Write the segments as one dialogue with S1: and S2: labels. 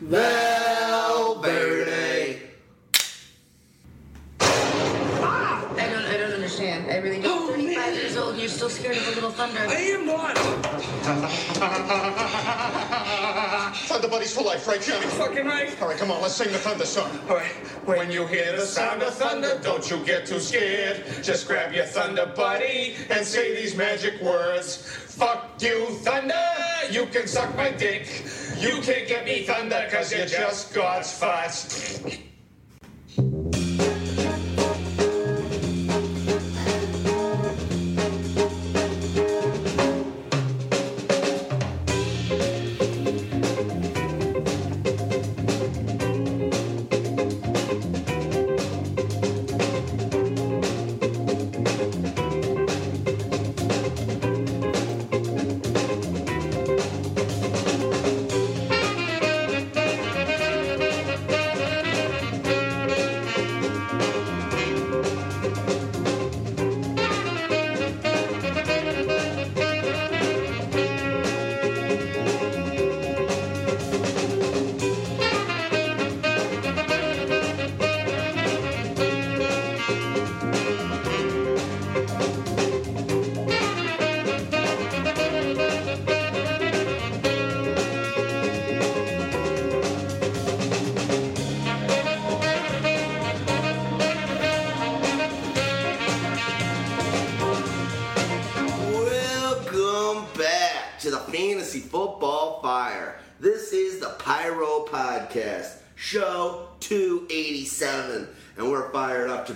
S1: Valverde.
S2: I don't, I don't understand. I really don't. 35 years old and you're still scared of a little thunder.
S3: I am not.
S4: Thunder Buddies for life, right, Johnny?
S3: Fucking right.
S4: All right, come on, let's sing the thunder song.
S3: All right. When you hear the sound of thunder, don't you get too scared. Just grab your thunder buddy and say these magic words. Fuck you, thunder. You can suck my dick. You can't get me thunder because you're just God's farts.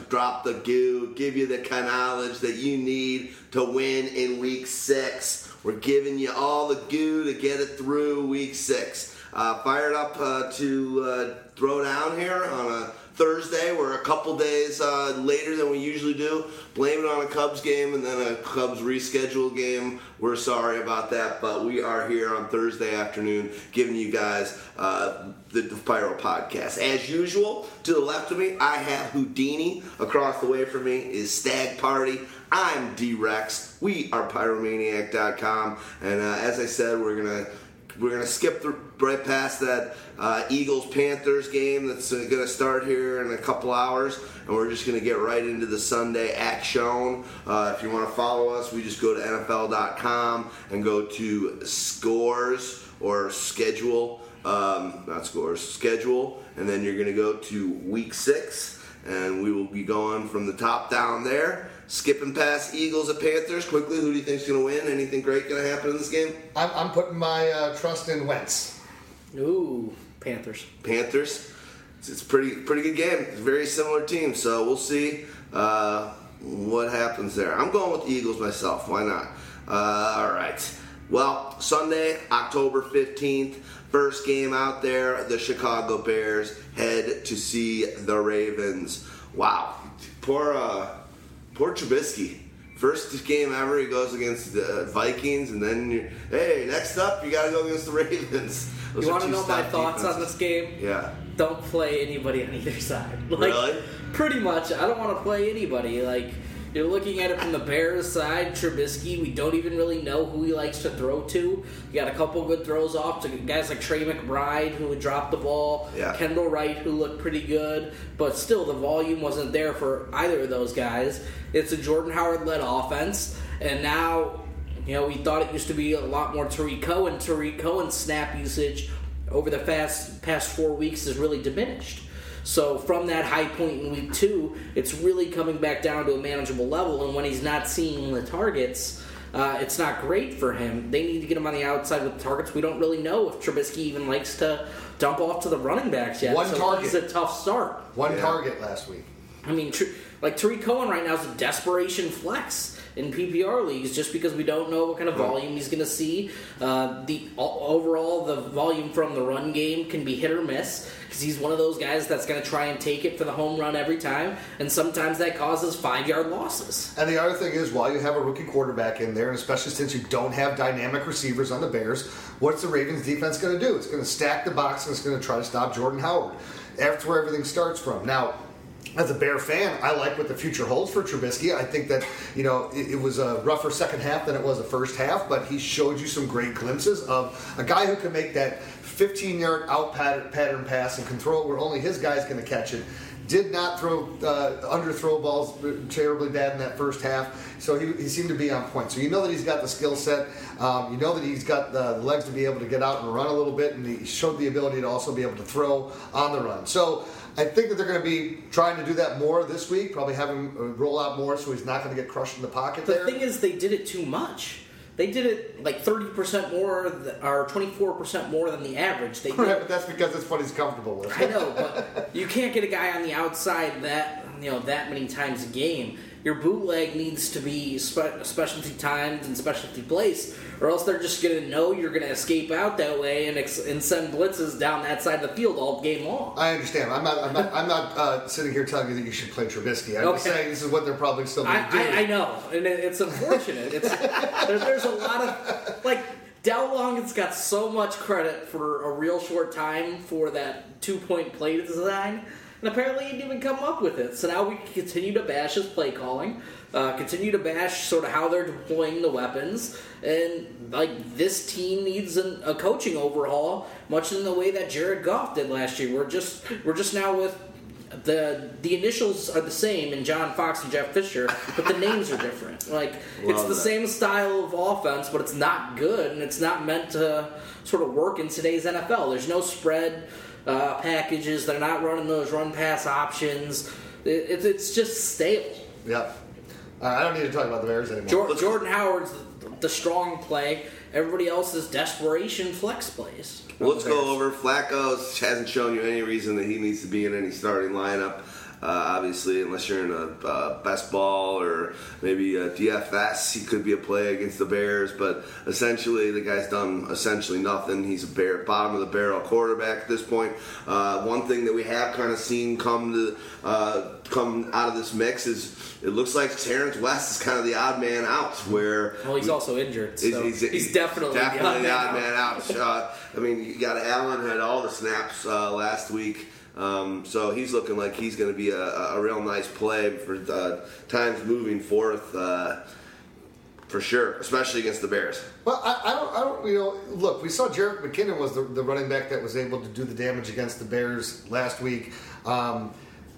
S1: Drop the goo, give you the knowledge that you need to win in week six. We're giving you all the goo to get it through week six. Uh, fired up uh, to uh, throw down here on a Thursday. We're a couple days uh, later than we usually do. Blame it on a Cubs game and then a Cubs rescheduled game. We're sorry about that, but we are here on Thursday afternoon giving you guys uh, the, the Pyro podcast. As usual, to the left of me, I have Houdini. Across the way from me is Stag Party. I'm D-Rex. We are Pyromaniac.com. And uh, as I said, we're going to we're gonna skip the, right past that uh, Eagles Panthers game that's uh, gonna start here in a couple hours, and we're just gonna get right into the Sunday action. Uh, if you want to follow us, we just go to NFL.com and go to scores or schedule, um, not scores, schedule, and then you're gonna go to week six, and we will be going from the top down there. Skipping past Eagles and Panthers quickly. Who do you think's going to win? Anything great going to happen in this game?
S5: I'm, I'm putting my uh, trust in Wentz.
S6: Ooh, Panthers.
S1: Panthers. It's, it's a pretty pretty good game. It's a very similar team, so we'll see uh, what happens there. I'm going with the Eagles myself. Why not? Uh, all right. Well, Sunday, October 15th, first game out there. The Chicago Bears head to see the Ravens. Wow. Poor, uh, poor Trubisky. First game ever, he goes against the uh, Vikings, and then, hey, next up, you got to go against the Ravens. Those
S6: You want to know my thoughts on this game?
S1: Yeah.
S6: Don't play anybody on either side. Like,
S1: Really?
S6: Pretty much. I don't want to play anybody. Like, you're looking at it from the Bears side. Trubisky, we don't even really know who he likes to throw to. You got a couple good throws off to guys like Tre McBride, who would drop the ball.
S1: Yeah.
S6: Kendall Wright, who looked pretty good. But still, the volume wasn't there for either of those guys. It's a Jordan Howard led offense. And now, you know, we thought it used to be a lot more Tarik Cohen. Tarik Cohen's snap usage over the fast, past four weeks has really diminished. So from that high point in week two, it's really coming back down to a manageable level. And when he's not seeing the targets, uh, it's not great for him. They need to get him on the outside with the targets. We don't really know if Trubisky even likes to dump off to the running backs yet.
S5: One
S6: so
S5: target.
S6: is a tough start.
S5: One
S1: Yeah.
S5: target last week.
S6: I mean, tr- like Tarik Cohen right now is a desperation flex in PPR leagues just because we don't know what kind of volume he's going to see. Uh, the overall, the volume from the run game can be hit or miss because he's one of those guys that's going to try and take it for the home run every time, and sometimes that causes five yard losses.
S5: And the other thing is, while you have a rookie quarterback in there, and especially since you don't have dynamic receivers on the Bears, what's the Ravens defense going to do? It's going to stack the box and it's going to try to stop Jordan Howard. That's where everything starts from. Now, as a Bear fan, I like what the future holds for Trubisky. I think that you know it, it was a rougher second half than it was a first half, but he showed you some great glimpses of a guy who can make that 15 yard out pattern, pass and can throw it where only his guy's going to catch it. Did not throw uh, under throw balls terribly bad in that first half, so he, he seemed to be on point. So you know that he's got the skill set. Um, you know that he's got the legs to be able to get out and run a little bit, and he showed the ability to also be able to throw on the run. So I think that they're going to be trying to do that more this week. Probably have him uh, roll out more, so he's not going to get crushed in the pocket there.
S6: The
S5: there.
S6: thing is, they did it too much. They did it like thirty percent more, th- or twenty four percent more than the average. They
S5: Right, but that's because it's what he's comfortable with.
S6: I know, but you can't get a guy on the outside that you know that many times a game. Your bootleg needs to be spe- specialty timed and specialty placed, or else they're just going to know you're going to escape out that way and, ex- and send blitzes down that side of the field all game long.
S5: I understand. I'm not. I'm not. I'm not uh, sitting here telling you that you should play Trubisky. I'm just saying this is what they're probably still going
S6: I,
S5: to do.
S6: I, I know, and it, it's unfortunate. It's there, there's a lot of like Dowell Loggains got so much credit for a real short time for that two point play design, and apparently he didn't even come up with it. So now we can continue to bash his play calling, uh, continue to bash sort of how they're deploying the weapons, and like this team needs an, a coaching overhaul, much in the way that Jared Goff did last year. We're just we're just now with the the initials are the same in John Fox and Jeff Fisher, but the names are different. Like it's the
S1: that.
S6: same style of offense, but it's not good, and it's not meant to sort of work in today's NFL. There's no spread uh, packages. They're not running those run pass options. It, it's it's just stale.
S5: Yep. Uh, I don't need to talk about the Bears anymore.
S6: Jor- Jordan Howard's the, the strong play. Everybody else is desperation flex plays.
S1: Let's go over. Flacco hasn't shown you any reason that he needs to be in any starting lineup. Uh, obviously, unless you're in a uh, best ball or maybe a DFS, he could be a play against the Bears. But essentially, the guy's done essentially nothing. He's a bear, bottom of the barrel quarterback at this point. Uh, one thing that we have kind of seen come to uh, come out of this mix is it looks like Terrance West is kind of the odd man out. Where
S6: Well, he's also injured, so he's, definitely,
S1: definitely
S6: the odd man
S1: man out. Uh, I mean, you got Allen had all the snaps uh, last week, um, so he's looking like he's going to be a, a real nice play for uh, times moving forth. Uh, for sure, especially against the Bears.
S5: Well, I, I don't. I don't. You know, look, we saw Jerick McKinnon was the, the running back that was able to do the damage against the Bears last week. Um,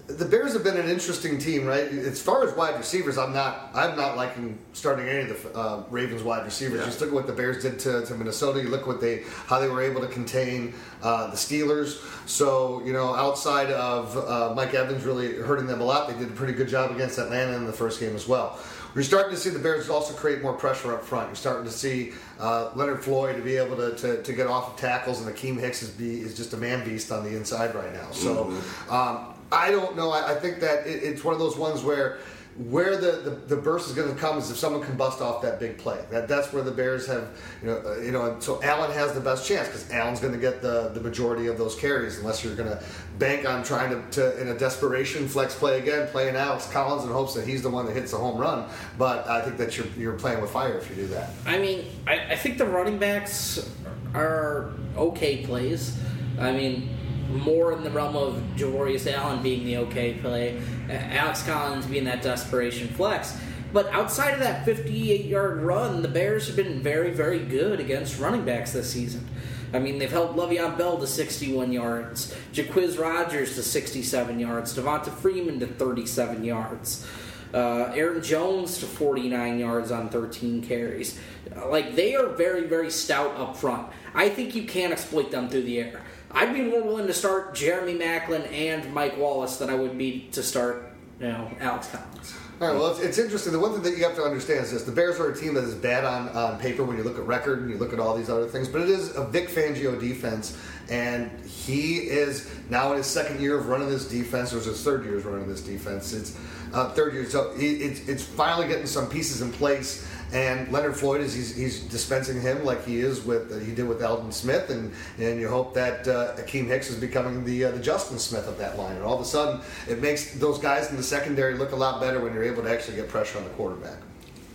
S5: the Bears have been an interesting team, right? As far as wide receivers, I'm not. I'm not liking starting any of the uh, Ravens wide receivers.
S1: Yeah.
S5: Just look at what the Bears did to, to Minnesota. You look what they how they were able to contain uh, the Steelers. So you know, outside of uh, Mike Evans really hurting them a lot, they did a pretty good job against Atlanta in the first game as well. You're starting to see the Bears also create more pressure up front. You're starting to see uh, Leonard Floyd to be able to, to, to get off of tackles, and Akiem Hicks is, be, is just a man beast on the inside right now. So um, I don't know. I, I think that it, it's one of those ones where where the, the, the burst is going to come is if someone can bust off that big play. That that's where the Bears have you know uh, you know. So Allen has the best chance because Allen's going to get the, the majority of those carries unless you're going to bank on trying to, to in a desperation flex play again, playing Alex Collins in hopes that he's the one that hits the home run. But I think that you're you're playing with fire if you do that.
S6: I mean, I, I think the running backs are okay plays. I mean, more in the realm of Javorius Allen being the okay play, uh, Alex Collins being that desperation flex. But outside of that 58 yard run, the Bears have been very, very good against running backs this season. I mean, they've held Le'Veon Bell to 61 yards, Jacquizz Rodgers to 67 yards, Devonta Freeman to 37 yards. Uh, Aaron Jones to 49 yards on 13 carries. Like they are very, very stout up front. I think you can exploit them through the air. I'd be more willing to start Jeremy Maclin and Mike Wallace than I would be to start, you know, Alex Collins.
S5: All right, well, it's, it's interesting. The one thing that you have to understand is this: the Bears are a team that is bad on, on paper when you look at record and you look at all these other things, but it is a Vic Fangio defense, and he is now in his second year of running this defense, or is his third year of running this defense. It's uh, third year, so he, it's, it's finally getting some pieces in place. And Leonard Floyd is he's, he's dispensing him like he is with uh, he did with Aldon Smith, and and you hope that uh, Akiem Hicks is becoming the uh, the Justin Smith of that line, and all of a sudden it makes those guys in the secondary look a lot better when you're able to actually get pressure on the quarterback.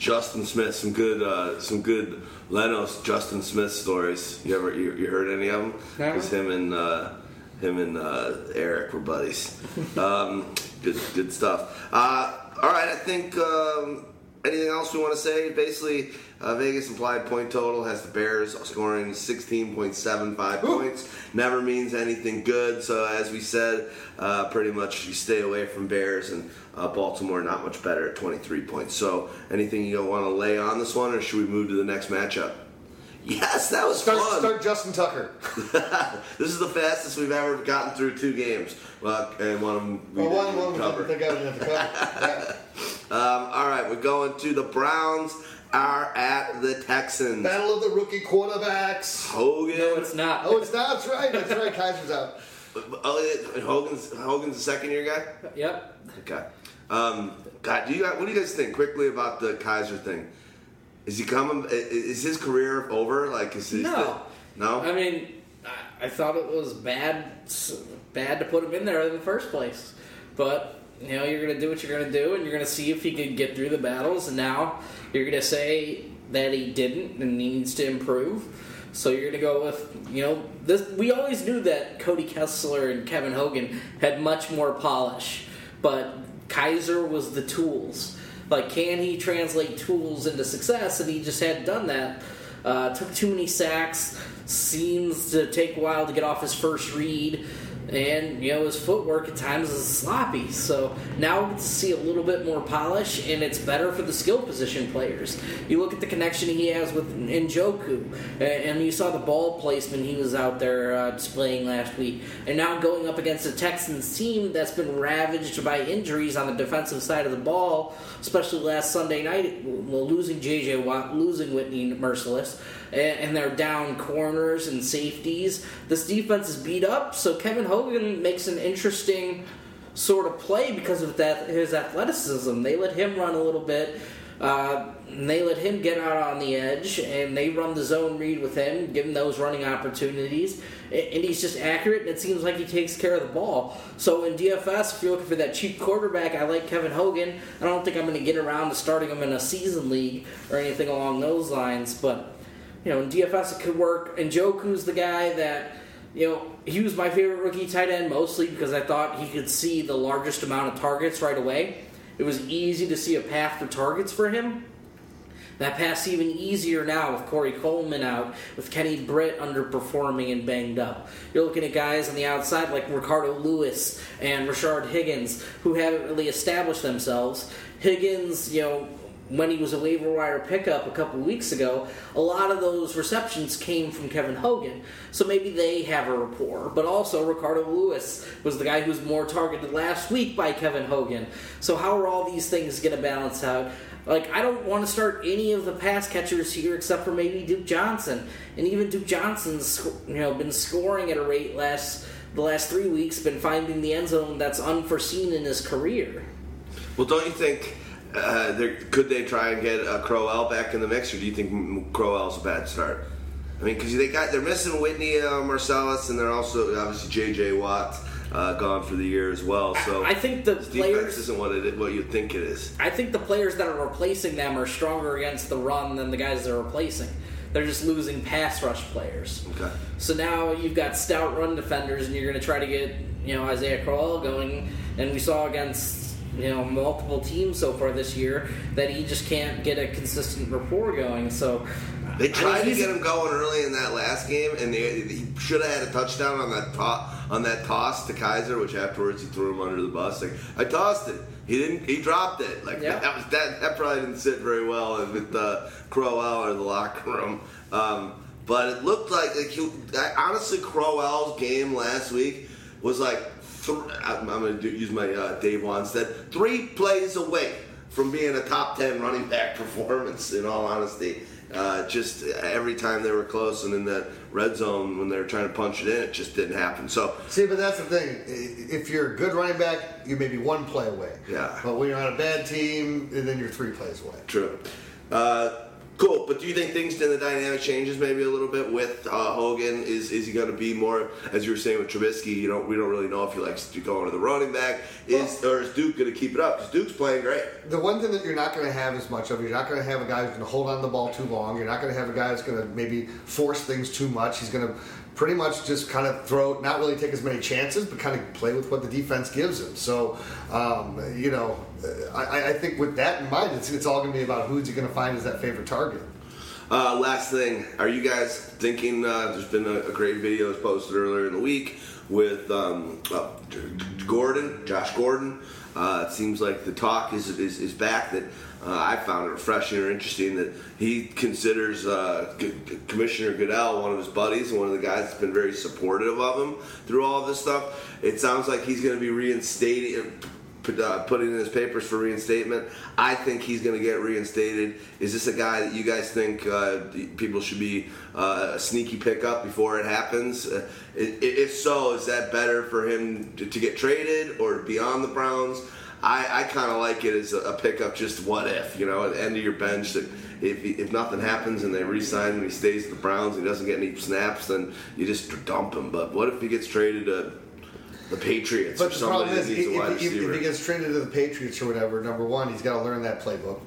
S1: Justin Smith, some good, uh, some good Lenos Justin Smith stories. You ever you, you heard any of them?
S6: No.
S1: Because him and uh, him and uh, Eric were buddies. um, good, good stuff. Uh, all right, I think um, anything else we want to say? Basically, uh, Vegas implied point total has the Bears scoring 16.75 points. Never means anything good. So as we said, uh, pretty much you stay away from Bears and uh, Baltimore not much better at 23 points. So anything you want to lay on this one, or should we move to the next matchup? Yes, that was
S5: Start,
S1: fun.
S5: start Justin Tucker.
S1: this is the fastest we've ever gotten through two games. Well, and one of them we
S5: Well, one,
S1: didn't
S5: one we
S1: cover.
S5: didn't think I would have to cover. Yeah.
S1: Um, all right, we're going to the Browns are at the Texans.
S5: Battle of the rookie quarterbacks.
S1: Hogan.
S6: No, it's not.
S5: Oh, it's not. That's right. That's right. Kizer's out.
S1: Oh, Hogan's Hogan's a second year guy.
S6: Yep.
S1: Okay. Um, God, do you what do you guys think quickly about the Kizer thing? Is he coming? Is his career over? Like, is he
S6: No.
S1: no?
S6: I mean, I, I thought it was bad, bad to put him in there in the first place. But you know, you're gonna do what you're gonna do, and you're gonna see if he can get through the battles. And now you're gonna say that he didn't and needs to improve. So you're gonna go with you know this. We always knew that Cody Kessler and Kevin Hogan had much more polish, but Kizer was the tools. Like, can he translate tools into success? And he just hadn't done that. Uh, took too many sacks. Seems to take a while to get off his first read, and you know his footwork at times is sloppy. So now we get to see a little bit more polish, and it's better for the skill position players. You look at the connection he has with Njoku, and you saw the ball placement he was out there uh, displaying last week, and now going up against a Texans team that's been ravaged by injuries on the defensive side of the ball, especially last Sunday night, losing J.J. Watt, losing Whitney Mercilus, and, and they're down corners and safeties. This defense is beat up, so Kevin Hogan makes an interesting sort of play because of that his athleticism. They let him run a little bit. Uh, and they let him get out on the edge, and they run the zone read with him, give him those running opportunities, and he's just accurate. And it seems like he takes care of the ball. So in DFS, if you're looking for that cheap quarterback, I like Kevin Hogan. I don't think I'm going to get around to starting him in a season league or anything along those lines, but you know, in DFS it could work. Njoku's the guy that, you know, he was my favorite rookie tight end mostly because I thought he could see the largest amount of targets right away. It was easy to see a path to targets for him. That path's even easier now with Corey Coleman out, with Kenny Britt underperforming and banged up. You're looking at guys on the outside like Ricardo Louis and Rashard Higgins who haven't really established themselves. Higgins, you know, when he was a waiver wire pickup a couple weeks ago, a lot of those receptions came from Kevin Hogan. So maybe they have a rapport. But also, Ricardo Louis was the guy who was more targeted last week by Kevin Hogan. So, how are all these things going to balance out? Like, I don't want to start any of the pass catchers here except for maybe Duke Johnson. And even Duke Johnson's, you know, been scoring at a rate last the last three weeks, been finding the end zone that's unforeseen in his career.
S1: Well, don't you think uh, there, could they try and get uh, Crowell back in the mix, or do you think Crowell's a bad start? I mean, because they got they're missing Whitney uh, Mercilus, and they're also obviously J.J. Watt uh, gone for the year as well. So
S6: I think the
S1: defense
S6: players-
S1: isn't what it what you think it is.
S6: I think the players that are replacing them are stronger against the run than the guys they're replacing. They're just losing pass rush players.
S1: Okay.
S6: So now you've got stout run defenders, and you're going to try to get you know Isaiah Crowell going. And we saw against you know multiple teams so far this year that he just can't get a consistent rapport going. So
S1: They
S6: I mean,
S1: tried to get him going early in that last game, and they, he should have had a touchdown on that to- on that toss to Kizer, which afterwards he threw him under the bus. Like I tossed it, he didn't. He dropped it. Like
S6: Yeah.
S1: that was that. That probably didn't sit very well with uh, Crowell in the locker room. Um, but it looked like, like he, I, honestly, Crowell's game last week was like. Th- I'm going to use my uh, Dave Wannstedt. Three plays away from being a top 10 running back performance, in all honesty. Uh, just every time they were close and in that red zone when they were trying to punch it in, it just didn't happen. So,
S5: See, but that's the thing. If you're a good running back, you may be one play away.
S1: Yeah.
S5: But when you're on a bad team, then you're three plays away.
S1: true. Uh, cool, but do you think things in the dynamic changes maybe a little bit with uh, Hogan? Is is he going to be more, as you were saying with Trubisky? You don't we don't really know if he likes to go into the running back. Is or is Duke going to keep it up? Because Duke's playing great.
S5: The one thing that you're not going to have as much of, you're not going to have a guy who's going to hold on to the ball too long. You're not going to have a guy that's going to maybe force things too much. He's going to pretty much just kind of throw, not really take as many chances, but kind of play with what the defense gives him. So, um, you know, I, I think with that in mind, it's, it's all going to be about who's he going to find as that favorite target.
S1: Uh, last thing, are you guys thinking? Uh, there's been a, a great video that was posted earlier in the week with um, uh, Gordon, Josh Gordon. Uh, it seems like the talk is is, is back that uh, I found it refreshing or interesting that he considers uh, Commissioner Goodell one of his buddies and one of the guys that's been very supportive of him through all this stuff. It sounds like he's going to be reinstated put, uh, putting in his papers for reinstatement. I think he's going to get reinstated. Is this a guy that you guys think uh, people should be uh, a sneaky pickup before it happens? Uh, if so, is that better for him to, to get traded or be on the Browns? I, I kind of like it as a, pickup. Just what if you know at the end of your bench that if if nothing happens and they re-sign him and he stays at the Browns and he doesn't get any snaps, then you just dump him. But what if he gets traded to the Patriots or
S5: But the problem
S1: somebody
S5: is,
S1: that
S5: if,
S1: needs a wide
S5: if, if he gets traded to the Patriots or whatever, number one, he's got to learn that playbook.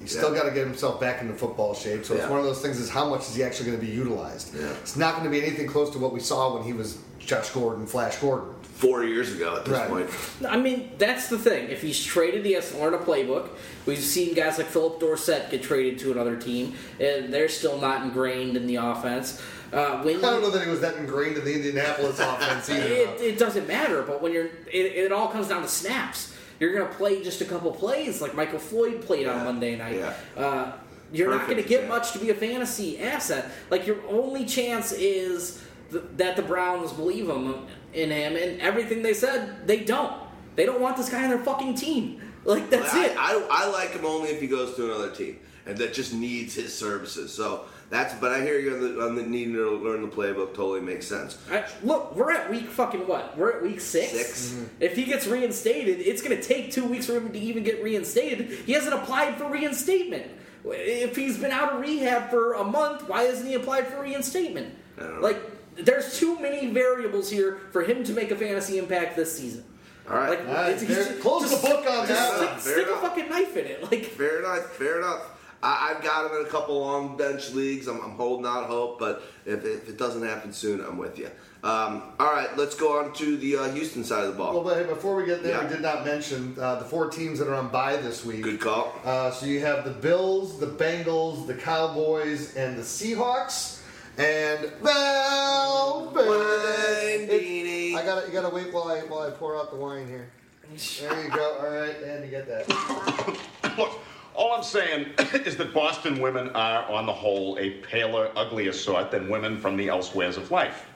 S5: He's still got to get himself back into football shape. So it's one of those things: is how much is he actually going to be utilized?
S1: Yeah.
S5: It's not going to be anything close to what we saw when he was Josh Gordon, Flash Gordon.
S1: Four years ago at this
S5: Right.
S1: point.
S6: I mean, that's the thing. If he's traded, he has to learn a playbook. We've seen guys like Phillip Dorsett get traded to another team, and they're still not ingrained in the offense. Uh, when
S5: I don't know that he was that ingrained in the Indianapolis offense either.
S6: it, it doesn't matter, but when you're, it, it all comes down to snaps. You're going to play just a couple plays, like Michael Floyd played on Monday night.
S1: Yeah.
S6: Uh, you're not going to get
S1: example.
S6: much to be a fantasy asset. Like your only chance is th- that the Browns believe him in him, and everything they said, they don't. They don't want this guy on their fucking team. Like that's
S1: I,
S6: it.
S1: I, I like him only if he goes to another team and that just needs his services. So that's. But I hear you on the, on the needing to learn the playbook. Totally makes sense.
S6: I- look, we're at week fucking what? We're at week 6
S1: Six. Mhm.
S6: If he gets reinstated, it's going to take two weeks for him to even get reinstated. He hasn't applied for reinstatement. If he's been out of rehab for a month, why hasn't he applied for reinstatement?
S1: I don't know.
S6: Like, there's too many variables here for him to make a fantasy impact this season.
S1: All right.
S6: Like,
S5: All right,
S6: it's- he's
S5: fair-
S6: just-
S5: close
S6: just
S5: the book on
S6: just
S5: that
S6: Stick.
S1: Fair
S6: stick a fucking knife in it. Like,
S1: Fair enough. Fair enough. I, I've got him in a couple long bench leagues. I'm, I'm holding out hope, but if, if it doesn't happen soon, I'm with you. Um, all right, let's go on to the uh, Houston side of the ball.
S5: Well, but hey, before we get there,
S1: Yeah.
S5: we did not mention uh, the four teams that are on bye this week.
S1: Good call.
S5: Uh, so you have the Bills, the Bengals, the Cowboys, and the Seahawks. And well,
S1: Wine, Beanie.
S5: I gotta you gotta wait while I while I pour out the wine here. There you go. All right, and you get that.
S4: Look, all I'm saying is that Boston women are, on the whole, a paler, uglier sort than women from the elsewheres of life.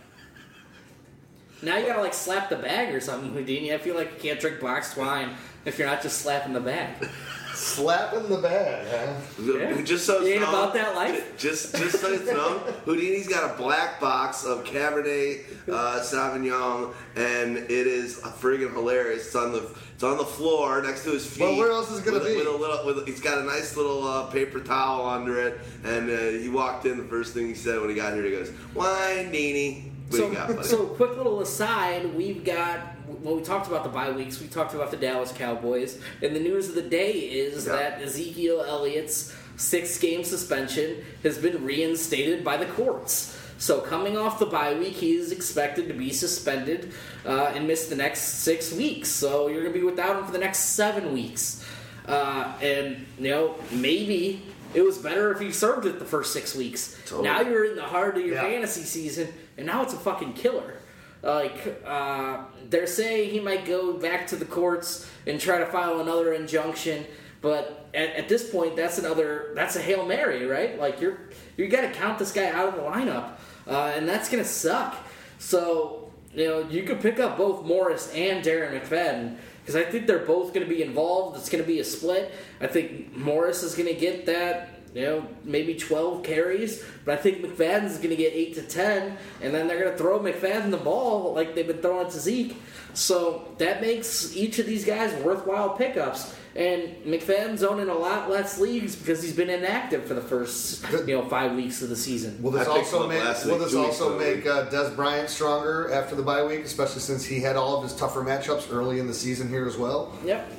S6: now you gotta, like, slap the bag or something, Houdini. I feel like you can't drink boxed wine if you're not just slapping the bag.
S5: Slapping the bag, huh?
S6: Yeah.
S1: Just so
S6: You ain't
S1: it's known-
S6: about that life?
S1: Just, just so it's known, Houdini's got a black box of Cabernet uh, Sauvignon, and it is friggin' hilarious. It's on the, it's on the floor next to his feet.
S5: Well, where else is it gonna
S1: with,
S5: be?
S1: With a little, with he's got a nice little uh, paper towel under it, and uh, he walked in. The first thing he said when he got here, he goes, "Wine, Beanie." What
S6: so,
S1: got,
S6: so quick little aside, we've got when we talked about the bye weeks, we talked about the Dallas Cowboys, and the news of the day is
S1: Yeah.
S6: that Ezekiel Elliott's six-game suspension has been reinstated by the courts. So coming off the bye week, he is expected to be suspended uh, and miss the next six weeks. So you're going to be without him for the next seven weeks. Uh, and you know maybe it was better if he served it the first six weeks.
S1: Totally.
S6: Now you're in the heart of your
S5: Yeah.
S6: fantasy season, and now it's a fucking killer. Like uh, they're saying he might go back to the courts and try to file another injunction, but at, at this point, that's another that's a hail mary, right? Like you're you got to count this guy out of the lineup, uh, and that's gonna suck. So you know you could pick up both Morris and Darren McFadden because I think they're both to be involved. It's to be a split. I think Morris is to get that, you know, maybe 12 carries, but I think McFadden's going to get 8 to 10, and then they're going to throw McFadden the ball like they've been throwing it to Zeke. So that makes each of these guys worthwhile pickups. And McFadden's owning a lot less leagues because he's been inactive for the first, you know, five weeks of the season.
S5: Will this
S1: I
S5: also make Will this also make uh, Dez Bryant stronger after the bye week, especially since he had all of his tougher matchups early in the season here as well?
S6: Yep.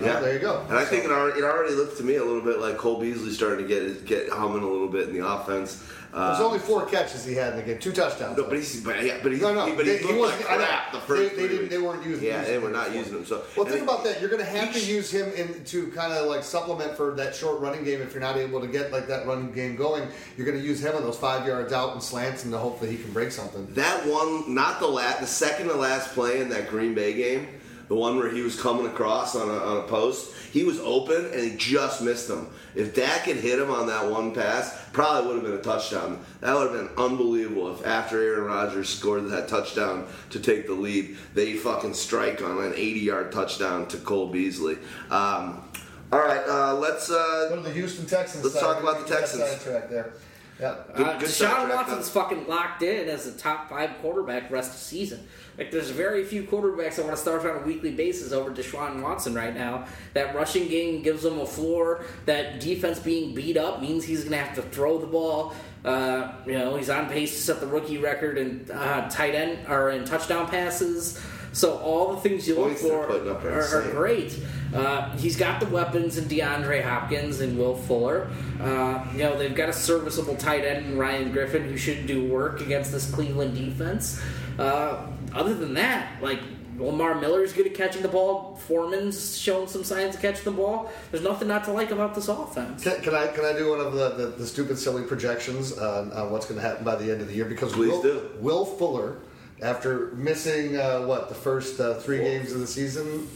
S5: Well, there you go.
S1: And I think it already, it already looked to me a little bit like Cole Beasley starting to get get humming a little bit in the offense. Uh,
S5: There's only four catches he had in the game, two touchdowns.
S1: no, but he's but, yeah, but he,
S5: No, no,
S1: he, but
S5: they-
S1: he
S5: he wasn't-
S1: like crap the first.
S5: they
S1: three
S5: didn't- they weren't using-
S1: Yeah,
S5: using
S1: they were not
S5: before.
S1: using him. So
S5: Well,
S1: and
S5: think
S1: it-
S5: about that. You're going to have to use him in, to kind of like supplement for that short running game. If you're not able to get like that running game going, you're going to use him on those five yards out and slants, and to hope that he can break something.
S1: That one, not the last, the second to last play in that Green Bay game, the one where he was coming across on a, on a post, he was open and he just missed him. If Dak had hit him on that one pass, probably would have been a touchdown. That would have been unbelievable if after Aaron Rodgers scored that touchdown to take the lead, they fucking strike on an 80 yard touchdown to Cole Beasley. Um, all right, uh, let's. Uh,
S5: Go to the Houston Texans.
S1: Let's
S5: side.
S1: talk about the Texans.
S5: sidetracked there. Yeah.
S1: Good-
S6: Uh,
S1: good
S6: Deshaun Watson's fucking locked in as a top five quarterback rest of season. Like, there's very few quarterbacks I want to start on a weekly basis over Deshaun Watson right now. That rushing game gives him a floor. That defense being beat up means he's going to have to throw the ball. Uh, you know, he's on pace to set the rookie record in uh, tight end or in touchdown passes. So all the things you look
S1: Points they're
S6: for
S1: are
S6: are, are great. Uh, he's got the weapons in DeAndre Hopkins and Will Fuller. Uh, you know, they've got a serviceable tight end in Ryan Griffin who should do work against this Cleveland defense. Uh, other than that, like Lamar Miller's good at catching the ball. Foreman's shown some signs of catching the ball. There's nothing not to like about this offense.
S5: Can, can I can I do one of the, the, the stupid silly projections on, on what's going to happen by the end of the year? Because
S1: Please
S5: Will,
S1: do.
S5: Will Fuller, after missing uh, what the first uh, three games of the season,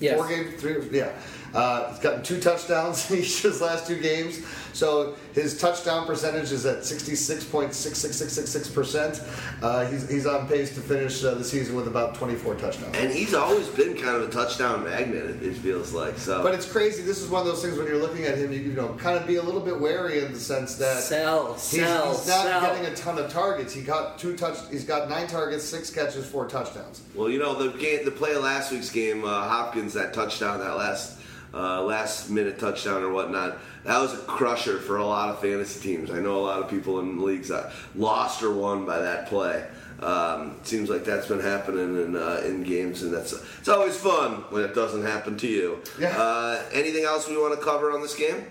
S6: Yes.
S5: four games, three, yeah, uh, he's gotten two touchdowns in each of his last two games. So his touchdown percentage is at sixty six point six six six six six percent. Uh, He's he's on pace to finish uh, the season with about twenty four touchdowns.
S1: and he's always been kind of a touchdown magnet, it, it feels like. So,
S5: But it's crazy. This is one of those things when you're looking at him, you, you know, kind of be a little bit wary in the sense that
S6: Sell,
S5: he's,
S6: sell,
S5: he's not
S6: sell.
S5: getting a ton of targets. He got two touch. He's got nine targets, six catches, four touchdowns.
S1: Well, you know the game, the play of last week's game, uh, Hopkins that touchdown, that last uh, last minute touchdown or whatnot, that was a crusher for a lot of fantasy teams. I know a lot of people in leagues that lost or won by that play. Um, seems like that's been happening in uh, in games, and that's it's always fun when it doesn't happen to you.
S5: Yeah.
S1: Uh, anything else we want to cover on this game?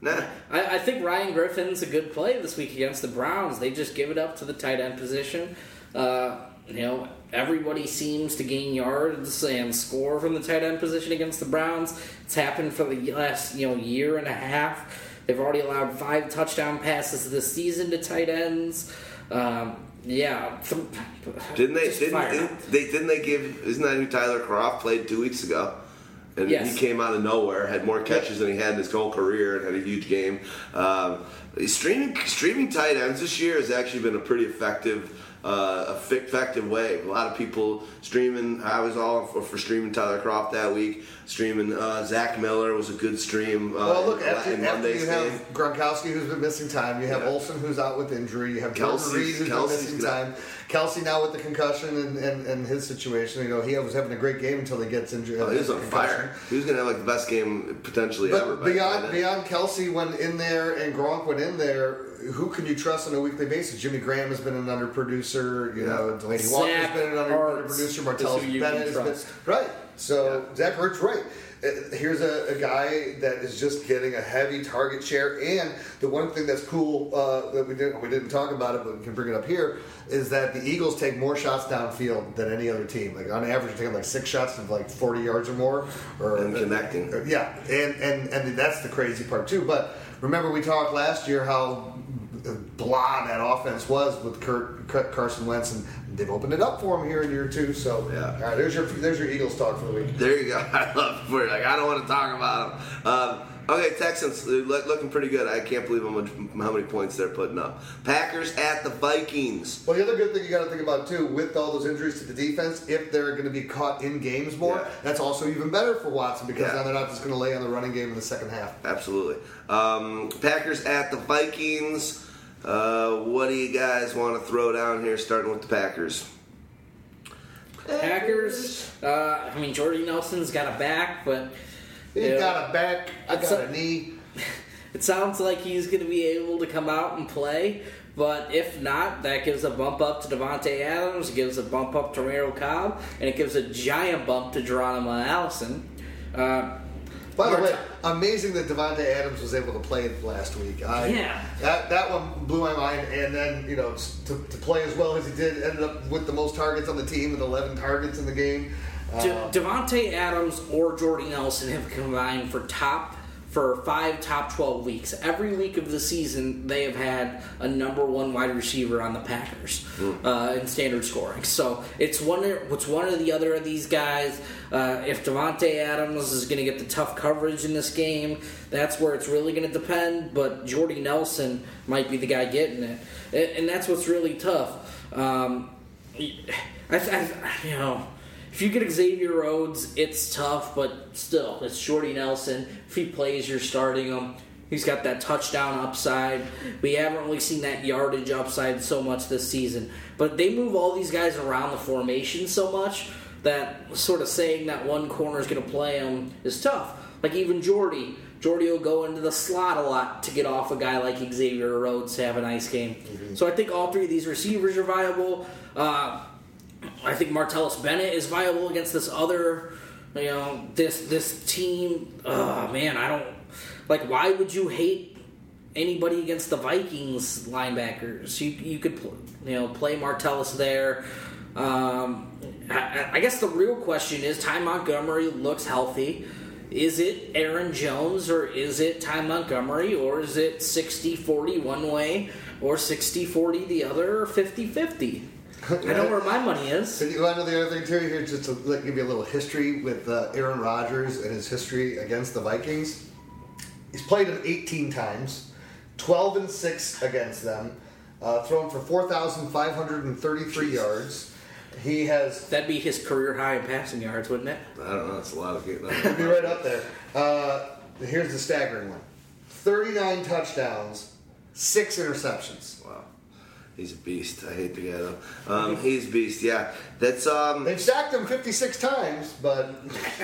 S1: Nah.
S6: I, I think Ryan Griffin's a good play this week against the Browns. They just give it up to the tight end position. Uh, you know, everybody seems to gain yards and score from the tight end position against the Browns. It's happened for the last you know year and a half. They've already allowed five touchdown passes this season to tight ends. Um, yeah,
S1: Didn't they? Didn't, didn't they? Didn't they give? Isn't that who Tyler Kroft played two weeks ago? And
S6: Yes.
S1: he came out of nowhere, had more catches than he had in his whole career, and had a huge game. Um, streaming streaming tight ends this year has actually been a pretty effective. Uh, a effective way. A lot of people streaming. I was all for, for streaming Tyler Kroft that week. Streaming uh, Zach Miller was a good stream. Uh,
S5: Well, look after, after
S1: Monday's
S5: you have
S1: game.
S5: Gronkowski who's been missing time. You have
S1: Yeah.
S5: Olsen who's out with injury. You have Reed who's
S1: Kelce's
S5: been missing
S1: gonna-
S5: time. Kelce now with the concussion and, and, and his situation. You know he was having a great game until he gets injured.
S1: Oh, he was on fire. He was going to have like the best game potentially ever.
S5: But
S1: back
S5: beyond beyond Kelce went in there and Gronk went in there, who can you trust on a weekly basis? Jimmy Graham has been an underproducer. You
S1: Yeah.
S5: know, Delanie Walker
S6: has
S5: been an under,
S6: Ertz
S5: underproducer. Martellus Bennett has been right. So Zach Ertz, right. Uh, Here's a, a guy that is just getting a heavy target share, and the one thing that's cool uh, that we didn't we didn't talk about it, but we can bring it up here, is that the Eagles take more shots downfield than any other team. Like on average, they take like six shots of like 40 yards or more, or
S1: And connecting.
S5: uh, Yeah, and, and and that's the crazy part too. But remember, we talked last year how blah that offense was with Kurt, Kurt Carson Wentz, and they've opened it up for him here in year two. So
S1: Yeah.
S5: all right, there's your there's your Eagles talk for the week.
S1: There you go. I love it. We're like, I don't want to talk about them. Um, okay, Texans looking pretty good. I can't believe how much how many points they're putting up. Packers at the Vikings.
S5: Well, the other good thing you got to think about too, with all those injuries to the defense, if they're going to be caught in games more,
S1: Yeah.
S5: that's also even better for Watson because
S1: Yeah.
S5: now they're not just going to lay on the running game in the second half.
S1: Absolutely. Um, Packers at the Vikings. Uh, what do you guys want to throw down here? Starting with the Packers.
S6: Packers. Uh, I mean, Jordy Nelson's got a back, but
S5: He's
S6: Yeah.
S5: got a back, I got
S6: a-
S5: a knee.
S6: It sounds like he's going to be able to come out and play, but if not, that gives a bump up to Davante Adams, it gives a bump up to Romero Cobb, and it gives a giant bump to Geronimo Allison. Uh,
S5: By the way, amazing that Davante Adams was able to play last week. I,
S6: Yeah.
S5: that that one blew my mind. And then you know to, to play as well as he did, ended up with the most targets on the team with 11 targets in the game.
S6: De-
S5: Uh,
S6: Davante Adams or Jordy Nelson have combined for top for five top twelve weeks. Every week of the season, they have had a number one wide receiver on the Packers uh, in standard scoring. So it's one. It's one or the other of these guys. Uh, if Davante Adams is going to get the tough coverage in this game, that's where it's really going to depend. But Jordy Nelson might be the guy getting it, and, and that's what's really tough. Um, I, I, you know, if you get Xavier Rhodes, it's tough, but still, it's Shorty Nelson. If he plays, you're starting him. He's got that touchdown upside. We haven't really seen that yardage upside so much this season. But they move all these guys around the formation so much that sort of saying that one corner is going to play him is tough. Like even Jordy. Jordy will go into the slot a lot to get off a guy like Xavier Rhodes to have a nice game. So I think all three of these receivers are viable. Uh, I think Martellus Bennett is viable against this other, you know, this this team. Oh man, I don't like. Why would you hate anybody against the Vikings linebackers? You you could you know play Martellus there. Um, I, I guess the real question is: Ty Montgomery looks healthy. Is it Aaron Jones or is it Ty Montgomery or is it 60-40 one way or 60-40 the other or 50-50? I know where my money is.
S5: And you want to know the other thing too? Here, just to like, give you a little history with uh, Aaron Rodgers and his history against the Vikings. He's played them 18 times, 12 and six against them, uh, thrown for 4,533 yards. He has
S6: That'd be his career high in passing yards, wouldn't it?
S1: I don't know. That's a lot of game.
S5: He'll be right up there. Uh, here's the staggering one: 39 touchdowns, six interceptions.
S1: Wow. He's a beast. I hate the guy though. Um, he's a beast. Yeah, that's um.
S5: They've sacked him 56 times, but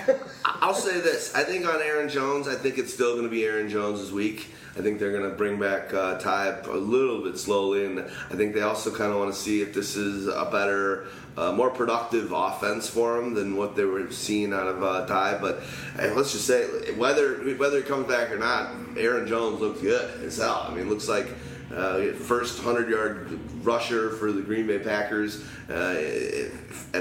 S1: I'll say this. I think on Aaron Jones, I think it's still going to be Aaron Jones' week. I think they're going to bring back uh, Ty a little bit slowly, and I think they also kind of want to see if this is a better, uh, more productive offense for him than what they were seeing out of uh, Ty. But hey, let's just say whether whether he comes back or not, Aaron Jones looks good as hell. I mean, looks like. Uh, first 100 yard rusher for the Green Bay Packers uh,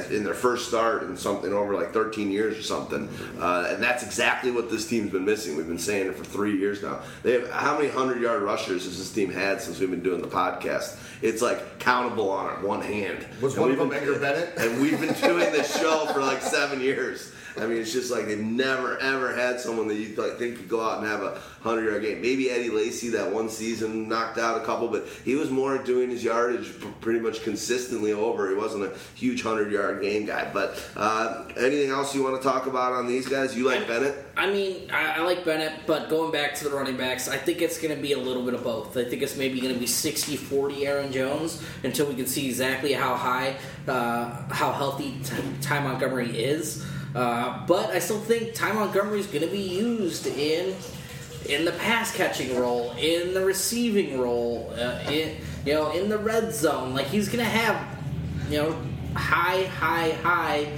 S1: in their first start in something over like 13 years or something. Uh, and that's exactly what this team's been missing. We've been saying it for three years now. They have how many 100 yard rushers has this team had since we've been doing the podcast? It's like countable on one hand.
S5: Was
S1: And
S5: one of them Edgar Bennett?
S1: And we've been doing this show for like seven years. I mean, it's just like they've never ever had someone that you like think could go out and have a hundred yard game. Maybe Eddie Lacy that one season knocked out a couple, but he was more doing his yardage pretty much consistently over. He wasn't a huge hundred yard game guy. But uh, anything else you want to talk about on these guys? You like Bennett?
S6: I mean, I, I like Bennett, but going back to the running backs, I think it's going to be a little bit of both. I think it's maybe going to be 60 40 Aaron Jones until we can see exactly how high, uh, how healthy Ty Montgomery is. Uh, but I still think Ty Montgomery is going to be used in in the pass catching role, in the receiving role, uh, in you know, in the red zone. Like he's going to have you know high, high, high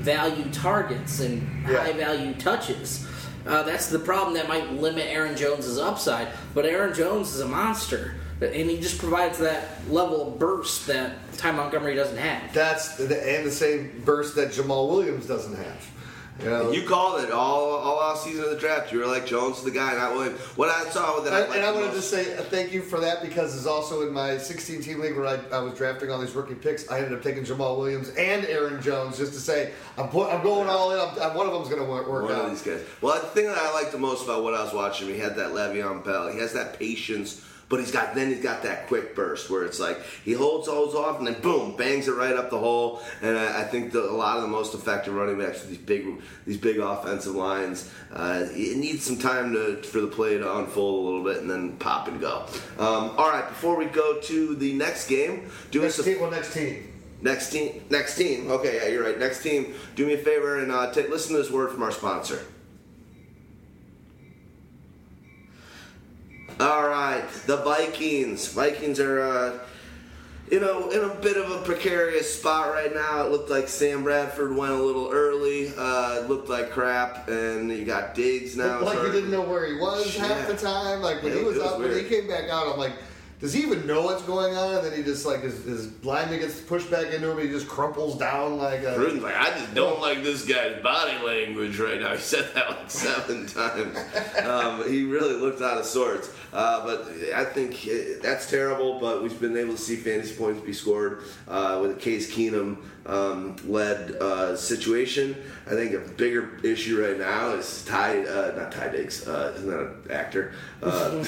S6: value targets and
S5: Yeah.
S6: high value touches. Uh, that's the problem that might limit Aaron Jones's upside. But Aaron Jones is a monster, and he just provides that level of burst that Ty Montgomery doesn't have.
S5: that's the, and the same burst that Jamaal Williams doesn't have. You know?
S1: You called it all all off season of the draft. You were like Jones is the guy, not Williams. What I saw with that I
S5: And, and I
S1: the
S5: want to just say thank you for that because it's also in my 16 team league where I, I was drafting all these rookie picks. I ended up taking Jamaal Williams and Aaron Jones just to say I'm put, I'm going all in. I'm, I'm- one of them's going to work, work
S1: One
S5: out.
S1: of these guys. Well, the thing that I liked the most about what I was watching, he had that Le'Veon Bell. He has that patience, but he's got then he's got that quick burst where it's like he holds holds off and then boom, bangs it right up the hole. And I, I think the, a lot of the most effective running backs with these big these big offensive lines, uh, it needs some time to for the play to unfold a little bit and then pop and go. Um, all right, before we go to the next game, do us
S5: Next
S1: a
S5: team, well, next team.
S1: Next team. Next team. Okay, yeah, you're right. Next team. Do me a favor and uh, ta listen to this word from our sponsor. All right, the Vikings. Vikings are. Uh, you know, in a bit of a precarious spot right now. It looked like Sam Bradford went a little early. Uh, it looked like crap, and you got Diggs now.
S5: like you
S1: starting-
S5: didn't know where he was half the time. Like when
S1: Yeah,
S5: he was
S1: was
S5: out, when he came back out, I'm like, does he even know what's going on? And then he just like his, his lineman gets pushed back into him. He just crumples down like a.
S1: Gruden's like, I just don't like this guy's body language right now. He said that like seven times. Um, he really looked out of sorts. Uh, but I think uh, that's terrible. But we've been able to see fantasy points be scored uh, with a Case Keenum um, led uh, situation. I think a bigger issue right now is Ty, uh, not Ty Diggs, uh, isn't that an actor? Uh,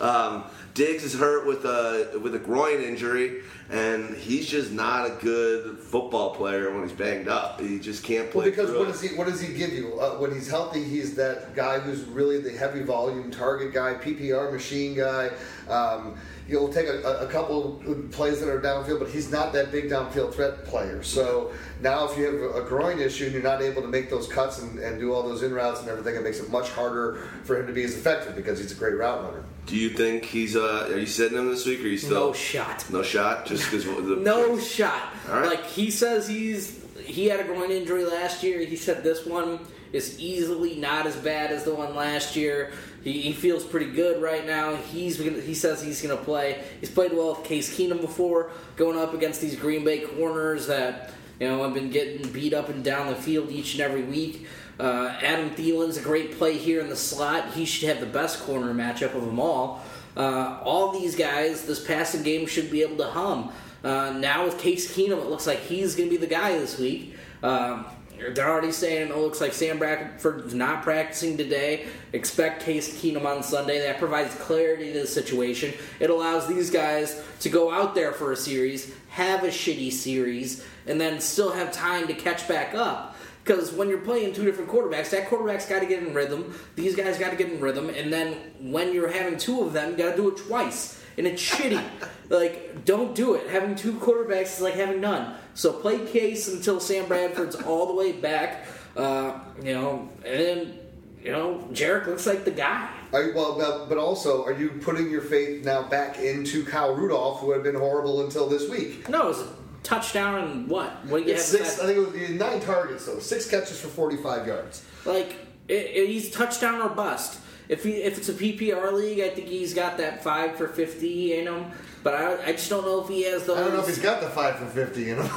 S1: um, Diggs is hurt with a with a groin injury, and he's just not a good football player when he's banged up. He just can't play.
S5: Well, because what
S1: it.
S5: does he what does he give you? Uh, when he's healthy, he's that guy who's really the heavy volume target guy, PPR machine guy. Um, he'll take a, a- a couple of plays that are downfield, but he's not that big downfield threat player. So now, if you have a groin issue and you're not able to make those cuts and, and do all those in routes and everything, it makes it much harder for him to be as effective because he's a great route runner.
S1: Do you think he's? Uh, are you sitting him this week? Or are you still
S6: No shot.
S1: No shot, just because the
S6: No shot.
S1: All right.
S6: Like he says he's he had a groin injury last year. He said this one is easily not as bad as the one last year. He, he feels pretty good right now. He's he says he's going to play. He's played well with Case Keenum before, going up against these Green Bay corners that you know have been getting beat up and down the field each and every week. Uh, Adam Thielen's a great play here in the slot. He should have the best corner matchup of them all. Uh, all these guys, this passing game should be able to hum. Uh, now with Case Keenum, it looks like he's going to be the guy this week. Um, they're already saying it looks like Sam Bradford's not practicing today. Expect Case Keenum on Sunday. That provides clarity to the situation. It allows these guys to go out there for a series, have a shitty series, and then still have time to catch back up. Because when you're playing two different quarterbacks, that quarterback's got to get in rhythm. These guys got to get in rhythm, and then when you're having two of them, you got to do it twice, and it's shitty. Like, don't do it. Having two quarterbacks is like having none. So play case until Sam Bradford's all the way back. Uh, you know, and then you know, Jerick looks like the guy.
S5: Are you, well, but- also, are you putting your faith now back into Kyle Rudolph, who had been horrible until this week?
S6: No, it was a touchdown and what? What you have?
S5: Six, I think it was nine targets though, six catches for forty-five yards.
S6: Like it, it, he's touchdown or bust. If he if it's a PPR league, I think he's got that five for fifty in him. But I, I just don't know if he has those.
S5: I don't know if he's got the five for fifty, you know.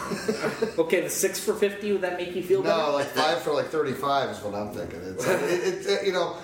S6: okay, the six for fifty. Would that make you feel better?
S5: no, like five for like thirty-five is what I'm thinking. It's, it, it, you know,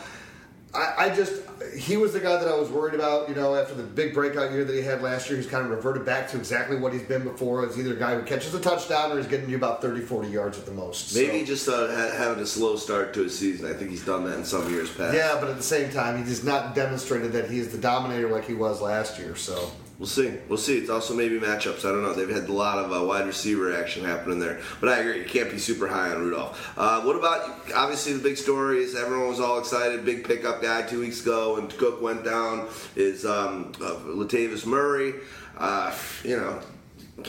S5: I, I just he was the guy that I was worried about. You know, after the big breakout year that he had last year, he's kind of reverted back to exactly what he's been before. It's either a guy who catches a touchdown or he's getting you about 30, 40 yards at the most. So-
S1: Maybe just uh, having a slow start to his season. I think he's done that in some years past.
S5: Yeah, but at the same time, he just not demonstrated that he is the dominator like he was last year. So
S1: We'll see. We'll see. It's also maybe matchups. I don't know. They've had a lot of uh, wide receiver action happening there. But I agree. You can't be super high on Rudolph. Uh, what about, obviously, the big story is everyone was all excited. Big pickup guy two weeks ago and Cook went down is um, uh, Latavius Murray. Uh, you know,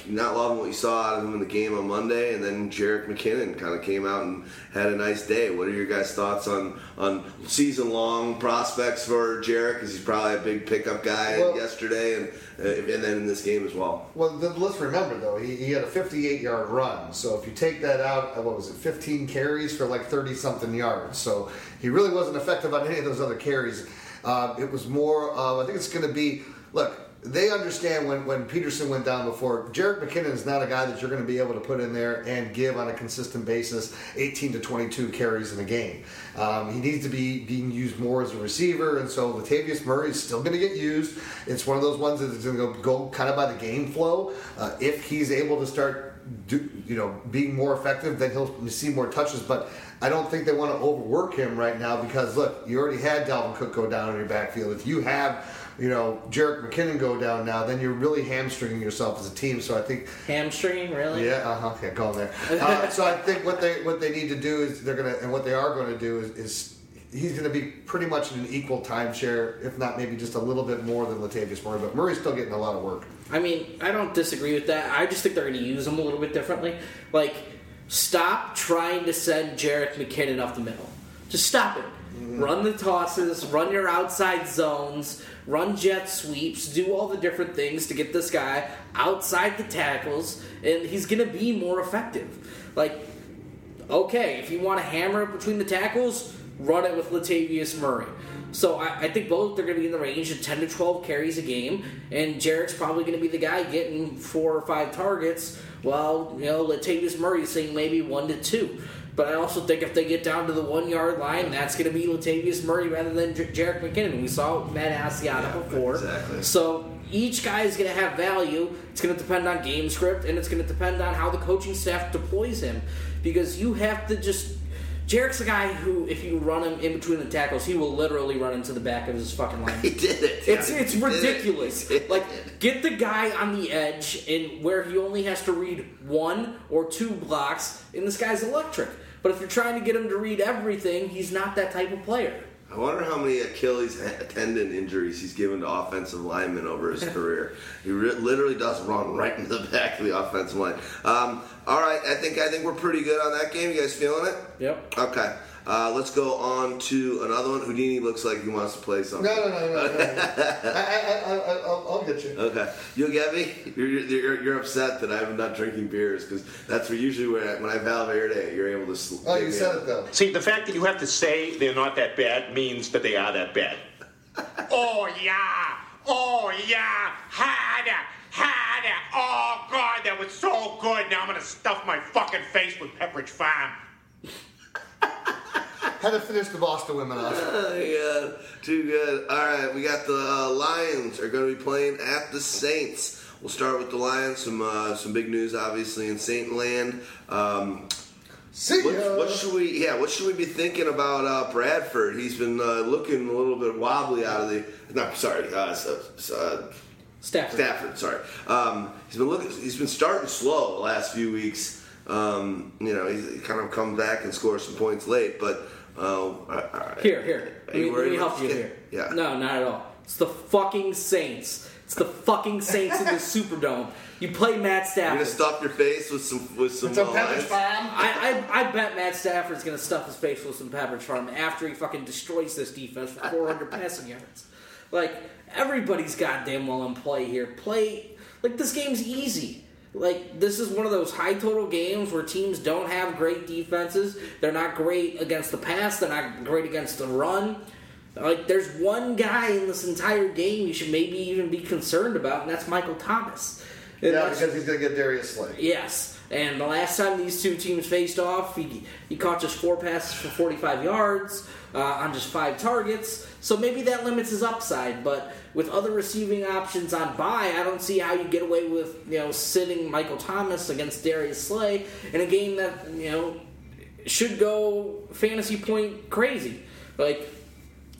S1: not loving what you saw out of him in the game on Monday, and then Jerick McKinnon kind of came out and had a nice day. What are your guys' thoughts on on season long prospects for Jerick? Because he's probably a big pickup guy
S5: Well-
S1: yesterday, and uh, and then in this game as well.
S5: Well, let's remember though, he, he had a 58 yard run. So if you take that out, uh, what was it, 15 carries for like 30 something yards. So he really wasn't effective on any of those other carries. Uh, it was more, of I think it's going to be, look, they understand when, when Peterson went down before, Jerick McKinnon is not a guy that you're going to be able to put in there and give on a consistent basis 18 to 22 carries in a game. Um, he needs to be being used more as a receiver, and so Latavius Murray is still going to get used. It's one of those ones that's going to go, kind of by the game flow. Uh, if he's able to start, do, you know, being more effective, then he'll see more touches. But I don't think they want to overwork him right now because look, you already had Dalvin Cook go down in your backfield. If you have you know, Jerick McKinnon go down now, then you're really hamstringing yourself as a team. So I think
S6: Hamstringing, really?
S5: yeah, uh-huh, okay, go there. Uh, so I think what they what they need to do is they're gonna and what they are going to do is, is he's going to be pretty much in an equal timeshare, if not maybe just a little bit more than Latavius Murray. But Murray's still getting a lot of work.
S6: I mean, I don't disagree with that. I just think they're going to use him a little bit differently. Like, stop trying to send Jerick McKinnon off the middle. Just stop it. Run the tosses, run your outside zones, run jet sweeps, do all the different things to get this guy outside the tackles, and he's going to be more effective. Like, okay, if you want to hammer it between the tackles, run it with Latavius Murray. So I, I think both they're going to be in the range of 10 to 12 carries a game, and Jerick's probably going to be the guy getting four or five targets, while you know Latavius Murray's seeing maybe one to two. But I also think if they get down to the one yard line, that's going to be Latavius Murray rather than J- Jerick McKinnon. We saw Matt Asiata before.
S1: exactly.
S6: So each guy is going to have value. It's going to depend on game script, and it's going to depend on how the coaching staff deploys him. Because you have to just. Jerick's a guy who, if you run him in between the tackles, he will literally run into the back of his fucking line.
S1: He did it.
S6: It's
S1: Yeah,
S6: it's
S1: did it.
S6: ridiculous. Like get the guy on the edge and where he only has to read one or two blocks, and this guy's electric. But if you're trying to get him to read everything, he's not that type of player.
S1: I wonder how many Achilles tendon injuries he's given to offensive linemen over his career. He re- literally does run right into the back of the offensive line. Um, all right, I think I think we're pretty good on that game. You guys feeling it?
S6: Yep.
S1: Okay. Uh, let's go on to another one. Houdini looks like he wants to play something.
S5: No, no, no, no, no. no. I, I, I, I, I'll, I'll get you.
S1: Okay, you'll get me? You're, you're, you're upset that I'm not drinking beers because that's where usually when I, when I Valverde, you're able to. Sl-
S5: Oh, you said
S1: out.
S5: it though.
S3: See, the fact that you have to say they're not that bad means that they are that bad. oh, yeah. Oh, yeah. Harder. Harder. Oh, God, that was so good. Now I'm going to stuff my fucking face with Pepperidge Farm.
S5: Had to finish the Boston women off.
S1: Oh my too good. All right, we got the uh, Lions are going to be playing at the Saints. We'll start with the Lions. Some uh, some big news, obviously, in Saint Land. Um,
S5: See
S1: what, what should we? Yeah, what should we be thinking about uh, Bradford? He's been uh, looking a little bit wobbly out of the. No, sorry, uh, so, so, uh,
S6: Stafford.
S1: Stafford. Sorry, um, he's been looking. He's been starting slow the last few weeks. Um, you know, he's he kind of come back and scored some points late, but all right.
S6: Here, here.
S1: Are
S6: Let me,
S1: you
S6: let me help you here.
S1: Yeah.
S6: No, not at all. It's the fucking Saints. It's the fucking Saints in the Superdome. You play Matt Stafford.
S1: You're gonna stuff your face with some with some
S5: It's a
S1: uh,
S5: Pepperidge? Farm.
S6: I, I, I bet Matt Stafford's going to stuff his face with some Pepperidge Farm after he fucking destroys this defense for 400 passing yards. Like, everybody's goddamn well in play here. Play, like, this game's easy. Like, this is one of those high total games where teams don't have great defenses. They're not great against the pass, they're not great against the run. Like, there's one guy in this entire game you should maybe even be concerned about, and that's Michael Thomas. And
S5: Yeah, because he's going to get Darius Slay.
S6: Yes, and the last time these two teams faced off, he, he caught just four passes for 45 yards uh, on just five targets. So maybe that limits his upside. But with other receiving options on bye, I don't see how you get away with you know sitting Michael Thomas against Darius Slay in a game that you know should go fantasy point crazy. Like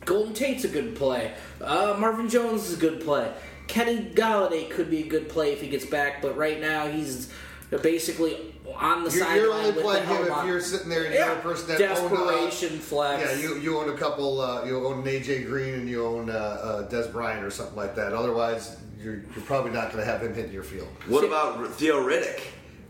S6: Golden Tate's a good play. Uh, Marvin Jones is a good play. Kenny Golladay could be a good play if he gets back, but right now he's basically on the
S5: You're,
S6: sideline
S5: you're only playing him if
S6: on.
S5: you're sitting there and you're a person that own, uh,
S6: desperation flex.
S5: Yeah, you, you own a couple. Uh, you own an AJ Green and you own uh, uh, Dez Bryant or something like that. Otherwise, you're, you're probably not going to have him hitting your field.
S1: What about Theo Riddick?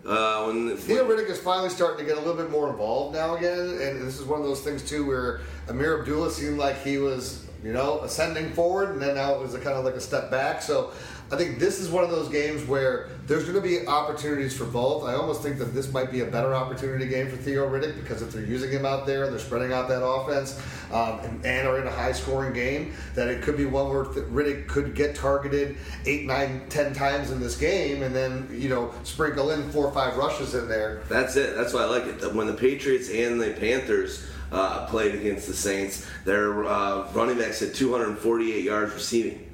S1: Uh, when
S5: Theo Riddick is finally starting to get a little bit more involved now again, and this is one of those things too where Ameer Abdullah seemed like he was, you know, ascending forward, and then now it was a kind of like a step back. So I think this is one of those games where there's going to be opportunities for both. I almost think that this might be a better opportunity game for Theo Riddick because if they're using him out there and they're spreading out that offense um, and, and are in a high scoring game, that it could be one where Riddick could get targeted eight, nine, ten times in this game and then, you know, sprinkle in four or five rushes in there.
S1: That's it. That's why I like it. When the Patriots and the Panthers uh, played against the Saints, their uh, running backs had 248 yards receiving.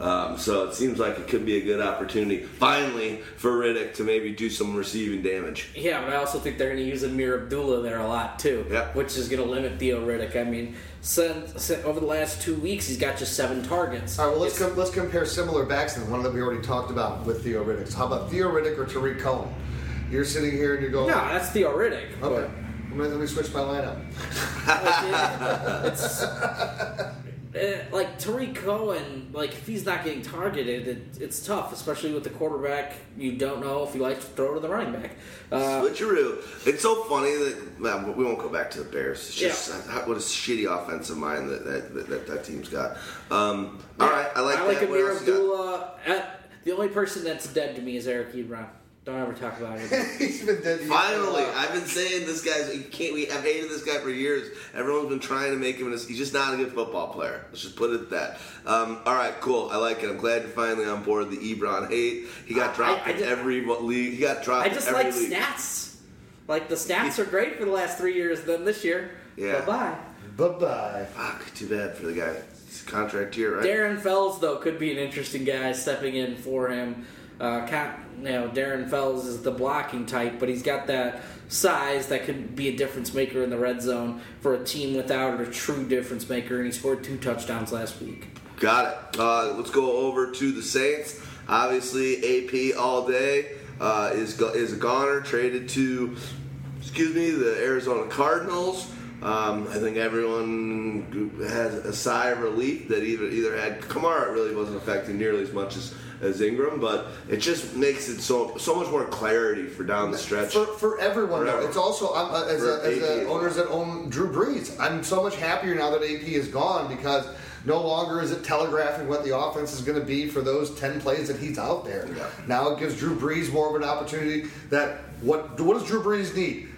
S1: Um, so it seems like it could be a good opportunity, finally, for Riddick to maybe do some receiving damage.
S6: Yeah, but I also think they're going to use Ameer Abdullah there a lot too,
S1: Yeah.
S6: which is going to limit Theo Riddick. I mean, since, since over the last two weeks, he's got just seven targets.
S5: All right, well, let's com- let's compare similar backs and one that we already talked about with Theo Riddick. So how about Theo Riddick or Tarik Cohen? You're sitting here and you're going,
S6: no, that's Theo Riddick.
S5: okay. Let me, let me switch my lineup.
S6: But, it's, eh, like Tarik Cohen, like if he's not getting targeted, it, it's tough, especially with the quarterback. You don't know if he likes to throw to the running back. Uh,
S1: Switcheroo. It's so funny that well, we won't go back to the Bears. It's just
S6: Yeah.
S1: what a shitty offensive mind that that, that, that, that team's got. Um, all right, I like
S6: I like
S1: that.
S6: Ameer
S1: else you got?
S6: Abdullah. Uh, the only person that's dead to me is Eric Ebron. Don't ever talk about him.
S5: He's been dead.
S1: Finally, I've been saying this guy's. You can't. We I've hated this guy for years. Everyone's been trying to make him. He's just not a good football player. Let's just put it at that. Um, all right, cool. I like it. I'm glad you're finally on board the Ebron hate. He got
S6: I-
S1: dropped
S6: I
S1: in
S6: just-
S1: every league. He got dropped.
S6: I just
S1: in every
S6: like
S1: league.
S6: stats. Like the stats are great for the last three years. Then this year,
S1: Yeah.
S6: bye bye.
S5: Bye bye.
S1: Fuck. Too bad for the guy. It's a contract here, right?
S6: Darren Fells though could be an interesting guy stepping in for him. Uh, Ca- you know, Darren Fells is the blocking type, but he's got that size that could be a difference maker in the red zone for a team without a true difference maker. And he scored two touchdowns last week.
S1: Got it. Uh, let's go over to the Saints. Obviously, AP all day uh, is is a goner traded to, excuse me, the Arizona Cardinals. Um, I think everyone has a sigh of relief that either either had Kamara really wasn't affecting nearly as much as, as Ingram, but it just makes it so so much more clarity for down the stretch.
S5: For, for everyone, though,
S1: Forever.
S5: it's also I'm, uh, as, a, as a owners that own Drew Brees. I'm so much happier now that AP is gone because no longer is it telegraphing what the offense is going to be for those ten plays that he's out there.
S1: Yeah.
S5: Now it gives Drew Brees more of an opportunity. That what what does Drew Brees need?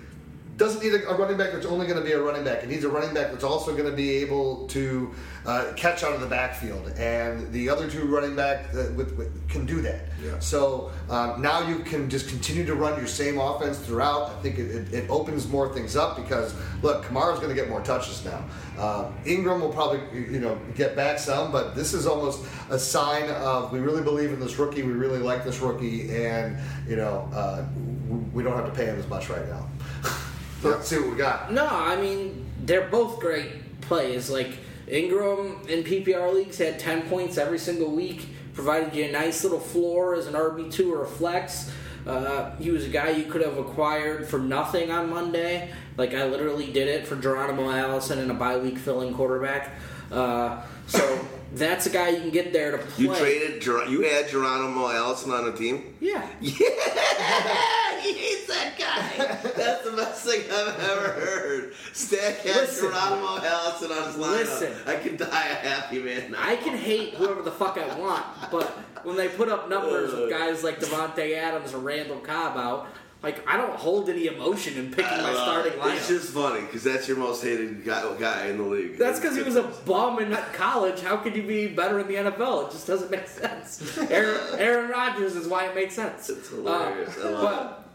S5: Doesn't need a, a running back that's only going to be a running back. It needs a running back that's also going to be able to uh, catch out of the backfield, and the other two running back that with, with, can do that.
S1: Yeah.
S5: So um, now you can just continue to run your same offense throughout. I think it, it, it opens more things up because look, Kamara's going to get more touches now. Um, Ingram will probably you know get back some, but this is almost a sign of we really believe in this rookie. We really like this rookie, and you know uh, we don't have to pay him as much right now. So Let's see what we got.
S6: No, I mean they're both great plays. Like Ingram in PPR leagues had ten points every single week, provided you a nice little floor as an RB two or a flex. Uh, he was a guy you could have acquired for nothing on Monday. Like I literally did it for Geronimo Allison and a bye week filling quarterback. Uh, so that's a guy you can get there to play.
S1: you traded. You had Geronimo Allison on the team.
S6: Yeah.
S1: Yeah, he hates that guy. That's the best thing I've ever heard. Stack
S6: Listen.
S1: Geronimo Allison on his lineup.
S6: Listen.
S1: I can die a happy man. now.
S6: I can hate whoever the fuck I want, but when they put up numbers with uh. guys like Davante Adams or Randall Cobb out, like I don't hold any emotion in picking my
S1: Uh,
S6: starting lineup.
S1: It's just funny because that's your most hated guy, guy in the league.
S6: That's because he was a bum in college. How could you be better in the NFL? It just doesn't make sense. Aaron, Aaron Rodgers is why it makes sense.
S1: It's hilarious. Love
S6: but,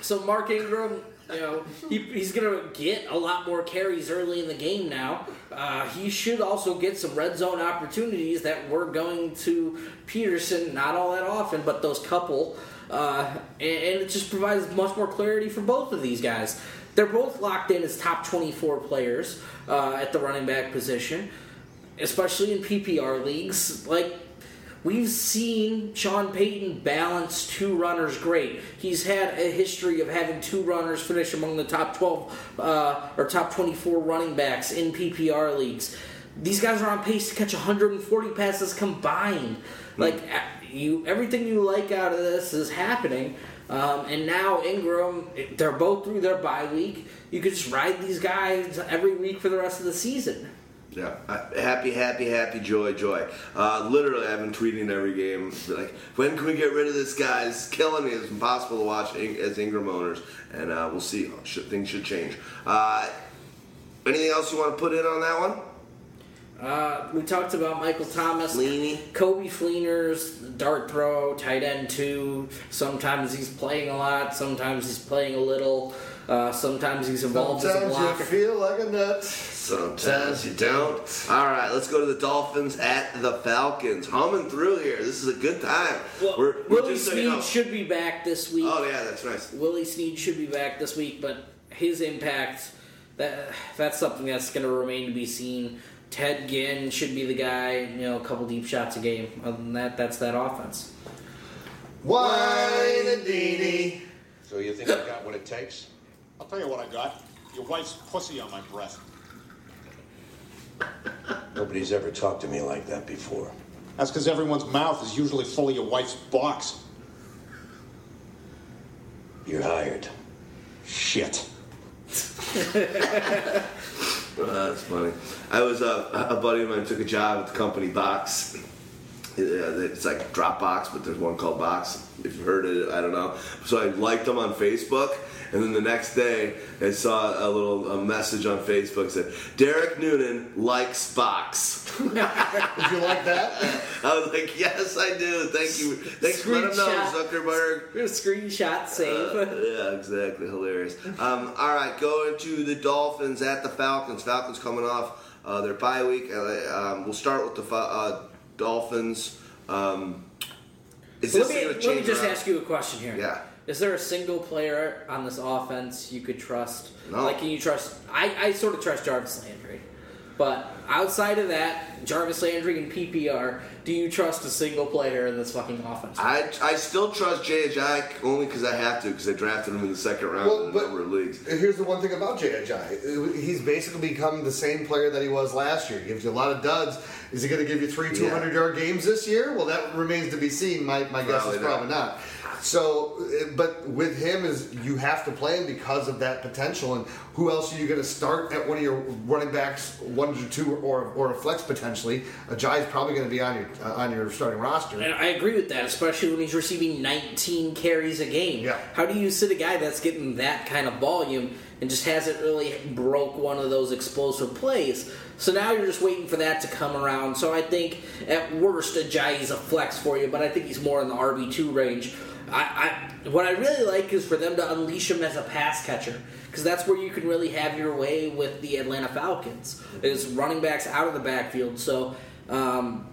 S6: so Mark Ingram, you know, he, he's going to get a lot more carries early in the game now. Uh, he should also get some red zone opportunities that we're going to Peterson not all that often, but those couple. Uh, and, and it just provides much more clarity for both of these guys. They're both locked in as top 24 players uh, at the running back position, especially in PPR leagues. Like, We've seen Sean Payton balance two runners great. He's had a history of having two runners finish among the top 12 uh, or top 24 running backs in PPR leagues. These guys are on pace to catch 140 passes combined. Like a- you, everything you like out of this is happening. Um, and now Ingram, they're both through their bye week. You could just ride these guys every week for the rest of the season.
S1: Yeah, happy, happy, happy, joy, joy. Uh, literally, I've been tweeting every game. Like, when can we get rid of this guy? It's killing me. It's impossible to watch as Ingram owners, and uh, we'll see. Should, things should change. Uh, anything else you want to put in on that one?
S6: Uh, we talked about Michael Thomas.
S1: Leany.
S6: Coby Fleener's dart throw, tight end two. Sometimes he's playing a lot. Sometimes he's playing a little. Uh, sometimes he's involved as a
S5: Sometimes you feel like a nut.
S1: Sometimes you don't. All right, let's go to the Dolphins at the Falcons. Humming through here. This is a good time.
S6: Well,
S1: We're, we're
S6: Willie
S1: just so
S6: Snead
S1: you know-
S6: should be back this week.
S1: Oh yeah, that's nice.
S6: Willie Snead should be back this week, but his impact that that's something that's going to remain to be seen. Ted Ginn should be the guy, you know, a couple deep shots a game. Other than that, that's that offense.
S5: Why and Dini.
S7: So you think I got what it takes?
S3: I'll tell you what I got. Your wife's pussy on my breath.
S7: Nobody's ever talked to me like that before.
S3: That's because everyone's mouth is usually full of your wife's box.
S7: You're hired.
S3: Shit.
S1: Uh, that's funny. I was uh, a buddy of mine took a job at the company Box. It's like Dropbox, but there's one called Box. If you've heard it, I don't know. So I liked them on Facebook, and then the next day I saw a little a message on Facebook that said Derek Noonan likes Box.
S5: Did you like that?
S1: I was like, yes, I do. Thank you. Thanks for letting him know. Zuckerberg.
S6: We're screenshot save.
S1: Uh, yeah, exactly. Hilarious. Um, all right, going to the Dolphins at the Falcons. Falcons coming off uh, their bye week. Uh, um, we'll start with the uh, Dolphins. Um, is this
S6: let me, let me just
S1: around?
S6: ask you a question here.
S1: Yeah.
S6: Is there a single player on this offense you could trust?
S1: No.
S6: Like, can you trust? I, I sort of trust Jarvis Landry, but outside of that, Jarvis Landry and PPR, do you trust a single player in this fucking offense?
S1: I, I still trust Jay Ajayi only because I have to because I drafted him in the second round
S5: Well,
S1: in a number of leagues.
S5: Here's the one thing about Jay Ajayi. He's basically become the same player that he was last year. He gives you a lot of duds. Is he going to give you three 200 yard games this year? Well, that remains to be seen. My, my guess is probably not. So, uh, but with him is you have to play him because of that potential. And who else are you going to start at one of your running backs, one to two, or or a flex potentially? Ajayi's probably going to be on your uh, on your starting roster.
S6: And I agree with that, especially when he's receiving 19 carries a game.
S5: Yeah.
S6: How do you sit a guy that's getting that kind of volume and just hasn't really broke one of those explosive plays? So now you're just waiting for that to come around. So I think at worst, Ajayi's a flex for you, but I think he's more in the RB two range. I, I what I really like is for them to unleash him as a pass catcher because that's where you can really have your way with the Atlanta Falcons is running backs out of the backfield. So um,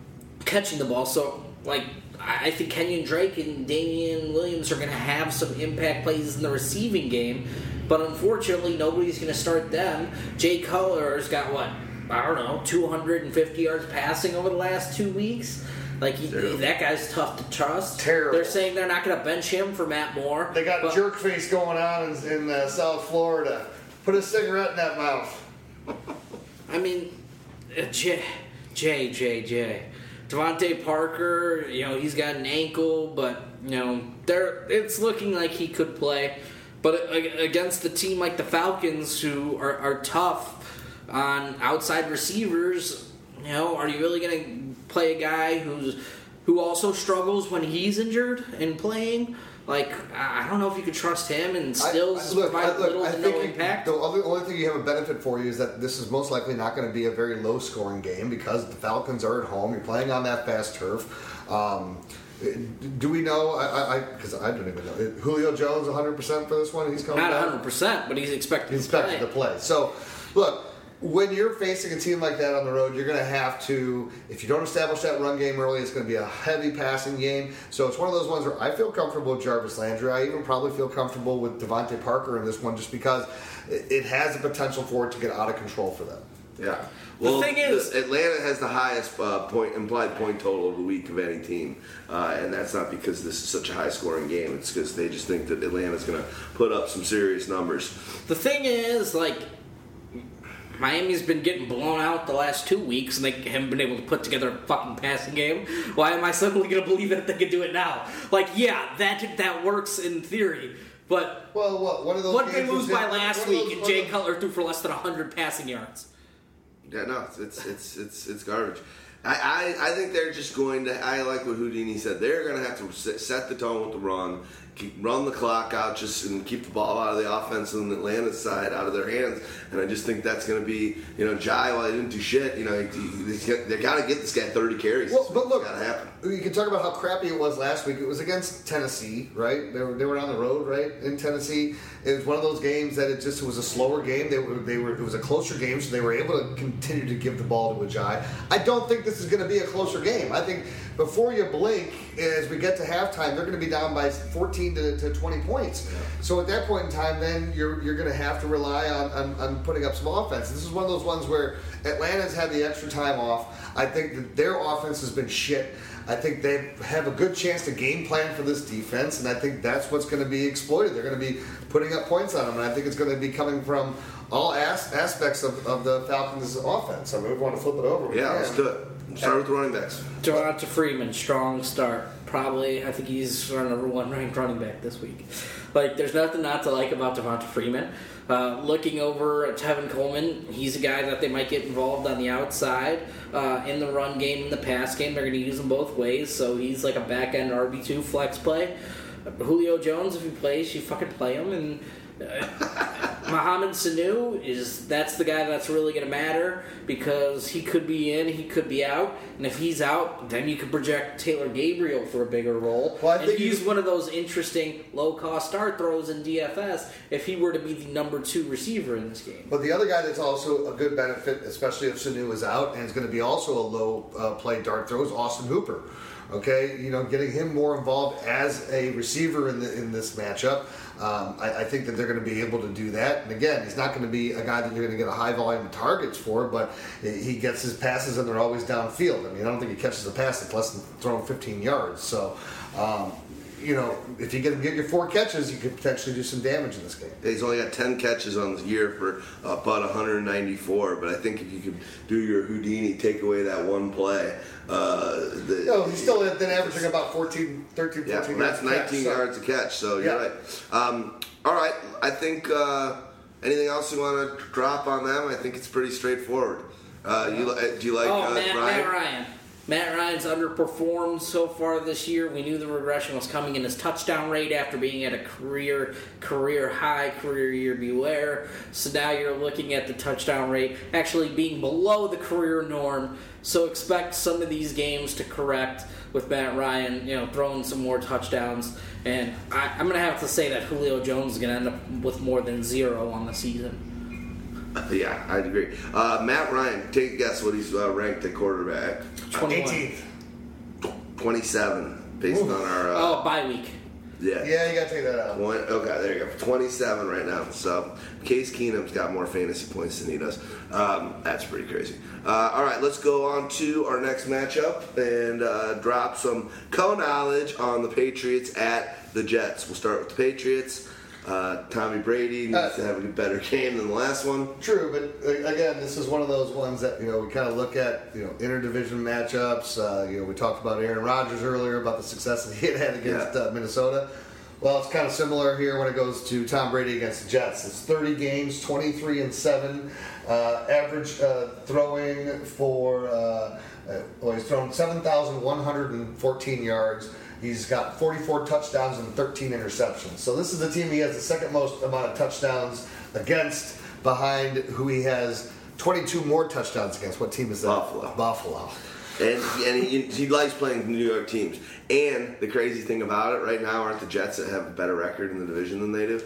S6: catching the ball. So, like, I think Kenyon Drake and Damien Williams are going to have some impact plays in the receiving game, but unfortunately, nobody's going to start them. Jay Cutler's got what? I don't know, 250 yards passing over the last two weeks. Like he, that guy's tough to trust.
S5: Terrible.
S6: They're saying they're not going to bench him for Matt Moore.
S5: They got
S6: but-
S5: jerk face going on in, in uh, South Florida. Put a cigarette in that mouth.
S6: I mean, uh, J, J, J, J. DeVante Parker, you know, he's got an ankle, but, you know, they're, it's looking like he could play. But against a team like the Falcons, who are, are tough on outside receivers, you know, are you really going to play a guy who's who also struggles when he's injured and playing? Like, I I don't know if you could trust him and still
S5: I- I- look,
S6: provide
S5: I- look,
S6: little
S5: I
S6: to
S5: think
S6: no
S5: you-
S6: impact.
S5: The other, only thing you have a benefit for you is that this is most likely not going to be a very low scoring game because the Falcons are at home. You're playing on that fast turf. Um, do we know? I because I, don't even know. Julio Jones 100 percent for this one. He's coming.
S6: Not 100, percent but he's expected
S5: He's
S6: to
S5: expected
S6: play.
S5: to play. So, look, when you're facing a team like that on the road, you're going to have to, if you don't establish that run game early, it's going to be a heavy passing game. So it's one of those ones where I feel comfortable with Jarvis Landry. I even probably feel comfortable with DeVante Parker in this one just because it it has the potential for it to get out of control for them.
S1: Yeah. Well, The
S6: thing is-
S1: Atlanta has the highest uh, point implied point total of the week of any team, uh, and that's not because this is such a high scoring game. It's because they just think that Atlanta's going to put up some serious numbers.
S6: The thing is, like, Miami's been getting blown out the last two weeks, and they haven't been able to put together a fucking passing game. Why am I suddenly going to believe that they can do it now? Like, yeah, that that works in theory, but
S5: Well, what one of those
S6: what did they lose by
S5: in-
S6: last week?
S5: those-
S6: And Jay
S5: those-
S6: Cutler threw for less than hundred passing yards.
S1: Yeah, no, it's it's it's it's garbage. I, I, I think they're just going to. I like what Houdini said. They're going to have to set the tone with the run, keep, run the clock out, just and keep the ball out of the offense on Atlanta side out of their hands. And I just think that's going to be, you know, Jai. While he didn't do shit, you know, he, he, they got to get this guy thirty carries.
S5: Well, but look,
S1: got to happen.
S5: you can talk about how crappy it was last week. It was against Tennessee, right? They were, they were on the road, right, in Tennessee. It was one of those games that it just was a slower game. They were, they were, it was a closer game, so they were able to continue to give the ball to Ajay. I don't think this is going to be a closer game. I think before you blink, as we get to halftime, they're going to be down by 14 to, to 20 points. So at that point in time, then you're you're going to have to rely on, on, on putting up some offense. This is one of those ones where Atlanta's had the extra time off. I think that their offense has been shit. I think they have a good chance to game plan for this defense, and I think that's what's going to be exploited. They're going to be putting up points on them. And I think it's going to be coming from all as- aspects of, of the Falcons' offense. I mean, we want to flip it over.
S1: Yeah, let's do it. Start with running backs.
S6: Devonta Freeman, strong start. Probably, I think he's our number one ranked running back this week. Like, there's nothing not to like about Devonta Freeman. Uh, looking over at Tevin Coleman, he's a guy that they might get involved on the outside uh, in the run game, in the pass game. They're going to use him both ways, so he's like a back end RB two flex play. Julio Jones, if he plays, you fucking play him, and Mohamed Sanu is that's the guy that's really going to matter because he could be in, he could be out, and if he's out, then you could project Taylor Gabriel for a bigger role.
S5: Well, I
S6: and he's one of those interesting low cost start throws in DFS if he were to be the number two receiver in this game.
S5: But the other guy that's also a good benefit, especially if Sanu is out, and is going to be also a low uh, play dart throw, is Austin Hooper. Okay, you know, getting him more involved as a receiver in the, in this matchup, um, I, I think that they're going to be able to do that. And again, he's not going to be a guy that you're going to get a high volume of targets for, but he gets his passes and they're always downfield. I mean, I don't think he catches a pass that's less than throwing 15 yards. So. Um, you know, if you get get your four catches, you could potentially do some damage in this game.
S1: He's only got 10 catches on the year for about 194, but I think if you could do your Houdini, take away that one play. Uh, the,
S5: No, he's still then averaging about 14, 13, 14
S1: Yeah, well, that's
S5: yards a catch,
S1: 19
S5: so-
S1: yards a catch, so you're right. Um, all right, I think uh, anything else you want to drop on them? I think it's pretty straightforward. Uh, you, do you like
S6: oh,
S1: uh,
S6: Matt,
S1: Ryan?
S6: Matt Ryan. Matt Ryan's underperformed so far this year. We knew the regression was coming in his touchdown rate after being at a career career high, career year beware. So now you're looking at the touchdown rate actually being below the career norm. So expect some of these games to correct with Matt Ryan, you know, throwing some more touchdowns. And I, I'm going to have to say that Julio Jones is going to end up with more than zero on the season.
S1: Yeah, I agree. Uh, Matt Ryan, take a guess what he's uh, ranked at quarterback.
S6: 21.
S5: 18th.
S1: 27, based on our. Uh,
S6: Oh, bye week.
S1: yeah.
S5: Yeah, you got to take that out.
S1: One, okay, there you go. 27 right now. So Case Keenum's got more fantasy points than he does. Um, that's pretty crazy. Uh, all right, let's go on to our next matchup and uh, drop some co-knowledge on the Patriots at the Jets. We'll start with the Patriots. Uh, Tommy Brady needs
S5: Uh,
S1: to have a better game than the last one.
S5: True, but uh, again, this is one of those ones that you know we kind of look at you know interdivision matchups. Uh, you know, we talked about Aaron Rodgers earlier about the success that he had had against
S1: Yeah.
S5: uh, Minnesota. Well, it's kind of similar here when it goes to Tom Brady against the Jets. It's 30 games, 23 and seven, uh, average uh, throwing for. Well, he's thrown 7,114 yards. He's got 44 touchdowns and 13 interceptions. So this is the team he has the second most amount of touchdowns against, behind who he has 22 more touchdowns against. What team is that?
S1: Buffalo.
S5: Buffalo.
S1: And, and he, he likes playing New York teams. And the crazy thing about it right now aren't the Jets that have a better record in the division than they do.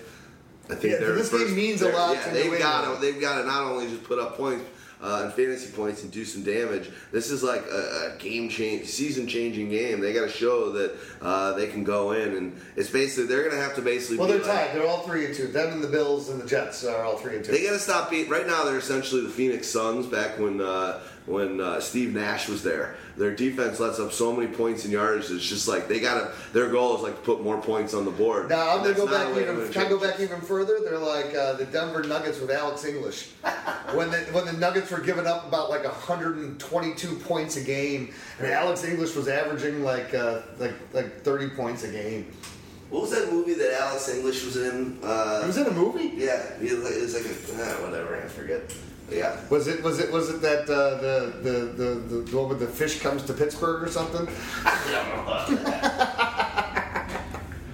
S1: I think
S5: Yeah, this game means a lot
S1: Yeah,
S5: to
S1: they've
S5: New
S1: got to they've got to not only just put up points uh, and fantasy points and do some damage. This is like a, a game change, season changing game. They got to show that uh, they can go in, and it's basically they're going to have to basically.
S5: Well, they're
S1: like-
S5: tied. They're all three and two. Them and the Bills and the Jets are all three and two.
S1: They got to stop being. Right now, they're essentially the Phoenix Suns back when uh, when uh, Steve Nash was there. Their defense lets up so many points and yards. It's just like they got to. Their goal is like to put more points on the board.
S5: Now I'm gonna go back even. Can I go back even further? They're like uh, the Denver Nuggets with Alex English. when the when the Nuggets were giving up about like 122 points a game, and Alex English was averaging like uh, like like 30 points a game.
S1: What was that movie that Alex English was in? Uh,
S5: He was in a movie.
S1: Yeah, it was like, it was like a, ah, whatever. I forget. But yeah.
S5: Was it was it was it that uh, the, the the the the one with the fish comes to Pittsburgh or something?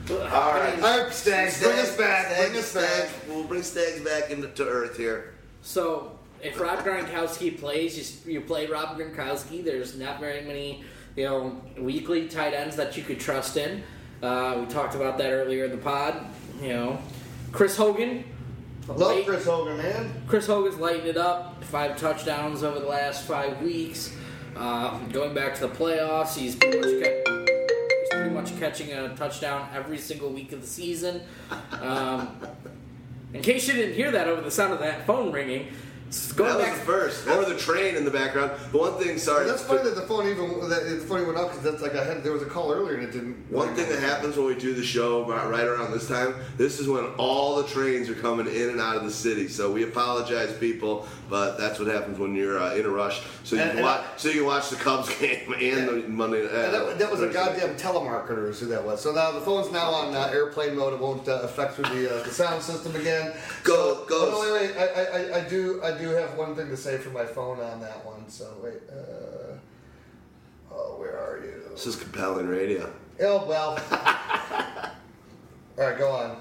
S1: All right.
S5: All right, Stags, bring us back.
S1: Stags,
S5: Bring us back.
S1: Stags. We'll bring Stags back into to earth here.
S6: So if Rob Gronkowski plays, you, you play Rob Gronkowski. There's not very many, you know, weekly tight ends that you could trust in. Uh, we talked about that earlier in the pod. You know, Chris Hogan.
S5: Love
S6: late-
S5: Chris Hogan, man.
S6: Chris Hogan's lighting it up. Five touchdowns over the last five weeks. Uh, going back to the playoffs, he's pretty much ca- he's pretty much catching a touchdown every single week of the season. Um, in case you didn't hear that over the sound of that phone ringing, Going
S1: that was
S6: back
S1: the first, or the train in the background. The one thing, sorry,
S5: That's funny that the phone even that the phone went up because that's like I had there was a call earlier and it didn't.
S1: One thing that happens when we do the show right right around this time, this is when all the trains are coming in and out of the city. So we apologize, people, but that's what happens when you're uh, in a rush. So you
S5: And-
S1: can
S5: and
S1: watch,
S5: I-
S1: so you can watch the Cubs game and the Monday. Uh,
S5: And that, that was a goddamn telemarketer is who that was. So now the phone's now on uh, airplane mode. It won't uh, affect through the, uh, the sound system again.
S1: Go-
S5: so,
S1: goes.
S5: Oh, no, wait, wait. I, I, I- I do I do have one thing to say for my phone on that one. So wait. Uh, oh, where are you?
S1: This is compelling radio.
S5: Oh well. All right, go on.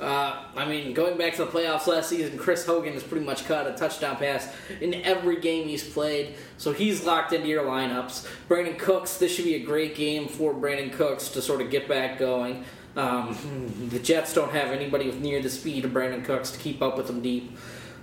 S6: Uh, I mean, going back to the playoffs last season, Chris Hogan has pretty much caught a touchdown pass in every game he's played, so he's locked into your lineups. Brandin Cooks, this should be a great game for Brandin Cooks to sort of get back going. Um, the Jets don't have anybody with near the speed of Brandin Cooks to keep up with him deep.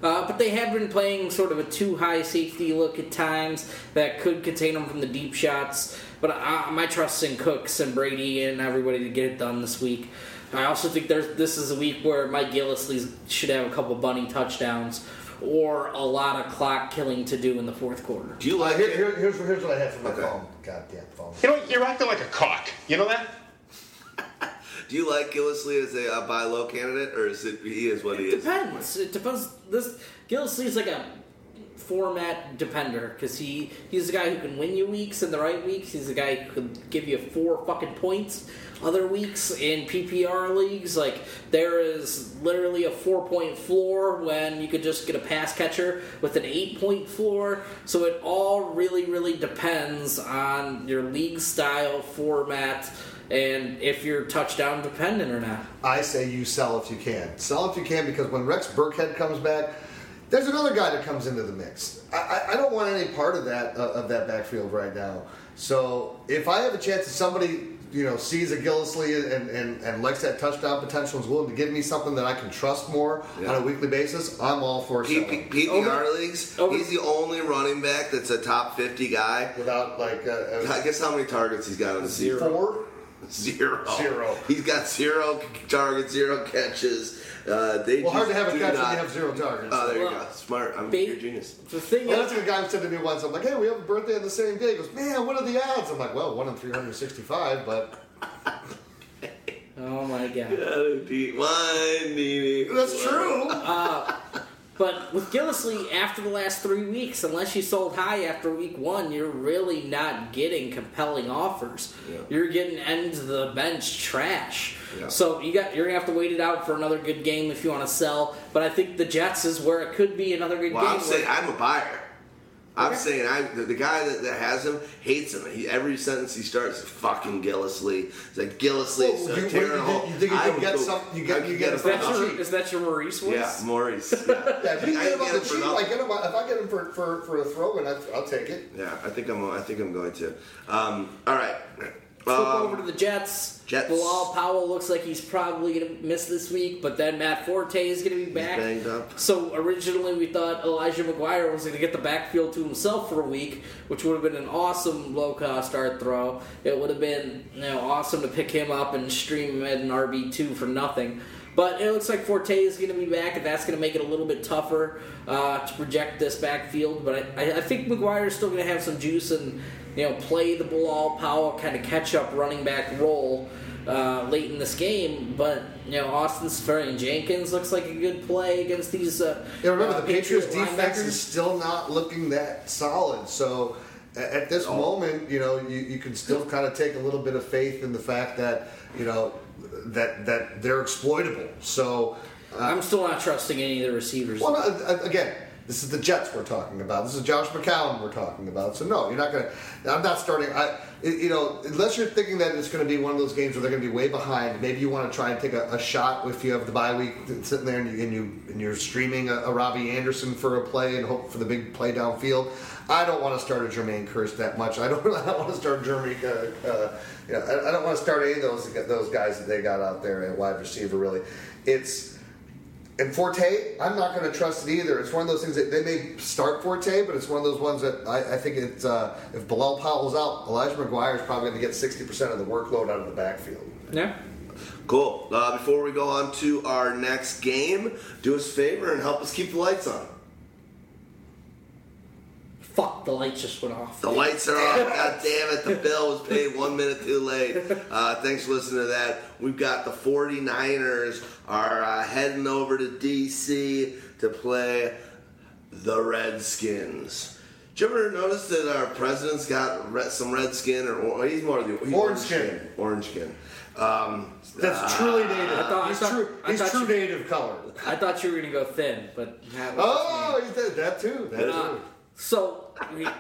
S6: Uh, but they have been playing sort of a too high safety look at times that could contain them from the deep shots. But I, my trust in Cooks and Brady and everybody to get it done this week. I also think there's this is a week where Mike Gillislee should have a couple bunny touchdowns or a lot of clock killing to do in the fourth quarter.
S1: Do you
S5: Uh,
S1: like
S5: here, here, here's, here's what I have for my
S1: Okay.
S5: phone. Goddamn phone.
S3: You know, you're acting like a cock. You know that?
S1: Do you like Gillislee as a uh, buy low candidate, or is it he is what he is?
S6: depends. It depends. This Gillislee's like a format depender because he he's a guy who can win you weeks in the right weeks. He's a guy who can give you four fucking points other weeks in PPR leagues. Like there is literally a four point floor when you could just get a pass catcher with an eight point floor. So it all really really depends on your league style format. And if you're touchdown dependent or not.
S5: I say you sell if you can. Sell if you can because when Rex Burkhead comes back, there's another guy that comes into the mix. I, I, I don't want any part of that uh, of that backfield right now. So if I have a chance that somebody you know sees a Gillislee and, and, and likes that touchdown potential and is willing to give me something that I can trust more
S1: Yeah.
S5: on a weekly basis, I'm all for
S1: P-
S5: selling.
S1: P- PPR
S6: Over-
S1: leagues,
S6: over-
S1: he's the only running back that's a top 50 guy.
S5: Without like uh,
S1: I
S5: uh,
S1: guess how many targets he's got on the season?
S5: four.
S1: Zero.
S5: Zero.
S1: He's got zero targets, zero catches. Uh, they
S5: Well, hard to have a
S1: do
S5: catch when
S1: not-
S5: you have zero targets.
S1: Oh, there you go. Smart. I'm
S6: ba-
S1: a genius.
S6: The thing
S5: Well,
S6: is,
S5: that's what a guy said to me once. I'm like, hey, we have a birthday on the same day. He goes, man, what are the odds? I'm like, well, one in 365, but
S6: oh my god.
S1: One meeting.
S5: that's true.
S6: But with Gillislee, after the last three weeks, unless you sold high after week one, you're really not getting compelling offers.
S1: Yeah.
S6: You're getting end of the bench trash.
S1: Yeah.
S6: So you got you're gonna have to wait it out for another good game if you want to sell. But I think the Jets is where it could be another good
S1: Well,
S6: game.
S1: I'm saying I'm a buyer. I'm saying I the, the guy that, that has him hates him. He, every sentence he starts is fucking Gillislee. It's like Gillislee.
S5: Well,
S1: uh,
S5: you-
S1: Terrell
S5: you
S1: Hall.
S5: you think you
S1: I
S5: get
S1: go-
S5: some- you get-
S1: I
S5: you
S1: could
S5: get
S1: him
S6: is that your is that your Maurice voice?
S1: Yeah, Maurice. Yeah.
S5: Yeah, if you
S1: I
S5: get him on the
S1: for
S5: cheap, I get him. If I get him for, for, for a throw in, I- I'll take it.
S1: Yeah, I think I'm. I think I'm going to. Um, all right.
S6: Flip
S1: Um,
S6: over to the Jets.
S1: Jets.
S6: Bilal Powell looks like he's probably going to miss this week, but then Matt Forte is going to be back.
S1: banged up.
S6: So originally we thought Elijah McGuire was going to get the backfield to himself for a week, which would have been an awesome low cost art throw. It would have been you know awesome to pick him up and stream him at an RB two for nothing. But it looks like Forte is going to be back, and that's going to make it a little bit tougher uh, to project this backfield. But I, I, I think McGuire is still going to have some juice and you know play the Bilal Powell kind of catch up running back role uh, late in this game. But you know Austin Seferian-Jenkins looks like a good play against these. Uh,
S5: Yeah, remember
S6: uh,
S5: the Patriots
S6: Patriot
S5: defense
S6: linebackers.
S5: is still not looking that solid. So at this moment, you know, you, you can still kind of take a little bit of faith in the fact that you know that that they're exploitable. So. Uh,
S6: I'm still not trusting any of the receivers.
S5: Well, no, again, this is the Jets we're talking about. This is Josh McCown we're talking about. So no, you're not going to. I'm not starting. I, you know, unless you're thinking that it's going to be one of those games where they're going to be way behind. Maybe you want to try and take a, a shot if you have the bye week sitting there and, you, and you and you're streaming a, a Robby Anderson for a play and hope for the big play downfield. I don't want to start a Jermaine Kearse that much. I don't. I don't want to start Jeremy. Uh, uh, you know, I, I don't want to start any of those those guys that they got out there at wide receiver. Really, it's. And Forte, I'm not going to trust it either. It's one of those things that they may start Forte, but it's one of those ones that I, I think it's uh, if Bilal Powell's out, Elijah McGuire is probably going to get 60% of the workload out of the backfield.
S6: yeah.
S1: Cool. Uh, before we go on to our next game, do us a favor and help us keep the lights on.
S6: Fuck, the lights just went off.
S1: The lights are off. God damn it. The bill was paid one minute too late. Uh, thanks for listening to that. We've got the 49ers are uh, heading over to D.C. to play the Redskins. Did you ever notice that our president's got red, some red skin, or, or he's more of the he's
S5: Orange skin.
S1: Orange skin. Um,
S5: That's truly native.
S6: thought- I
S5: he's
S6: thought-
S5: true,
S6: I
S5: he's
S6: thought
S5: true
S6: you-
S5: native color.
S6: I thought you were gonna go thin, but that
S5: Oh, he did that too. That
S6: Uh,
S5: too.
S6: So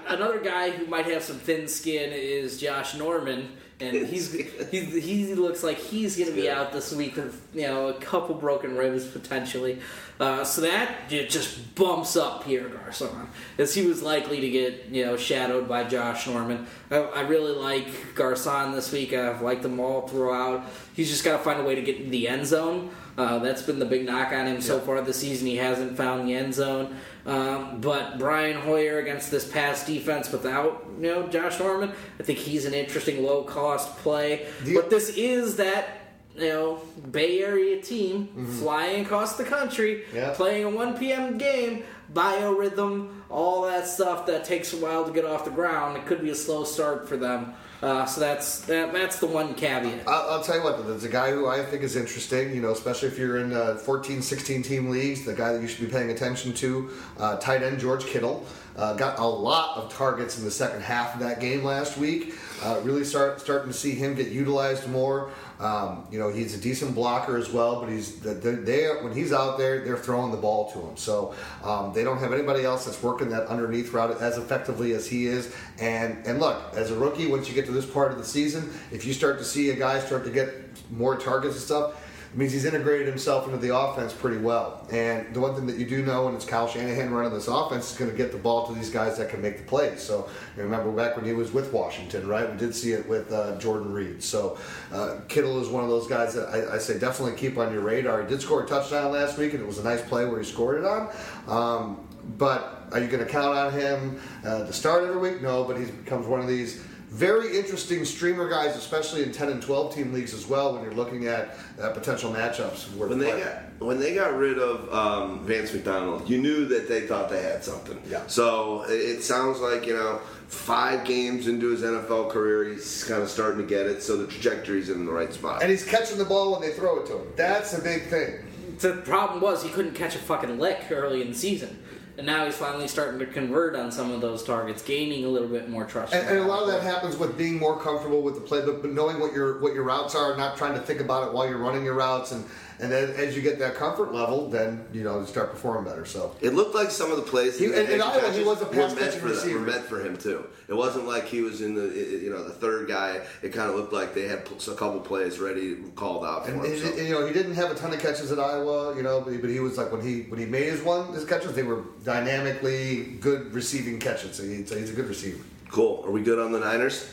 S6: another guy who might have some thin skin is Josh Norman, and he's, he's he looks like he's going to be out this week with you know a couple broken ribs potentially. Uh, so that just bumps up Pierre Garcon as he was likely to get you know shadowed by Josh Norman. I, I really like Garcon this week. I've liked him all throughout. He's just got to find a way to get in the end zone. Uh, that's been the big knock on him so far this season. He hasn't found the end zone. Um, but Brian Hoyer against this pass defense without you know Josh Norman, I think he's an interesting low cost play. But this is that you know Bay Area team flying across the country,
S5: Yeah.
S6: playing a 1 p.m. game, biorhythm, all that stuff that takes a while to get off the ground. It could be a slow start for them. Uh, so that's that, that's the one caveat.
S5: I'll, I'll tell you what, there's a guy who I think is interesting, you know, especially if you're in uh, 14, 16 team leagues, the guy that you should be paying attention to, uh, tight end George Kittle. Uh, got a lot of targets in the second half of that game last week. Uh, really start starting to see him get utilized more. Um, you know, he's a decent blocker as well, but he's they, when he's out there, they're throwing the ball to him. So um, they don't have anybody else that's working that underneath route as effectively as he is. And and look, as a rookie, once you get to this part of the season, if you start to see a guy start to get more targets and stuff. It means he's integrated himself into the offense pretty well. And the one thing that you do know when it's Kyle Shanahan running this offense is going to get the ball to these guys that can make the plays. So you remember back when he was with Washington, right? We did see it with uh, Jordan Reed. So uh, Kittle is one of those guys that I, I say definitely keep on your radar. He did score a touchdown last week, and it was a nice play where he scored it on. Um, but are you going to count on him uh, to start every week? No, but he becomes one of these very interesting streamer guys, especially in 10 and 12 team leagues as well, when you're looking at uh, potential matchups.
S1: when
S5: to
S1: they
S5: play.
S1: got when they got rid of um, Vance McDonald, you knew that they thought they had something.
S5: Yeah.
S1: So it it sounds like you know five games into his NFL career, he's kind of starting to get it. So the trajectory's in the right spot.
S5: and he's catching the ball when they throw it to him. That's a big thing.
S6: The problem was he couldn't catch a fucking lick early in the season. And now he's finally starting to convert on some of those targets, gaining a little bit more trust.
S5: And, and a lot of that happens with being more comfortable with the play, but, but knowing what your what your routes are, not trying to think about it while you're running your routes, and and then as you get that comfort level, then you know you start performing better. So
S1: It looked like some of the plays.
S5: He- in- in
S1: Andrew
S5: Iowa, he was a
S1: were
S5: pass
S1: meant
S5: catching
S1: for
S5: receiver.
S1: Were meant for him too. It wasn't like he was in the you know the third guy. It kind of looked like they had a couple plays ready called out for
S5: And,
S1: him.
S5: and-
S1: so.
S5: and, you know, he didn't have a ton of catches at Iowa, you know, but, but he was like when he when he made his one his catches, they were dynamically good receiving catches. So, he, so he's a good receiver.
S1: Cool. Are we good on the Niners?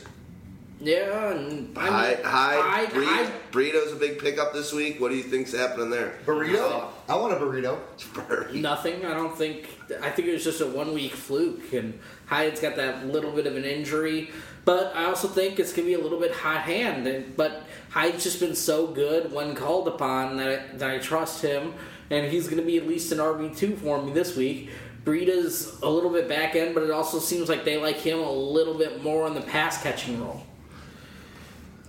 S6: Yeah, and I mean,
S1: Hi, hi,
S6: Hyde-
S1: Breed,
S6: Hyde-
S1: Burrito's a big pickup this week. What do you think's happening there?
S5: Burrito? Uh, I want a burrito.
S6: Nothing. I don't think. I think it was just a one week fluke, and Hyde's got that little bit of an injury. But I also think it's gonna be a little bit hot hand. And, but Hyde's just been so good when called upon that I, that I trust him, and he's gonna be at least an RB two for me this week. Breida's a little bit back end, but it also seems like they like him a little bit more in the pass catching role.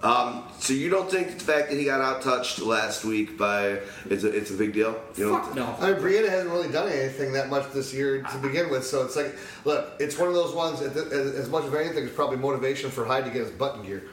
S1: Um, so you don't think the fact that he got out touched last week by it's a it's a big deal? You
S6: Fuck no.
S5: I mean, Brianna hasn't really done anything that much this year to begin with, so it's like, look, it's one of those ones. As as much of anything, it's probably motivation for Hyde to get his button gear.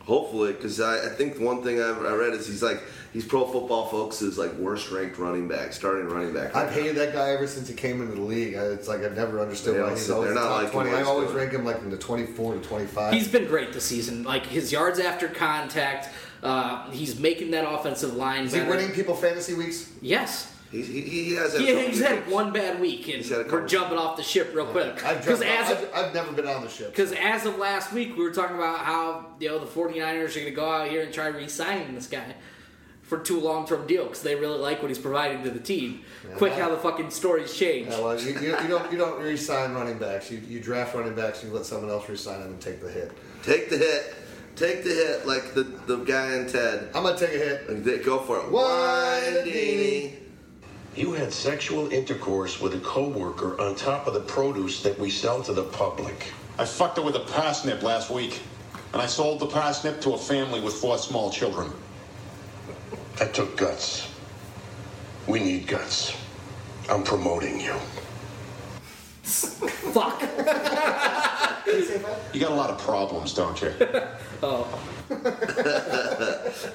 S1: Hopefully, because I, I think one thing I, I read is he's like he's Pro Football Focus's like worst ranked running back, starting running back.
S5: I've hated that guy ever since he came into the league. I- It's like I've never understood
S1: They
S5: why he's always
S1: they're not
S5: top
S1: like
S5: twenty.
S1: him
S5: I
S1: like
S5: always rank him like in the twenty-four to twenty-five.
S6: He's been great this season. Like his yards after contact, uh, he's making that offensive line
S5: Is he winning people fantasy weeks?
S6: Yes.
S1: He's, he, he has. had
S6: He, he's had
S1: games.
S6: one bad week, and
S1: He's had a
S6: we're
S1: couple.
S6: jumping off the ship real quick.
S5: I've,
S6: Because
S5: jumped-
S6: as
S5: I've, I've never been on the ship.
S6: because as of last week, we were talking about how you know the 49ers are going to go out here and try re-signing this guy for two long-term deal because they really like what he's providing to the team. Quick, how the fucking stories change.
S5: Yeah, well, you, you, you don't you don't re-sign running backs. You, you draft running backs. and You let someone else re-sign them and take the hit.
S1: Take the hit, take the hit, like the the guy in Ted.
S5: I'm gonna take a hit.
S1: They- Go for it.
S5: Windini.
S7: You had sexual intercourse with a coworker on top of the produce that we sell to the public.
S3: I fucked her with a parsnip last week, and I sold the parsnip to a family with four small children.
S7: That took guts. We need guts. I'm promoting you.
S6: Fuck.
S3: You got a lot of problems, don't you?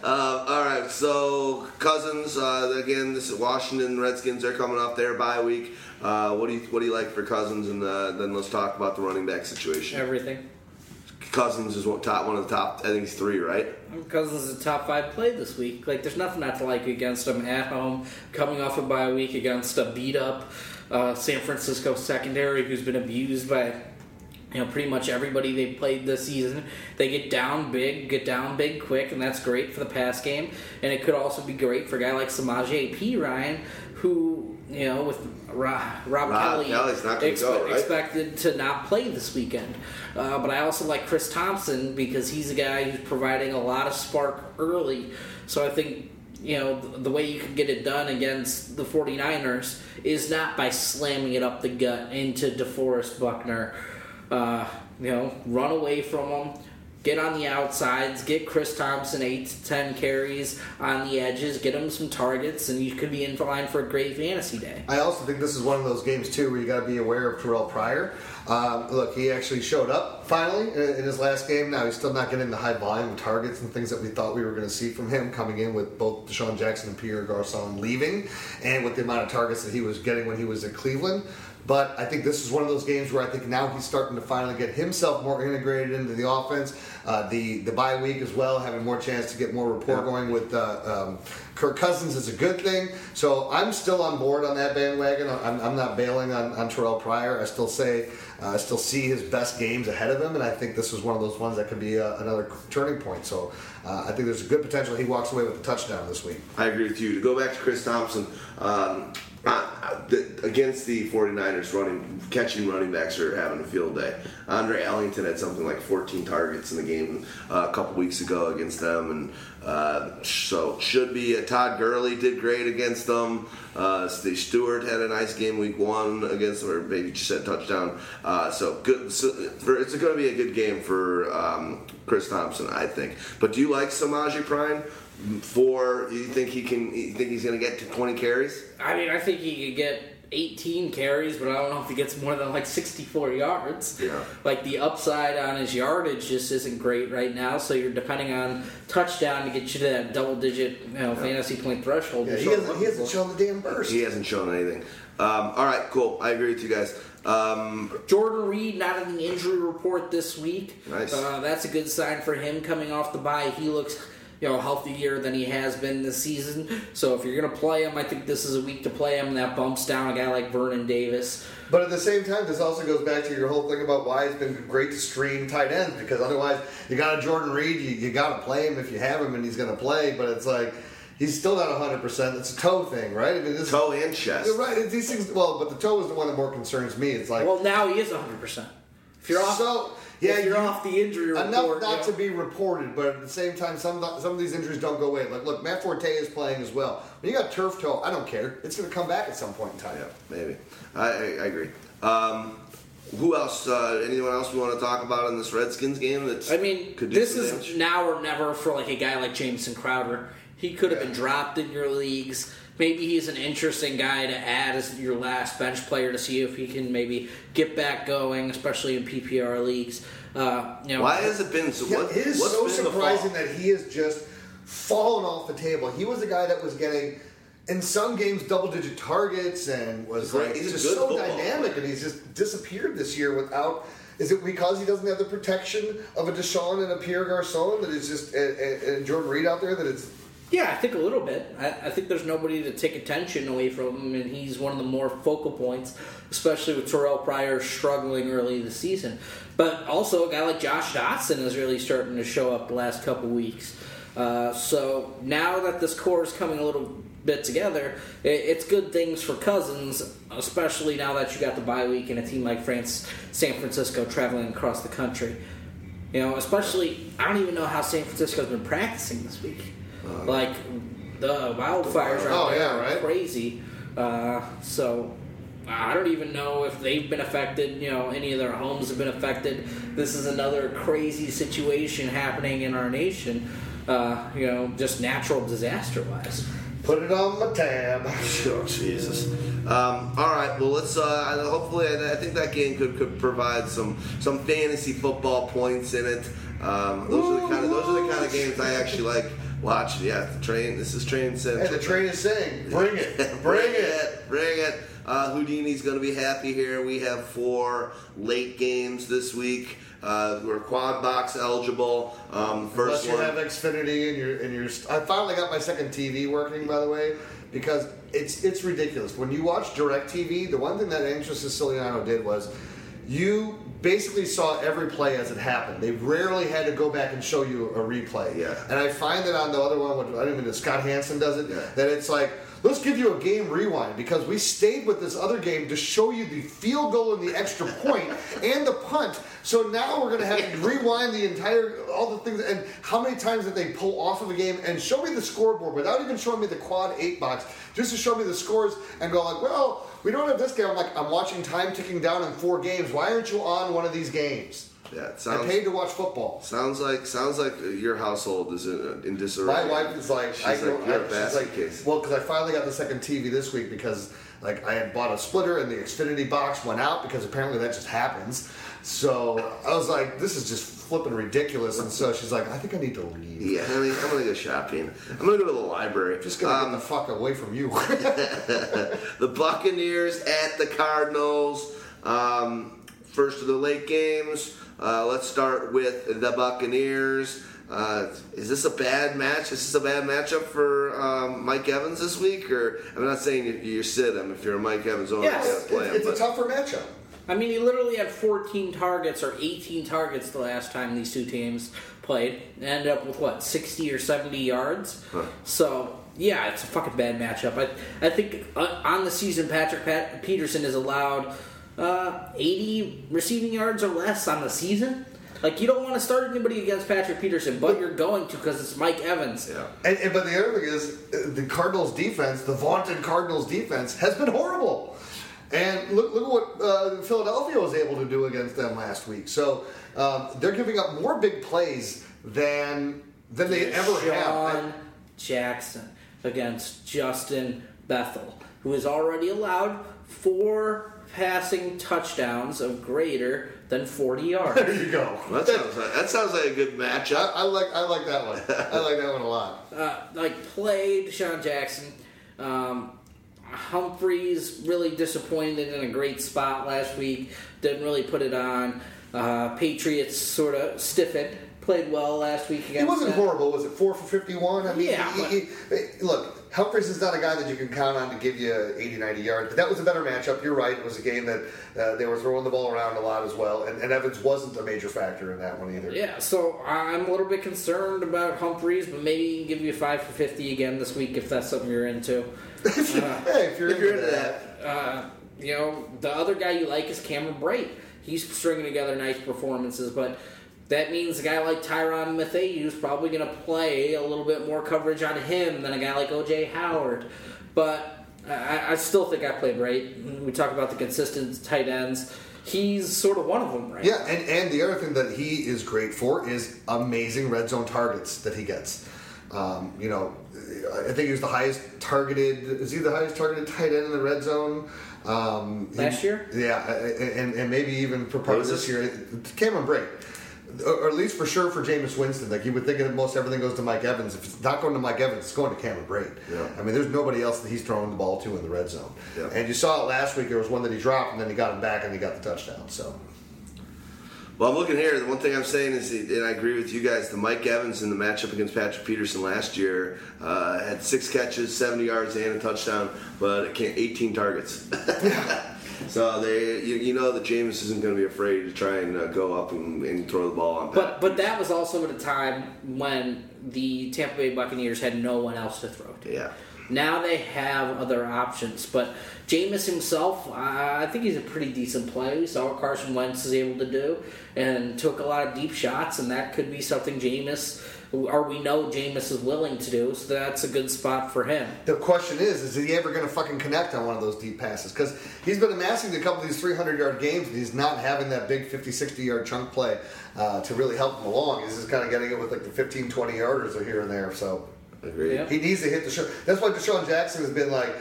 S1: Uh, all right, so Cousins uh, again. This is Washington Redskins. They're coming off their bye week. Uh, what do you what do you like for Cousins? And uh, then let's talk about the running back situation.
S6: Everything.
S1: Cousins is top one of the top. I think he's three, right?
S6: Cousins is a top five play this week. Like, there's nothing not to like against him at home, coming off a bye week against a beat up uh, San Francisco secondary who's been abused by you know pretty much everybody they played this season. They get down big, get down big quick, and that's great for the pass game. And it could also be great for a guy like Samaje Perine, who you know with Rob, Rob,
S1: Rob Kelley gonna go, right?
S6: expected to not play this weekend. Uh, but I also like Chris Thompson because he's a guy who's providing a lot of spark early. So I think, you know, the, the way you can get it done against the 49ers is not by slamming it up the gut into DeForest Buckner. Uh, you know, run away from him. Get on the outsides, get Chris Thompson 8 to 10 carries on the edges, get him some targets, and you could be in line for a great fantasy day.
S5: I also think this is one of those games too where you got to be aware of Terrelle Pryor. Um, look, he actually showed up finally in, his last game. Now he's still not getting the high volume targets and things that we thought we were going to see from him coming in with both DeSean Jackson and Pierre Garcon leaving, and with the amount of targets that he was getting when he was in Cleveland. But I think this is one of those games where I think now he's starting to finally get himself more integrated into the offense. Uh, the the bye week as well, having more chance to get more rapport
S1: Yeah.
S5: going with uh, um, Kirk Cousins is a good thing. So I'm still on board on that bandwagon. I'm, I'm not bailing on, on Terrelle Pryor. I still say uh, I still see his best games ahead of him, and I think this was one of those ones that could be uh, another turning point. So uh, I think there's a good potential he walks away with a touchdown this week.
S1: I agree with you. To go back to Chris Thompson, um, the, against the 49ers, running catching running backs are having a field day. Andre Ellington had something like 14 targets in the game uh, a couple weeks ago against them, and uh, so should be. Uh, Todd Gurley did great against them. Uh, Steve Stewart had a nice game week one against them, or maybe just a touchdown. Uh, so good. So for, it's going to be a good game for um, Chris Thompson, I think. But do you like Samaje Perine? For you think he can? You think he's going to get to 20 carries?
S6: I mean, I think he could get 18 carries, but I don't know if he gets more than like 64 yards.
S1: Yeah.
S6: Like the upside on his yardage just isn't great right now, so you're depending on touchdown to get you to that double digit you know, fantasy point threshold.
S5: Yeah, he hasn't, he hasn't shown the damn burst.
S1: He hasn't shown anything. Um, all right, cool. I agree with you guys. Um,
S6: Jordan Reed not in the injury report this week.
S1: Nice.
S6: Uh, that's a good sign for him coming off the bye. He looks you know healthier than he has been this season. So if you're gonna play him, I think this is a week to play him. That bumps down a guy like Vernon Davis.
S5: But at the same time, this also goes back to your whole thing about why it's been great to stream tight ends because otherwise, you got a Jordan Reed, you, you got to play him if you have him and he's going to play. But it's like he's still not 100. percent It's a toe thing, right? I mean, this
S1: toe and chest.
S5: Right. it's These things. Well, but the toe is the one that more concerns me. It's like
S6: Well, now he is 100. Percent If you're off,
S5: so. Yeah,
S6: if you're
S5: you-
S6: off the injury report,
S5: enough not
S6: you
S5: to be reported, but at the same time, some some of these injuries don't go away. Like, look, Matt Forte is playing as well. When you got turf toe, I don't care. It's going to come back at some point in time.
S1: Yeah, maybe. I, I, I agree. Um, who else? Uh, anyone else we want to talk about in this Redskins game? That's
S6: I mean,
S1: could do
S6: this is
S1: damage?
S6: now or never for like a guy like Jamison Crowder. He could have been dropped in your leagues. Maybe he's an interesting guy to add as your last bench player to see if he can maybe get back going, especially in PPR leagues. Uh, you know,
S1: Why has it been so?
S5: Yeah,
S1: what,
S5: it is
S1: what's
S5: so surprising that he has just fallen off the table. He was the guy that was getting, in some games, double-digit targets and was like
S1: he's
S5: just so
S1: football
S5: dynamic, and he's just disappeared this year without. Is it because he doesn't have the protection of a DeSean and a Pierre Garcon that is just and, and, and Jordan Reed out there that it's
S6: Yeah, I think a little bit. I, I think there's nobody to take attention away from him, and he's one of the more focal points, especially with Terrelle Pryor struggling early this season. But also, a guy like Josh Doctson is really starting to show up the last couple weeks. Uh, so now that this core is coming a little bit together, it, it's good things for Cousins, especially now that you got the bye week and a team like France, San Francisco traveling across the country. You know, especially I don't even know how San Francisco's been practicing this week. Like the wildfires are
S5: Oh, yeah, right?
S6: crazy. Uh, so I don't even know if they've been affected. You know, any of their homes have been affected. This is another crazy situation happening in our nation. Uh, you know, just natural disaster wise.
S5: Put it on my tab.
S1: Oh Jesus! Um, all right, well let's. Uh, hopefully, I, I think that game could, could provide some some fantasy football points in it. Um, those are the kind of those are the kind of games I actually like watching. Yeah, the train. This is train central.
S5: And the train is saying, "Bring it, bring it."
S1: bring it. Uh, Houdini's going to be happy here. We have four late games this week. Uh, we're quad box eligible. Um,
S5: Unless
S1: first
S5: you
S1: one.
S5: have Xfinity and you're and you're. I finally got my second TV working, by the way, because it's it's ridiculous. When you watch Direct TV, the one thing that Andrew Siciliano did was you basically saw every play as it happened. They rarely had to go back and show you a replay.
S1: Yeah.
S5: And I find that on the other one, when, I don't even know Scott Hanson does it,
S1: Yeah.
S5: that it's like. Let's give you a game rewind because we stayed with this other game to show you the field goal and the extra point and the punt. So now we're going to have to rewind the entire, all the things, and how many times did they pull off of a game and show me the scoreboard without even showing me the quad eight box, just to show me the scores and go like, well, we don't have this game. I'm like, I'm watching time ticking down in four games. Why aren't you on one of these games?
S1: yeah, it
S5: I
S1: sounds
S5: paid to watch football.
S1: sounds like sounds like your household is in, uh, in disarray.
S5: My wife is like,
S1: she's
S5: I
S1: like,
S5: go,
S1: you're a
S5: I,
S1: basket
S5: like,
S1: case.
S5: well, because I finally got the second TV this week because like I had bought a splitter and the Xfinity box went out because apparently that just happens. So I was like, this is just flipping ridiculous. And so she's like, I think I need to leave.
S1: Yeah, honey, I'm gonna go shopping. I'm gonna go to the library.
S5: Just gonna
S1: Um,
S5: get the fuck away from you.
S1: the Buccaneers at the Cardinals. Um, first of the late games. Uh, let's start with the Buccaneers. Uh, is this a bad match? Is this a bad matchup for um, Mike Evans this week? Or I'm not saying you, you sit him if you're a Mike Evans owner.
S6: Yes,
S1: you gotta him,
S5: it's a tougher matchup.
S6: I mean, he literally had 14 targets or 18 targets the last time these two teams played. Ended up with what 60 or 70 yards. So yeah, it's a fucking bad matchup. I I think uh, on the season, Patrick Pat- Peterson is allowed uh, 80 receiving yards or less on the season. Like you don't want to start anybody against Patrick Peterson, but you're going to because it's Mike Evans.
S1: Yeah.
S5: And, and but the other thing is, uh, the Cardinals defense, the vaunted Cardinals defense, has been horrible. And look, look at what uh, Philadelphia was able to do against them last week. So um, they're giving up more big plays than than they ever have.
S6: Sean Jackson against Justin Bethel, who has already allowed four passing touchdowns of greater than 40 yards.
S5: There you go.
S1: That sounds like, that sounds like a good matchup.
S5: I, I like I like that one. I like that one a lot.
S6: uh, like played DeSean Jackson. Um, Humphries really disappointed in a great spot last week. Didn't really put it on. Uh, Patriots sort of stiffened. Played well last week against.
S5: He wasn't
S6: them.
S5: horrible. Was it four for fifty-one? I mean,
S6: Yeah,
S5: he- he- he- look, Humphries is not a guy that you can count on to give you 80, 90 yards. But that was a better matchup. You're right. It was a game that uh, they were throwing the ball around a lot as well, and, and Evans wasn't a major factor in that one either.
S6: Yeah, so I'm a little bit concerned about Humphries, but maybe he can give you five for fifty again this week if that's something you're into.
S5: Hey, if you're,
S1: If you're
S5: into
S1: into
S5: that.
S6: Uh, you know, the other guy you like is Cameron Brate. He's stringing together nice performances, but that means a guy like Tyrann Mathieu is probably going to play a little bit more coverage on him than a guy like OJ Howard. But I, I still think I played right. We talk about the consistent tight ends. He's sort of one of them, right?
S5: Yeah, and, and the other thing that he is great for is amazing red zone targets that he gets. Um, you know, I think he was the highest targeted. Is he the highest targeted tight end in the red zone? Um, he-
S6: Last year?
S5: Yeah, and, and maybe even for part of this year. Cameron Brate. Or at least for sure for Jameis Winston. Like you would think that most everything goes to Mike Evans. If it's not going to Mike Evans, it's going to Cameron Brate.
S1: Yeah.
S5: I mean, there's nobody else that he's throwing the ball to in the red zone.
S1: Yeah.
S5: And you saw it last week. There was one that he dropped, and then he got him back, and he got the touchdown. So
S1: Well, I'm looking here. The one thing I'm saying is, and I agree with you guys, the Mike Evans in the matchup against Patrick Peterson last year uh, had six catches, 70 yards, and a touchdown, but it can't, 18 targets. so they, you, you know that Jameis isn't going to be afraid to try and uh, go up and, and throw the ball on.
S6: But but that was also at a time when the Tampa Bay Buccaneers had no one else to throw to.
S1: yeah.
S6: Now they have other options, but Jameis himself, I think he's a pretty decent play. We saw what Carson Wentz is able to do, and took a lot of deep shots, and that could be something Jameis or we know Jameis is willing to do. So that's a good spot for him.
S5: The question is, is he ever going to fucking connect on one of those deep passes? Because he's been amassing a couple of these 300 yard games, and he's not having that big 50, 60 yard chunk play uh, to really help him along. He's just kind of getting it with like the 15, 20 yarders here and there. So
S1: Agreed.
S6: Yeah.
S5: he needs to hit the show. That's why DeSean Jackson has been like.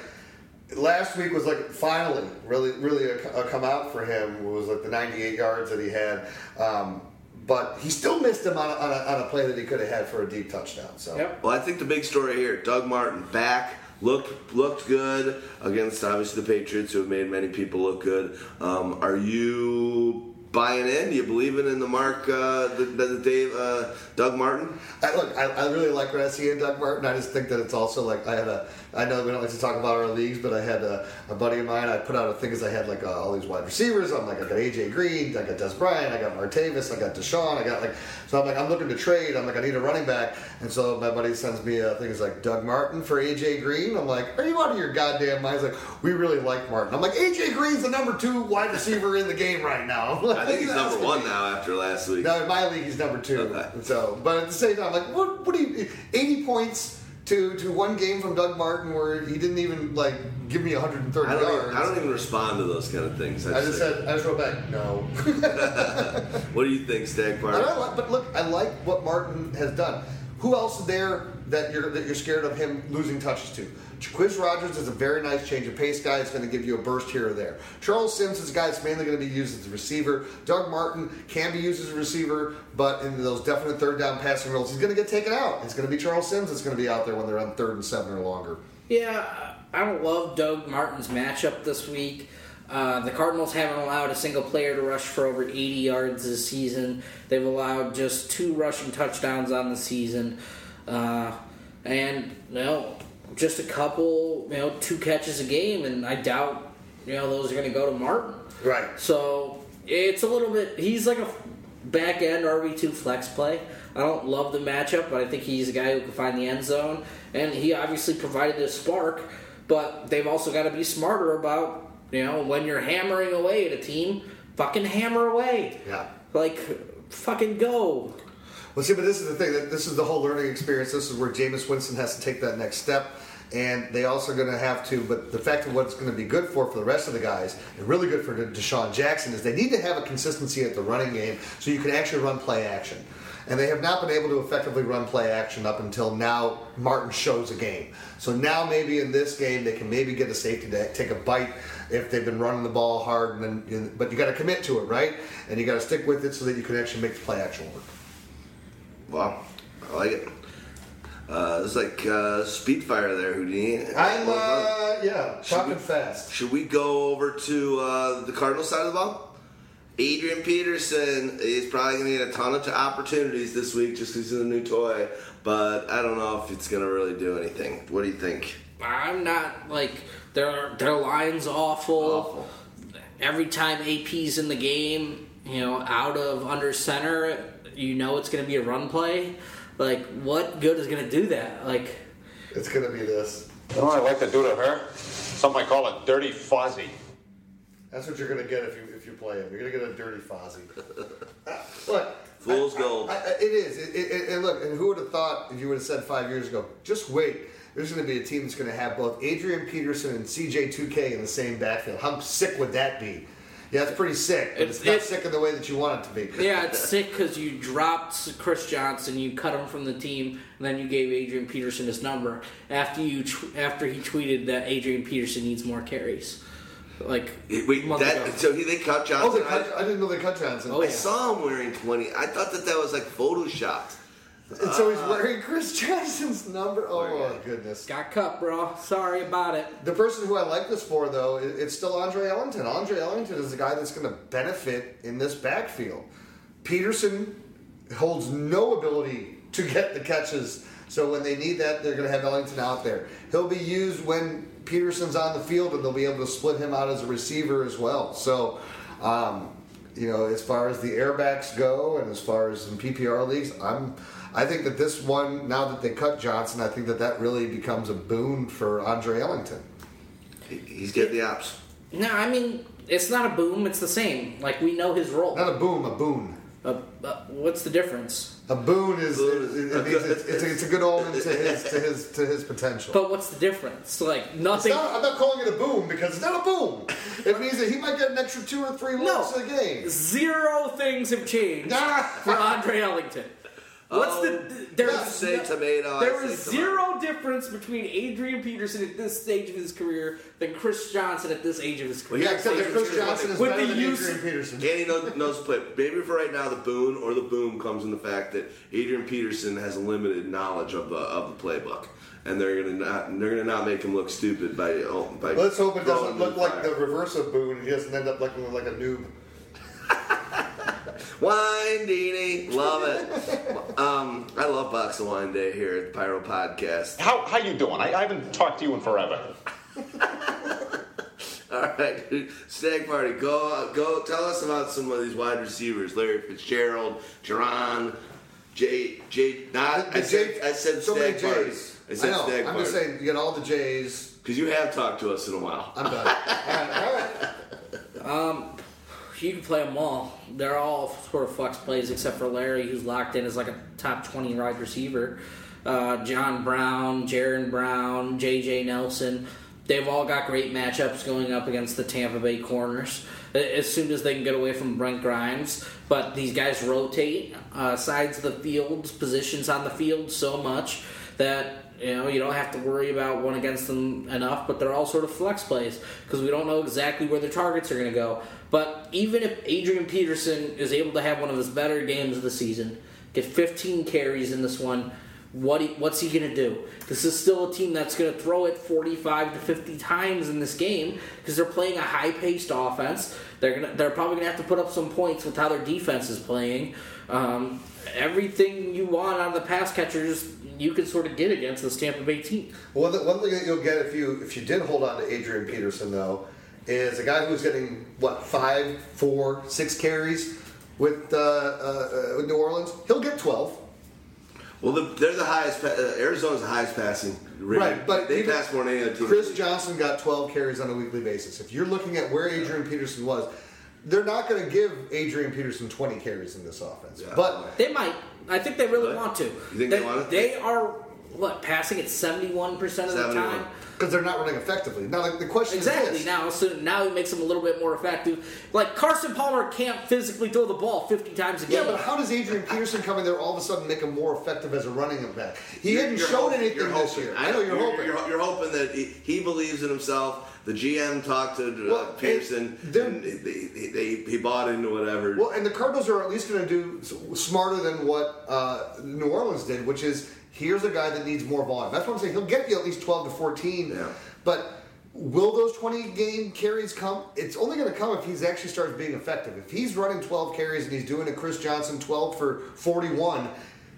S5: Last week was like finally really really a, a come out for him. It was like the 98 yards that he had, um, but he still missed him on a, on, a, on a play that he could have had for a deep touchdown. So
S6: Yep.
S1: Well, I think the big story here, Doug Martin back, looked looked good against obviously the Patriots, who have made many people look good. Um, are you buying in? You believe in the Mark, uh, the, the, the Dave, uh, Doug Martin?
S5: I, look, I, I really like what I see in Doug Martin. I just think that it's also like I had a. I know we don't like to talk about our leagues, but I had a, a buddy of mine. I put out a thing as I had like uh, all these wide receivers. I'm like I got AJ Green, I got Dez Bryant, I got Martavis, I got DeSean, I got like. So I'm like I'm looking to trade. I'm like I need a running back, and so my buddy sends me a thing. It's like Doug Martin for AJ Green. I'm like, are you out of your goddamn mind? He's like, we really like Martin. I'm like AJ Green's the number two wide receiver in the game right now. Like,
S1: I think he's
S5: "What are you
S1: number one
S5: me?"
S1: now after last week.
S5: No, in my league, he's number two.
S1: Okay.
S5: So, but at the same time, like, what? What do you? Eighty points to to one game from Doug Martin, where he didn't even like give me 130
S1: I don't,
S5: yards.
S1: even, I don't even respond to those kind of things.
S5: I just
S1: say-
S5: said, I just wrote back, no.
S1: what do you think, Stag
S5: And
S1: Park?
S5: I but look, I like what Martin has done. Who else is there that you're that you're scared of him losing touches to? Quizz Rodgers is a very nice change of pace guy. It's going to give you a burst here or there. Charles Sims is a guy that's mainly going to be used as a receiver. Doug Martin can be used as a receiver, but in those definite third down passing roles, he's going to get taken out. It's going to be Charles Sims that's going to be out there when they're on third and seven or longer.
S6: Yeah, I don't love Doug Martin's matchup this week. Uh, the Cardinals haven't allowed a single player to rush for over 80 yards this season. They've allowed just two rushing touchdowns on the season, uh, and you know, just a couple, you know, two catches a game, and I doubt, you know, those are going to go to Martin.
S5: Right.
S6: So it's a little bit. He's like a back end RB two flex play. I don't love the matchup, but I think he's a guy who can find the end zone, and he obviously provided a spark. But they've also got to be smarter about you know when you're hammering away at a team, fucking hammer away.
S5: Yeah.
S6: Like fucking go.
S5: Well, see, but this is the thing. That this is the whole learning experience. This is where Jameis Winston has to take that next step, and they also are going to have to. But the fact of what it's going to be good for for the rest of the guys, and really good for DeSean Jackson, is they need to have a consistency at the running game, so you can actually run play action. And they have not been able to effectively run play action up until now. Martin shows a game. So now maybe in this game they can maybe get a safety to take a bite if they've been running the ball hard. And then, but you got to commit to it, right? And you got to stick with it so that you can actually make the play action work.
S1: Wow, I like it. Uh, it's like uh, Speedfire there, Houdini.
S5: I'm,
S1: Well
S5: uh, yeah,
S1: Should
S5: talking
S1: we-
S5: fast.
S1: Should we go over to uh, the Cardinal side of the ball? Adrian Peterson is probably going to get a ton of t- opportunities this week just because he's a new toy, but I don't know if it's going to really do anything. What do you think?
S6: I'm not like their their line's awful.
S1: Awful.
S6: Every time AP's in the game, you know, out of under center, you know it's going to be a run play. Like, what good is going to do that? Like,
S5: It's going to be this.
S3: You know what I like to do to her? Something I call a dirty fuzzy.
S5: That's what you're going to get if you if you play him. You're going to get a dirty Fozzie. look,
S1: Fool's
S5: I-
S1: gold.
S5: I, I, it is. It, it, it- and look, and who would have thought if you would have said five years ago? Just wait. There's going to be a team that's going to have both Adrian Peterson and CJ2K in the same backfield. How sick would that be? Yeah, it's pretty sick, but it's,
S6: It's-
S5: not
S6: it-
S5: sick in the way that you want it to be.
S6: yeah, it's sick because you dropped Chris Johnson, you cut him from the team, and then you gave Adrian Peterson his number after you tw- after he tweeted that Adrian Peterson needs more carries. Like,
S1: Wait, that, so he, they cut
S5: Oh,
S1: Johnson.
S5: they cut, I didn't know they cut Johnson.
S6: Oh,
S1: I
S6: yeah.
S1: saw him wearing 20. I thought that that was like photoshopped.
S5: And so he's uh, wearing Chris Johnson's number. Oh,
S1: yeah.
S5: my goodness.
S6: got cut, bro. Sorry about it.
S5: The person who I like this for, though, it's still Andre Ellington. Andre Ellington is the guy that's going to benefit in this backfield. Peterson holds no ability to get the catches, so when they need that, they're going to have Ellington out there. He'll be used when Peterson's on the field, and they'll be able to split him out as a receiver as well. So, um, you know, as far as the airbacks go, and as far as in PPR leagues, I'm. I think that this one, now that they cut Johnson, I think that that really becomes a boon for Andre Ellington.
S1: He's getting the ops.
S6: No, I mean it's not a boom. It's the same. Like we know his role.
S5: Not a boom, a boon.
S6: Uh, uh, what's the difference?
S5: A boon is,
S1: Boon
S5: is-
S1: is-
S5: it means it's, it's, a, it's a good omen to his to his to his potential.
S6: But what's the difference? Like nothing.
S5: not, I'm not calling it a boon because it's not a boon. It means that he might get an extra two or three
S6: No.
S5: looks a game.
S6: Zero things have changed for Andre Ellington. What's
S1: Oh,
S6: the there's
S1: You say tomato.
S6: There
S1: say
S6: is
S1: tomato.
S6: zero difference between Adrian Peterson at this stage of his career than Chris Johnson at this age of his career.
S5: Yeah, except that Chris Johnson
S1: thing.
S5: is
S6: With
S5: better
S6: the
S5: than
S6: use-
S5: Adrian Peterson.
S1: Danny knows, knows play. Maybe for right now, the boon or the boom comes in the fact that Adrian Peterson has a limited knowledge of the of the playbook, and they're gonna not they're gonna not make him look stupid by oh, by.
S5: Let's hope it doesn't look
S1: the
S5: like
S1: fire.
S5: the reverse of Boone and he doesn't end up looking like a noob.
S1: Wine Dini, love it. um, I love Box of Wine Day here at the Pyro Podcast.
S4: How, how you doing? I, I haven't talked to you in forever.
S1: All right, dude. Stag Party, go go tell us about some of these wide receivers: Larry Fitzgerald, Jaron, Jay Jay. Not
S5: The
S1: I said
S5: J-
S1: I said
S5: so many
S1: Stag Party.
S5: J's.
S1: I said
S5: know.
S1: Stag
S5: I'm
S1: Party
S5: just saying, you get all the J's.
S1: because you have talked to us in a while.
S5: I'm done. all right, all right.
S6: You can play them all. They're all sort of flex plays except for Larry, who's locked in as like a top 20 wide receiver. Uh, John Brown, Jaron Brown, J.J. Nelson. They've all got great matchups going up against the Tampa Bay corners as soon as they can get away from Brent Grimes. But these guys rotate uh, sides of the field, positions on the field so much that you know you don't have to worry about one against them enough. But they're all sort of flex plays because we don't know exactly where their targets are going to go. But even if Adrian Peterson is able to have one of his better games of the season, get 15 carries in this one, what he, what's he going to do? This is still a team that's going to throw it 45 to 50 times in this game because they're playing a high-paced offense. They're gonna, they're probably going to have to put up some points with how their defense is playing. Um, everything you want out of the pass catchers, you can sort of get against this Tampa Bay team.
S5: One, th- one thing that you'll get if you if you did hold on to Adrian Peterson though is a guy who's getting what five, four, six carries with uh, uh, uh, with New Orleans. He'll get twelve.
S1: Well, the, they're the highest. Pa- uh, Arizona's the highest passing. Rating.
S5: Right, but
S1: they pass more than any other team.
S5: Chris Johnson got 12 carries on a weekly basis. If you're looking at where Adrian Peterson was, they're not going to give Adrian Peterson 20 carries in this offense.
S1: Yeah.
S5: But
S6: They might. I think they really
S1: Really?
S6: want to.
S1: You think they want to?
S6: They are what passing at seventy-one percent of the time.
S5: because they're not running effectively. Now, like, the question
S6: Exactly.
S5: is this.
S6: Now, so now it makes them a little bit more effective. Like Carson Palmer can't physically throw the ball fifty times a game.
S5: Yeah, but how does Adrian Peterson come in there all of a sudden make him more effective as a running back? He
S1: You're-
S5: hadn't
S1: you're
S5: shown
S1: hoping-
S5: anything
S1: you're
S5: this
S1: hoping.
S5: year. I know you're, hoping.
S1: You're, you're hoping that he, he believes in himself. The GM talked to uh,
S5: Well,
S1: Peterson,
S5: and they're-
S1: they, they, he bought into whatever.
S5: Well, and the Cardinals are at least going to do smarter than what uh, New Orleans did, which is here's a guy that needs more volume. That's what I'm saying. He'll get you at least 12 to 14.
S1: Yeah.
S5: But will those 20 game carries come? It's only going to come if he's actually starts being effective. If he's running 12 carries and he's doing a Chris Johnson 12 for 41,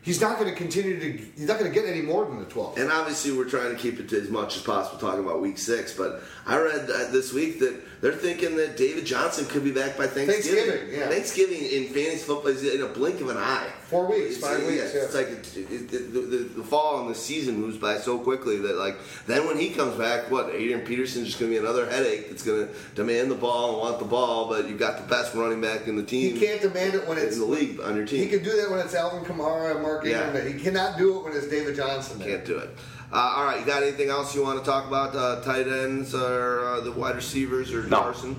S5: he's not going to continue to. He's not going to get any more than the 12.
S1: And obviously, we're trying to keep it to as much as possible talking about week six. But I read this week that they're thinking that David Johnson could be back by Thanksgiving.
S5: Thanksgiving, yeah.
S1: Thanksgiving in fantasy football is in a blink of an eye.
S5: Four weeks,
S1: It's,
S5: five
S1: yeah,
S5: weeks, yeah.
S1: It's like it, it, it, the, the, the fall and the season moves by so quickly that like then when he comes back, what Adrian Peterson's just going to be another headache that's going to demand the ball and want the ball, but you've got the best running back in the team.
S5: He can't demand it when it's
S1: in the league on your team.
S5: He can do that when it's Alvin Kamara and Mark
S1: Yeah.
S5: Ingram. He cannot do it when it's David Johnson. there.
S1: Can't do it. Uh, all right, you got anything else you want to talk about? Uh, tight ends or uh, the wide receivers or
S4: No.
S1: Carson?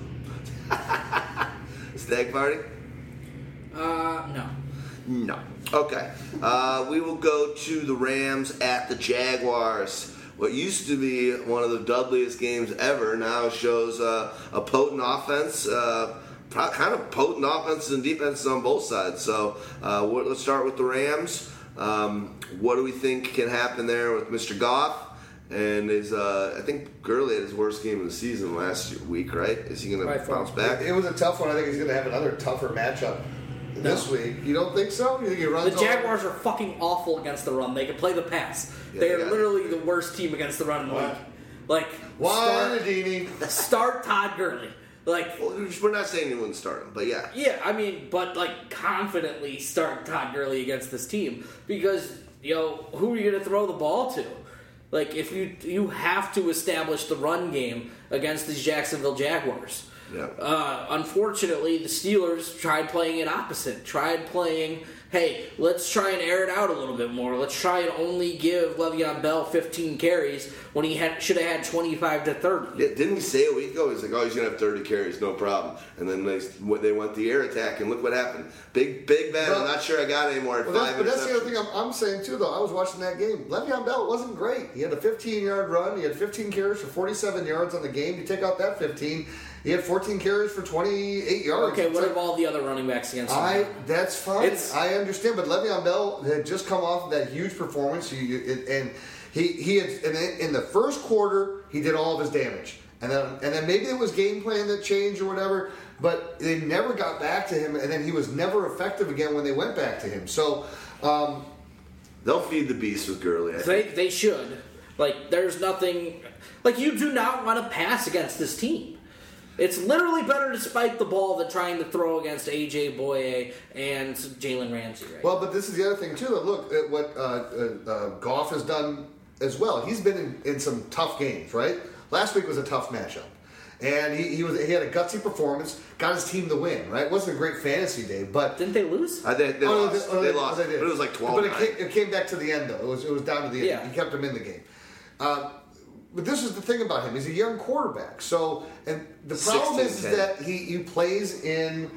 S1: Stag party?
S6: uh, no.
S1: No. Okay. Uh, we will go to the Rams at the Jaguars. What used to be one of the Dudleyest games ever now shows uh, a potent offense. Uh, kind of potent offenses and defenses on both sides. So uh, let's start with the Rams. Um, what do we think can happen there with Mr. Goff? And is uh, I think Gurley had his worst game of the season last week, right? Is he going to bounce back?
S5: It was a tough one. I think he's going to have another tougher matchup this week. You don't think so? You think he runs
S6: The Jaguars are fucking awful against the run. They can play the pass.
S1: Yeah,
S6: they are literally the worst team against the run in the league. Like
S5: Why,
S6: start, start Todd Gurley. Like
S1: Well, we're not saying he wouldn't start him, but yeah.
S6: Yeah, I mean, but like confidently start Todd Gurley against this team because you know who are you going to throw the ball to? Like if you you have to establish the run game against these Jacksonville Jaguars.
S1: Yeah.
S6: Uh, unfortunately, the Steelers tried playing it opposite. Tried playing, hey, let's try and air it out a little bit more. Let's try and only give Le'Veon Bell 15 carries when he had should have had 25 to 30.
S1: Yeah, didn't he say a week ago? He's like, oh, he's gonna have 30 carries, no problem. And then they they went the air attack, and look what happened. Big Big Ben. I'm not sure I got any more. at
S5: Well, that's,
S1: five
S5: but that's the other thing I'm, I'm saying too, though. I was watching that game. Le'Veon Bell wasn't great. He had a 15 yard run. He had 15 carries for 47 yards on the game. You take out that 15, he had 14 carries for 28 yards.
S6: Okay,
S5: It's
S6: what
S5: like-
S6: of all the other running backs against him?
S5: I that's fine.
S6: It's-
S5: I understand, but Le'Veon Bell had just come off of that huge performance, you, you, it, and he he had and in, in the first quarter he did all of his damage, and then and then maybe it was game plan that changed or whatever, but they never got back to him, and then he was never effective again when they went back to him. So. Um,
S1: They'll feed the beast with Gurley. I think.
S6: They they should. Like there's nothing like you do not want to pass against this team. It's literally better to spike the ball than trying to throw against AJ Bouye and Jalen Ramsey. Right?
S5: Well, but this is the other thing too. That look at what uh, uh, uh, Goff has done as well. He's been in, in some tough games, right? Last week was a tough matchup, and he, he was he had a gutsy performance, got his team the win. Right? It wasn't a great fantasy day, but
S6: didn't they lose?
S1: I, they, they
S5: Oh,
S1: lost.
S5: oh,
S1: they
S5: oh,
S1: lost.
S5: they did.
S1: But it was like 12
S5: But it came, it came back to the end though. It was it was down to the end.
S6: Yeah.
S5: He kept him in the game. Uh, but this is the thing about him. He's a young quarterback. So and the problem is, is that he, he plays in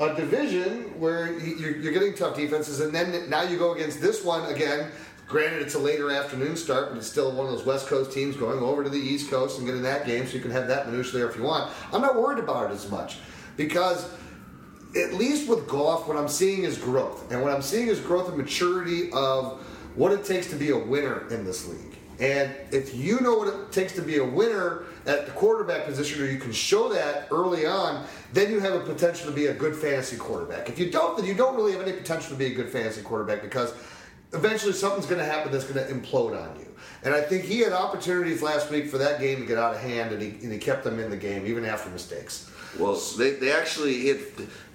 S5: a division where he, you're, you're getting tough defenses, and then now you go against this one again. Granted, it's a later afternoon start, but it's still one of those West Coast teams going over to the East Coast and getting that game, so you can have that minutia there if you want. I'm not worried about it as much because at least with Goff, what I'm seeing is growth. And what I'm seeing is growth and maturity of what it takes to be a winner in this league. And if you know what it takes to be a winner at the quarterback position, or you can show that early on, then you have a potential to be a good fantasy quarterback. If you don't, then you don't really have any potential to be a good fantasy quarterback because eventually something's going to happen that's going to implode on you. And I think he had opportunities last week for that game to get out of hand, and he, and he kept them in the game even after mistakes.
S1: Well, they, they actually hit.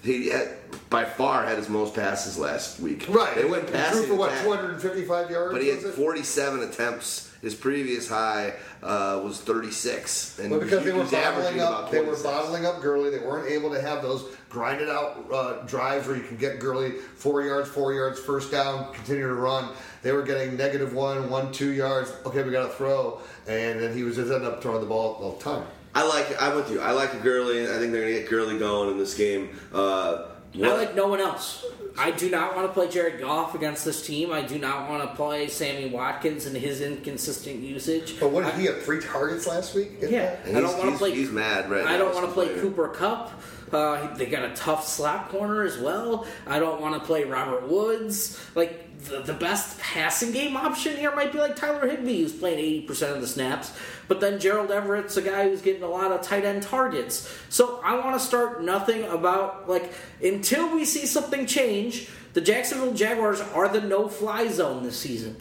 S1: He had, by far had his most passes last week.
S5: Right.
S1: They went
S5: He
S1: passing
S5: threw for what, 255 yards?
S1: but he had 47 attempts. His previous high uh, was 36, and
S5: Well, because
S1: he
S5: they were bottling up, they were bottling up Gurley. They weren't able to have those grinded out uh, drives where you can get Gurley four yards, four yards, first down, continue to run. They were getting negative one, one, two yards. Okay, we got to throw, and then he was just ended up throwing the ball all the time.
S1: I like. it. I'm with you. I like Gurley. I think they're gonna get Gurley going in this game. Uh,
S6: I like no one else. I do not want to play Jared Goff against this team. I do not want to play Sammy Watkins and his inconsistent usage.
S5: But what did
S6: I-
S5: he have three targets last week? Get
S6: Yeah,
S5: that?
S6: I don't want to play.
S1: he's mad right
S6: I don't want to play
S1: player.
S6: Cooper Kupp. Uh, they got a tough slot corner as well. I don't want to play Robert Woods. Like the, the best passing game option here might be like Tyler Higbee, who's playing eighty percent of the snaps. But then Gerald Everett's a guy who's getting a lot of tight end targets. So I want to start nothing about like until we see something change. The Jacksonville Jaguars are the no-fly zone this season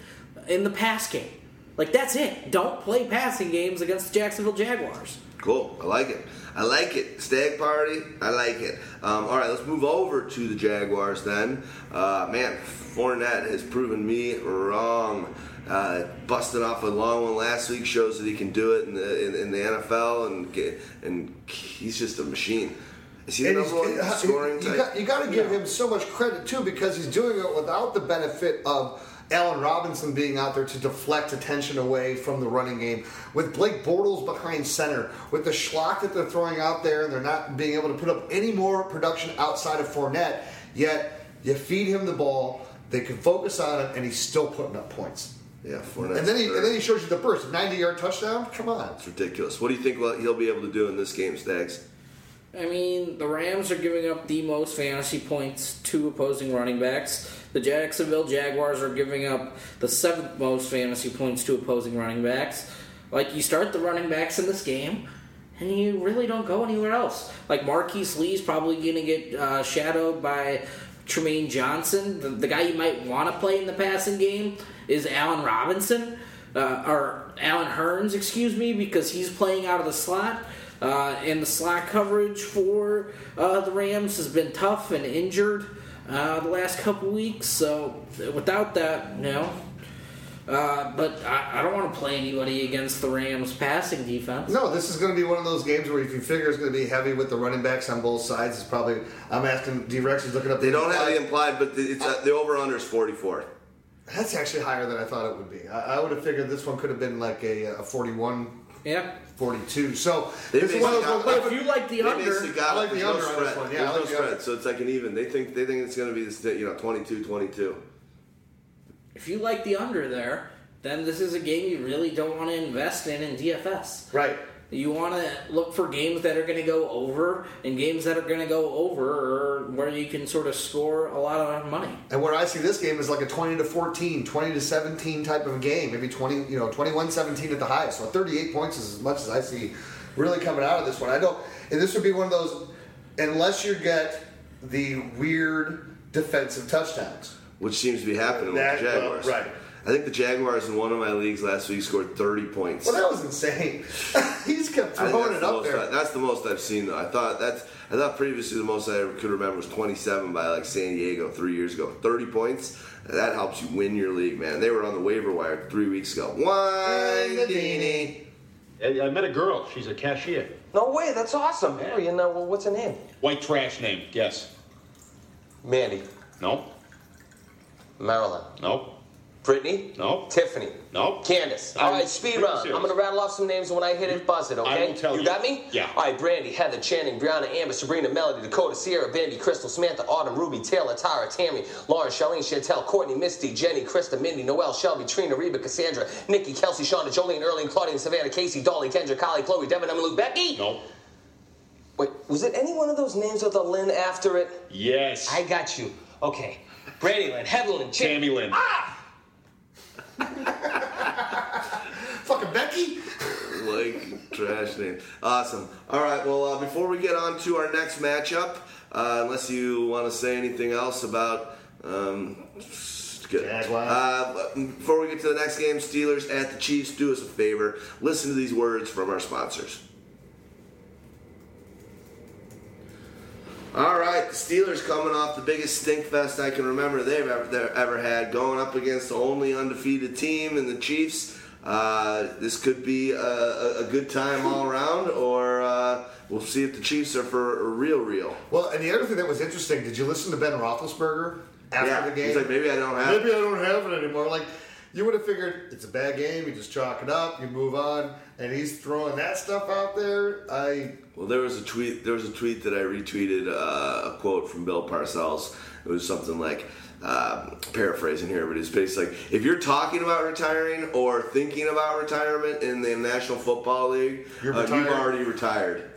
S6: in the pass game. Like that's it. Don't play passing games against the Jacksonville Jaguars.
S1: Cool. I like it. I like it. Stag party. I like it. Um, all right, let's move over to the Jaguars then. Uh, man, Fournette has proven me wrong. Uh, busted off a long one last week shows that he can do it in the in, in the NFL, and and he's just a machine. Is he the number one scoring
S5: you got, you got to give him so much credit too because he's doing it without the benefit of Allen Robinson being out there to deflect attention away from the running game. With Blake Bortles behind center, with the schlock that they're throwing out there, and they're not being able to put up any more production outside of Fournette. Yet you feed him the ball, they can focus on it, and he's still putting up points.
S1: yeah, Fournette.
S5: And then he and then he shows you the burst, ninety yard touchdown. Come on.
S1: it's ridiculous. What do you think he'll be able to do in this game, Stags?
S6: I mean, the Rams are giving up the most fantasy points to opposing running backs. The Jacksonville Jaguars are giving up the seventh most fantasy points to opposing running backs. Like, you start the running backs in this game, and you really don't go anywhere else. Like, Marquise Lee's probably going to get uh, shadowed by Trumaine Johnson. The, the guy you might want to play in the passing game is Allen Robinson, uh, or Allen Hurns, excuse me, because he's playing out of the slot. Uh, and the slot coverage for uh, the Rams has been tough and injured uh, the last couple weeks. So without that, you know, Uh, but I, I don't want to play anybody against the Rams' passing defense.
S5: No, this is going to be one of those games where if you figure it's going to be heavy with the running backs on both sides, it's probably. I'm asking D Rex is looking up.
S1: They
S5: the
S1: don't have the
S5: implied-
S1: implied, but the, it's, uh, the over under is 44.
S5: That's actually higher than I thought it would be. I, I would have figured this one could have been like a, a 41,
S6: Yeah.
S5: 42. So
S1: They
S5: this is one of those
S1: got-
S5: ones-
S6: But if you like the under,
S5: I like the under
S1: no
S5: on
S1: spread.
S5: this one. Yeah,
S1: There's
S5: I
S1: no
S5: the
S1: spread,
S5: under.
S1: so it's like an even. They think they think it's going to be this, you know 22-22.
S6: if you like the under there, then this is a game you really don't want to invest in in DFS.
S5: right.
S6: You want to look for games that are going to go over and games that are going to go over or where you can sort of score a lot of money.
S5: And where I see this game is like a 20 to 14, 20 to 17 type of a game. Maybe 20, you know, 21 17 at the highest. So 38 points is as much as I see really coming out of this one. I don't, and this would be one of those, unless you get the weird defensive touchdowns.
S1: which seems to be happening
S5: That-
S1: with the
S5: well,
S1: Jaguars.
S5: right.
S1: I think the Jaguars in one of my leagues last week scored 30 points.
S5: Well, that was insane. He's kept throwing it up
S1: most
S5: there.
S1: I- that's the most I've seen though. I thought that's I thought previously the most I ever could remember was 27 by like San Diego three years ago. 30 points. That helps you win your league, man. They were on the waiver wire three weeks ago. Wine
S4: I, I met a girl. She's a cashier.
S8: No way, that's awesome. Oh, you know, well, what's her name?
S4: White trash name. Yes.
S8: Mandy.
S4: No.
S8: Marilyn.
S4: No.
S8: Brittany.
S4: No.
S8: Tiffany.
S4: No.
S8: Candace. All right, speed round.
S4: serious.
S8: I'm gonna rattle off some names, and when I hit it, buzz it, okay?
S4: I will tell you.
S8: You got me?
S4: Yeah.
S8: All right, Brandy, Heather, Channing, Brianna, Amber, Sabrina, Melody, Dakota, Sierra, Bambi, Crystal, Samantha, Autumn, Ruby, Taylor, Tara, Tammy, Lauren, Charlene, Chantel, Courtney, Misty, Jenny, Krista, Mindy, Noelle, Shelby, Trina, Reba, Cassandra, Nikki, Kelsey, Shauna, Jolene, Erling, Claudia, Savannah, Casey, Dolly, Kendra, Kylie, Chloe, Devin, Emily, Luke, Becky.
S4: No.
S8: Wait, was it any one of those names with a Lynn after it?
S4: Yes.
S8: I got you. Okay. Brandy Lynn, Heather Lynn, Chip.
S4: Tammy Lynn. Ah!
S5: Fucking Becky.
S1: like trash name. Awesome. All right. Well, uh, before we get on to our next matchup, uh, unless you want to say anything else about. Um, Good. Uh, before we get to the next game, Steelers at the Chiefs, do us a favor. Listen to these words from our sponsors. All right, the Steelers coming off the biggest stink fest I can remember they've ever, ever had, going up against the only undefeated team in the Chiefs. Uh, this could be a, a, good time all around, or uh, we'll see if the Chiefs are for real, real.
S5: Well, and the other thing that was interesting, did you listen to Ben Roethlisberger after
S1: yeah,
S5: the game?
S1: he's like, maybe I don't have.
S5: Maybe I don't have it anymore. Like you would have figured it's a bad game. You just chalk it up. You move on. And he's throwing that stuff out there. I
S1: Well, there was a tweet. There was a tweet that I retweeted uh, a quote from Bill Parcells. It was something like, um, paraphrasing here, but it's basically like, if you're talking about retiring or thinking about retirement in the National Football League,
S5: You're
S1: uh, you've already retired.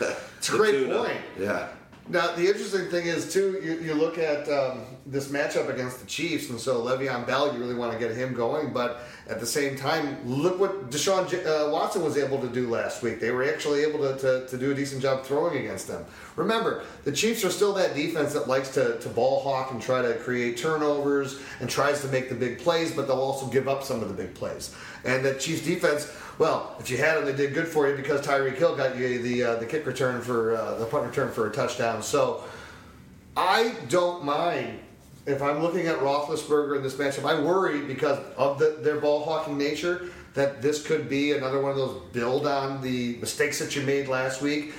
S5: It's a great point.
S1: Yeah.
S5: Now, the interesting thing is, too, you, you look at um, this matchup against the Chiefs, and so Le'Veon Bell, you really want to get him going, but at the same time, look what Deshaun J- uh, Watson was able to do last week. They were actually able to, to, to do a decent job throwing against them. Remember, the Chiefs are still that defense that likes to, to ball hawk and try to create turnovers and tries to make the big plays, but they'll also give up some of the big plays. And that Chiefs defense, well, if you had them, they did good for you because Tyreek Hill got you the uh, the kick return for uh, the punt return for a touchdown. So I don't mind if I'm looking at Roethlisberger in this matchup. I worry because of the, their ball hawking nature that this could be another one of those build on the mistakes that you made last week.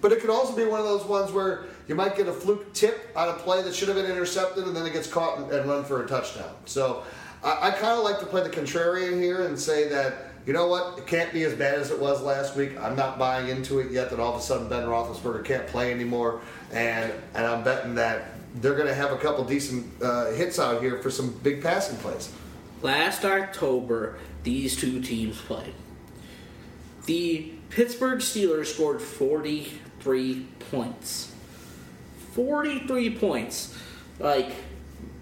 S5: But it could also be one of those ones where you might get a fluke tip on a play that should have been intercepted and then it gets caught and, and run for a touchdown. So I, I kind of like to play the contrarian here and say that, you know what, it can't be as bad as it was last week. I'm not buying into it yet that all of a sudden Ben Roethlisberger can't play anymore. And, and I'm betting that they're going to have a couple decent uh, hits out here for some big passing plays.
S6: Last October, these two teams played. The Pittsburgh Steelers scored 43 points. 43 points. Like,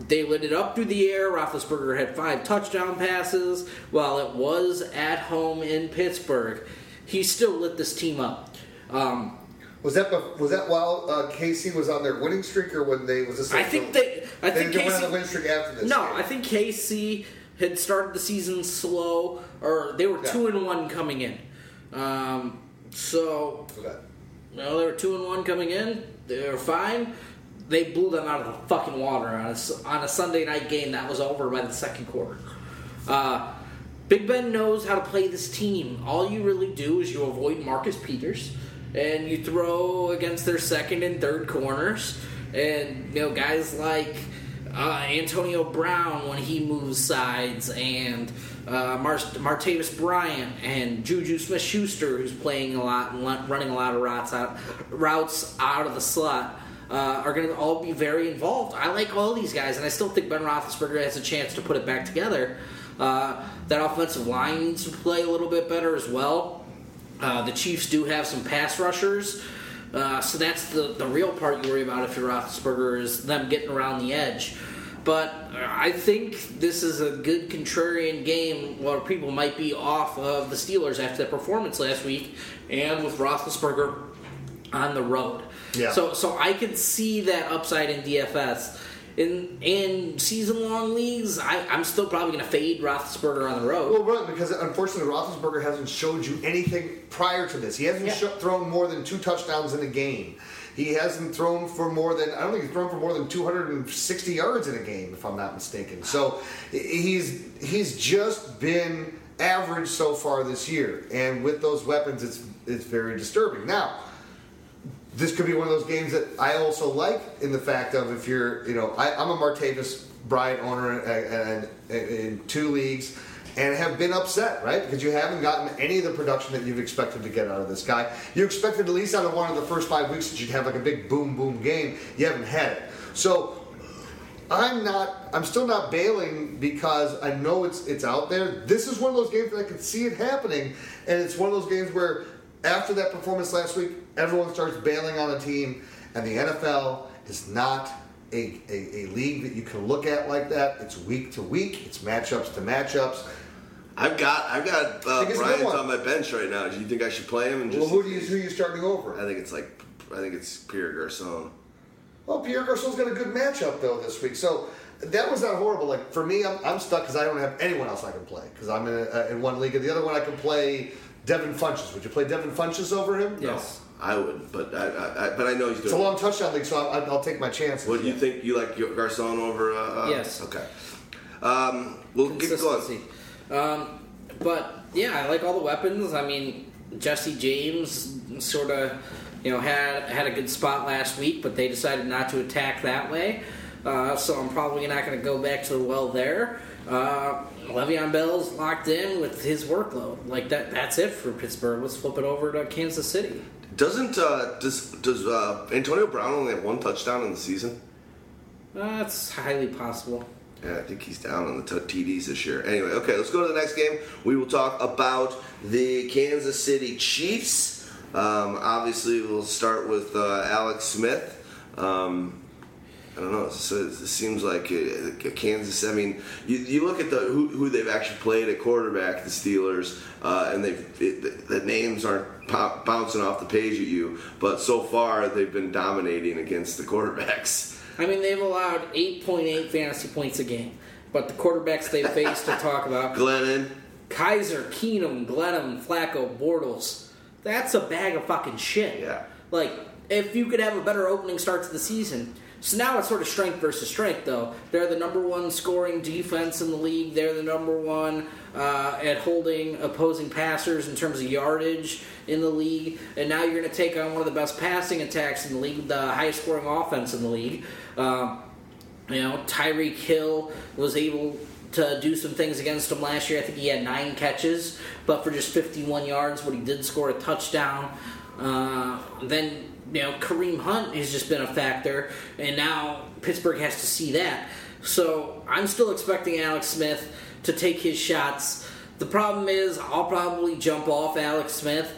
S6: they lit it up through the air. Roethlisberger had five touchdown passes. While it was at home in Pittsburgh, he still lit this team up. Um,
S5: Was that bef- was that while uh, KC was on their winning streak, or when they was this?
S6: I think they. I
S5: they
S6: think
S5: didn't win on the winning streak after this.
S6: No,
S5: game.
S6: I think Casey had started the season slow, or they were
S5: Yeah.
S6: two and one coming in. Um, so
S5: Okay.
S6: no, they were two and one coming in. They were fine. They blew them out of the fucking water on a, on a Sunday night game that was over by the second quarter. Uh, Big Ben knows how to play this team. All you really do is you avoid Marcus Peters and you throw against their second and third corners. And, you know, guys like uh, Antonio Brown when he moves sides, and uh, Mar- Martavis Bryant and Juju Smith Schuster, who's playing a lot and running a lot of routes out, routes out of the slot. Uh, are going to all be very involved. I like all these guys, and I still think Ben Roethlisberger has a chance to put it back together. Uh, that offensive line needs to play a little bit better as well. Uh, the Chiefs do have some pass rushers, uh, so that's the, the real part you worry about if you're Roethlisberger is them getting around the edge. But I think this is a good contrarian game where people might be off of the Steelers after that performance last week, and with Roethlisberger on the road.
S5: Yeah.
S6: So so I could see that upside in DFS. In in season long leagues, I, I'm still probably going to fade Roethlisberger on the road.
S5: Well, right, because unfortunately Roethlisberger hasn't showed you anything prior to this. He hasn't
S6: Yeah.
S5: sho- thrown more than two touchdowns in a game. He hasn't thrown for more than I don't think he's thrown for more than 260 yards in a game, if I'm not mistaken. So he's he's just been average so far this year, and with those weapons, it's it's very disturbing. Now, this could be one of those games that I also like in the fact of if you're, you know, I, I'm a Martavis Bryant owner and, in two leagues and have been upset, right? Because you haven't gotten any of the production that you've expected to get out of this guy. You expected at least out of one of the first five weeks that you'd have like a big boom boom game. You haven't had it. So I'm not. I'm still not bailing because I know it's it's out there. This is one of those games that I can see it happening, and it's one of those games where after that performance last week, everyone starts bailing on a team, and the NFL is not a, a, a league that you can look at like that. It's week to week. It's matchups to matchups.
S1: I've got I've got uh,
S5: Think it's a good
S1: Bryant on my bench right now. Do you think I should play him and
S5: Well, who do you who are you starting over?
S1: I think it's like I think it's Pierre Garcon.
S5: Well, Pierre Garcon's got a good matchup though this week, so that was not horrible. Like for me, I'm, I'm stuck because I don't have anyone else I can play because I'm in, a, in one league and the other one I can play Devin Funchess. Would you play Devin Funchess over him?
S6: yes.
S1: I wouldn't, but I, I, I but I know he's doing.
S5: It's a long touchdown league, so I, I'll take my chances.
S1: What do you think? You like Garcon over? Uh, uh,
S6: Yes.
S1: Okay. Um, we'll get going.
S6: Um, but yeah, I like all the weapons. I mean, Jesse James sort of, you know, had had a good spot last week, but they decided not to attack that way. Uh, so I'm probably not going to go back to the well there. Uh, Le'Veon Bell's locked in with his workload. Like that. That's it for Pittsburgh. Let's flip it over to Kansas City.
S1: Doesn't uh, does does uh, Antonio Brown only have one touchdown in the season?
S6: Uh, that's highly possible.
S1: Yeah, I think he's down on the t- TDs this year. Anyway, okay, let's go to the next game. We will talk about the Kansas City Chiefs. Um, obviously, we'll start with uh, Alex Smith. Um, I don't know. So it seems like a, a Kansas. I mean, you, you look at the who, who they've actually played at quarterback, the Steelers, uh, and they've it, the, the names aren't pop, bouncing off the page at you. But so far, they've been dominating against the quarterbacks.
S6: I mean, they've allowed 8.8 fantasy points a game, but the quarterbacks they faced to talk about
S1: Glennon,
S6: Kizer, Keenum, Glenham, Flacco, Bortles. That's a bag of fucking shit.
S1: Yeah.
S6: Like, if you could have a better opening start to the season. So now it's sort of strength versus strength, though. They're the number one scoring defense in the league. They're the number one uh, at holding opposing passers in terms of yardage in the league. And now you're going to take on one of the best passing attacks in the league, the highest scoring offense in the league. Um, you know, Tyreek Hill was able to do some things against him last year. I think he had nine catches, but for just 51 yards, but he did score a touchdown. Uh, then, you know, Kareem Hunt has just been a factor, and now Pittsburgh has to see that. So I'm still expecting Alex Smith to take his shots. The problem is, I'll probably jump off Alex Smith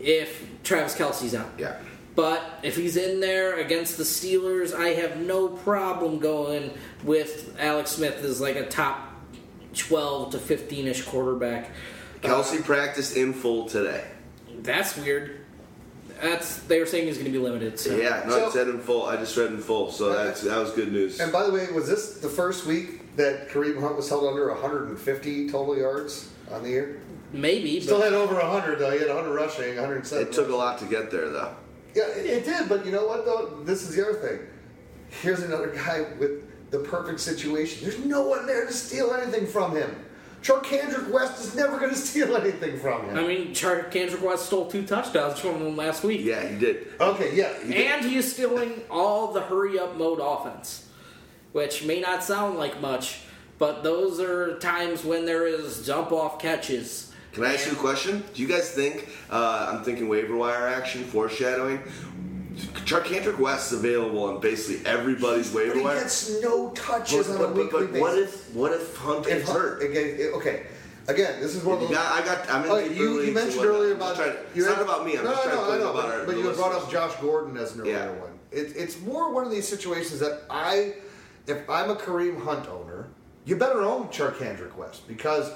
S6: if Travis Kelce's out.
S1: yeah.
S6: But if he's in there against the Steelers, I have no problem going with Alex Smith as like a top 12 to 15 ish quarterback.
S1: Kelce practiced in full today.
S6: That's weird. That's they were saying he's going to be limited. So.
S1: Yeah, no,
S5: So-
S1: it said in full. I just read in full, so that's that was good news.
S5: And by the way, was this the first week that Kareem Hunt was held under 150 total yards on the year?
S6: Maybe.
S5: Still had over 100 though. He had 100 rushing, 107.
S1: It took a lot to get there, though.
S5: Yeah, it, it did. But you know what though? This is the other thing. Here's another guy with the perfect situation. There's no one there to steal anything from him. Charcandrick West is never going to steal anything from him.
S6: I mean, Char- Kendrick West stole two touchdowns from him last week.
S1: Yeah, he did.
S5: okay, yeah.
S6: And he is stealing all the hurry up mode offense, which may not sound like much, but those are times when there is jump off catches.
S1: Can I ask you a question? Do you guys think, uh, I'm thinking waiver wire action, foreshadowing, Charcandrick West is available on basically everybody's
S5: But
S1: waiver
S5: he gets no touches
S1: But,
S5: on a weekly
S1: but,
S5: basis.
S1: but what if what if Hunt gets hurt?
S5: Again, okay. Again, this is one of those.
S1: got, I got. I'm in
S5: Oh, you, you mentioned earlier about
S1: trying- it's not about me. I'm
S5: no,
S1: just trying
S5: no,
S1: to
S5: I know,
S1: about
S5: but,
S1: our.
S5: but you brought up Josh Gordon as an
S1: Yeah.
S5: one. It, it's more one of these situations that I, if I'm a Kareem Hunt owner, you better own Charcandrick West because uh,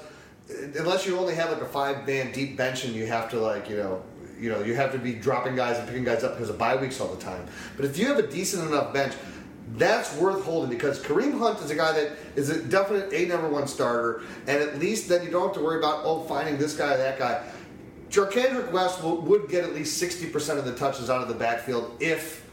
S5: unless you only have like a five man deep bench and you have to like you know. You know, you have to be dropping guys and picking guys up because of bye weeks all the time. But if you have a decent enough bench, that's worth holding because Kareem Hunt is a guy that is a definite a number one starter, and at least then you don't have to worry about oh finding this guy or that guy. Charcandrick West will, would get at least sixty percent of the touches out of the backfield if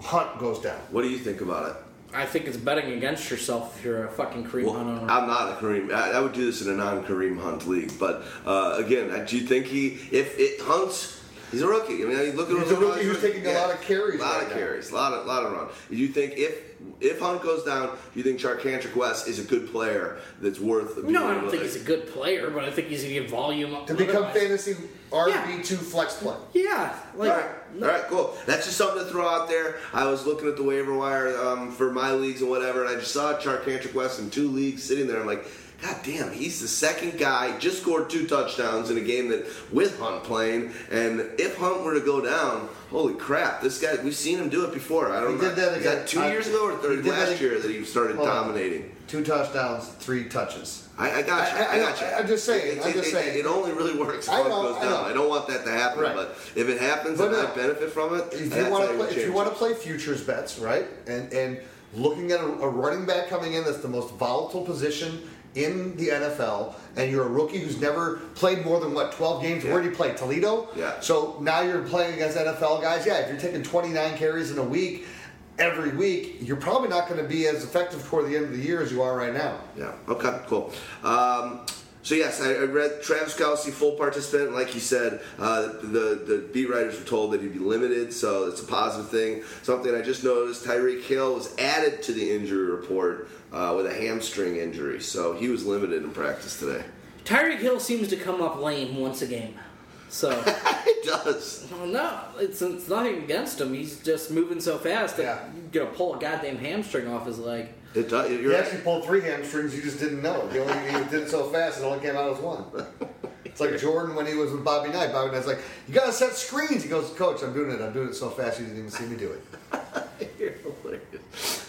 S5: Hunt goes down.
S1: What do you think about it?
S6: I think it's betting against yourself if you're a fucking Kareem
S1: Well,
S6: Hunt owner.
S1: I'm not a Kareem. I, I would do this in a non-Kareem Hunt league, but uh, again, do you think he, if it hunts, he's a rookie. I mean, you look at
S5: He's a
S1: him-
S5: rookie who's taking a lot of carries
S1: a lot
S5: right
S1: of
S5: now.
S1: carries, a lot of lot of run. Do you think if if Hunt goes down, do you think Charcandrick West is a good player that's worth? being
S6: no, I don't think he's a good player, but I think he's going to get volume.
S5: Up to become
S6: otherwise.
S5: fantasy RB two flex play.
S6: Yeah, like
S1: All right, all right, cool. That's just something to throw out there. I was looking at the waiver wire um, for my leagues and whatever, and I just saw Charcandrick West in two leagues sitting there. I'm like, God damn, he's the second guy. Just scored two touchdowns in a game that with Hunt playing, and if Hunt were to go down, holy crap, this guy. We've seen him do it before. I don't
S5: He
S1: know.
S5: did that
S1: Is that two
S5: I-
S1: years ago or, or
S5: did that
S1: last year that he started
S5: Hold on.
S1: dominating?
S5: Two touchdowns, three touches.
S1: I, I got you.
S5: I-
S1: I,
S5: I-
S1: got you.
S5: I'm just saying,
S1: It,
S5: I'm
S1: it-
S5: just
S1: it-
S5: saying.
S1: It, only really works if
S5: I know,
S1: goes
S5: I
S1: down.
S5: know.
S1: I don't want that to happen,
S5: Right.
S1: but if it happens
S5: But
S1: and I benefit from it,
S5: If you want to play, if you want to play futures bets, right, and and looking at a, a running back coming in that's the most volatile position in the NFL, and you're a rookie who's never played more than what 12 games.
S1: Yeah.
S5: Where do you play? Toledo.
S1: Yeah.
S5: So now you're playing against NFL guys. Yeah, if you're taking 29 carries in a week. Every week, you're probably not going to be as effective toward the end of the year as you are right now.
S1: Yeah. Okay. Cool. Um, so yes, I, I read Travis Kelce, full participant. Like you said, uh, the the beat writers were told that he'd be limited, so it's a positive thing. Something I just noticed: Tyreek Hill was added to the injury report uh, with a hamstring injury, so he was limited in practice today.
S6: Tyreek Hill seems to come up lame once a game. So
S1: it does.
S6: no, it's, it's nothing against him. He's just moving so fast that
S5: Yeah.
S6: you're gonna pull a goddamn hamstring off his leg.
S1: It does.
S5: He
S1: You're
S5: actually
S1: right.
S5: pulled three hamstrings. You just didn't know. He only he did it so fast, it only came out as one. It's like Jordan when he was with Bobby Knight. Bobby Knight's like, "You gotta set screens." He goes, "Coach, I'm doing it. I'm doing it so fast you didn't even see me do it."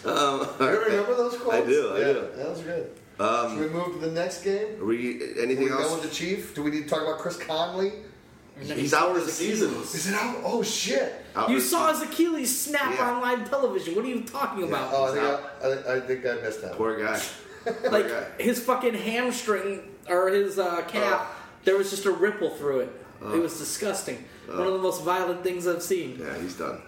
S1: You're. Um, all
S5: You
S1: right.
S5: remember those quotes?
S1: I do. I
S5: yeah,
S1: do.
S5: That was good.
S1: Um,
S5: Should we move to the next game?
S1: Are we
S5: Are
S1: anything
S5: we done
S1: else?
S5: with the Chief? Do we need to talk about Chris Conley?
S1: He's out for the season.
S5: Is it out? Oh shit!
S1: Out
S6: You saw his Achilles snap
S1: Yeah.
S6: on live television. What are you talking about?
S5: Oh, I think I, I, I think I missed that.
S1: Poor guy.
S6: like
S1: guy.
S6: his fucking hamstring or his uh, calf, there was just a ripple through it. it was disgusting. One of the most violent things I've seen.
S1: Yeah, he's done.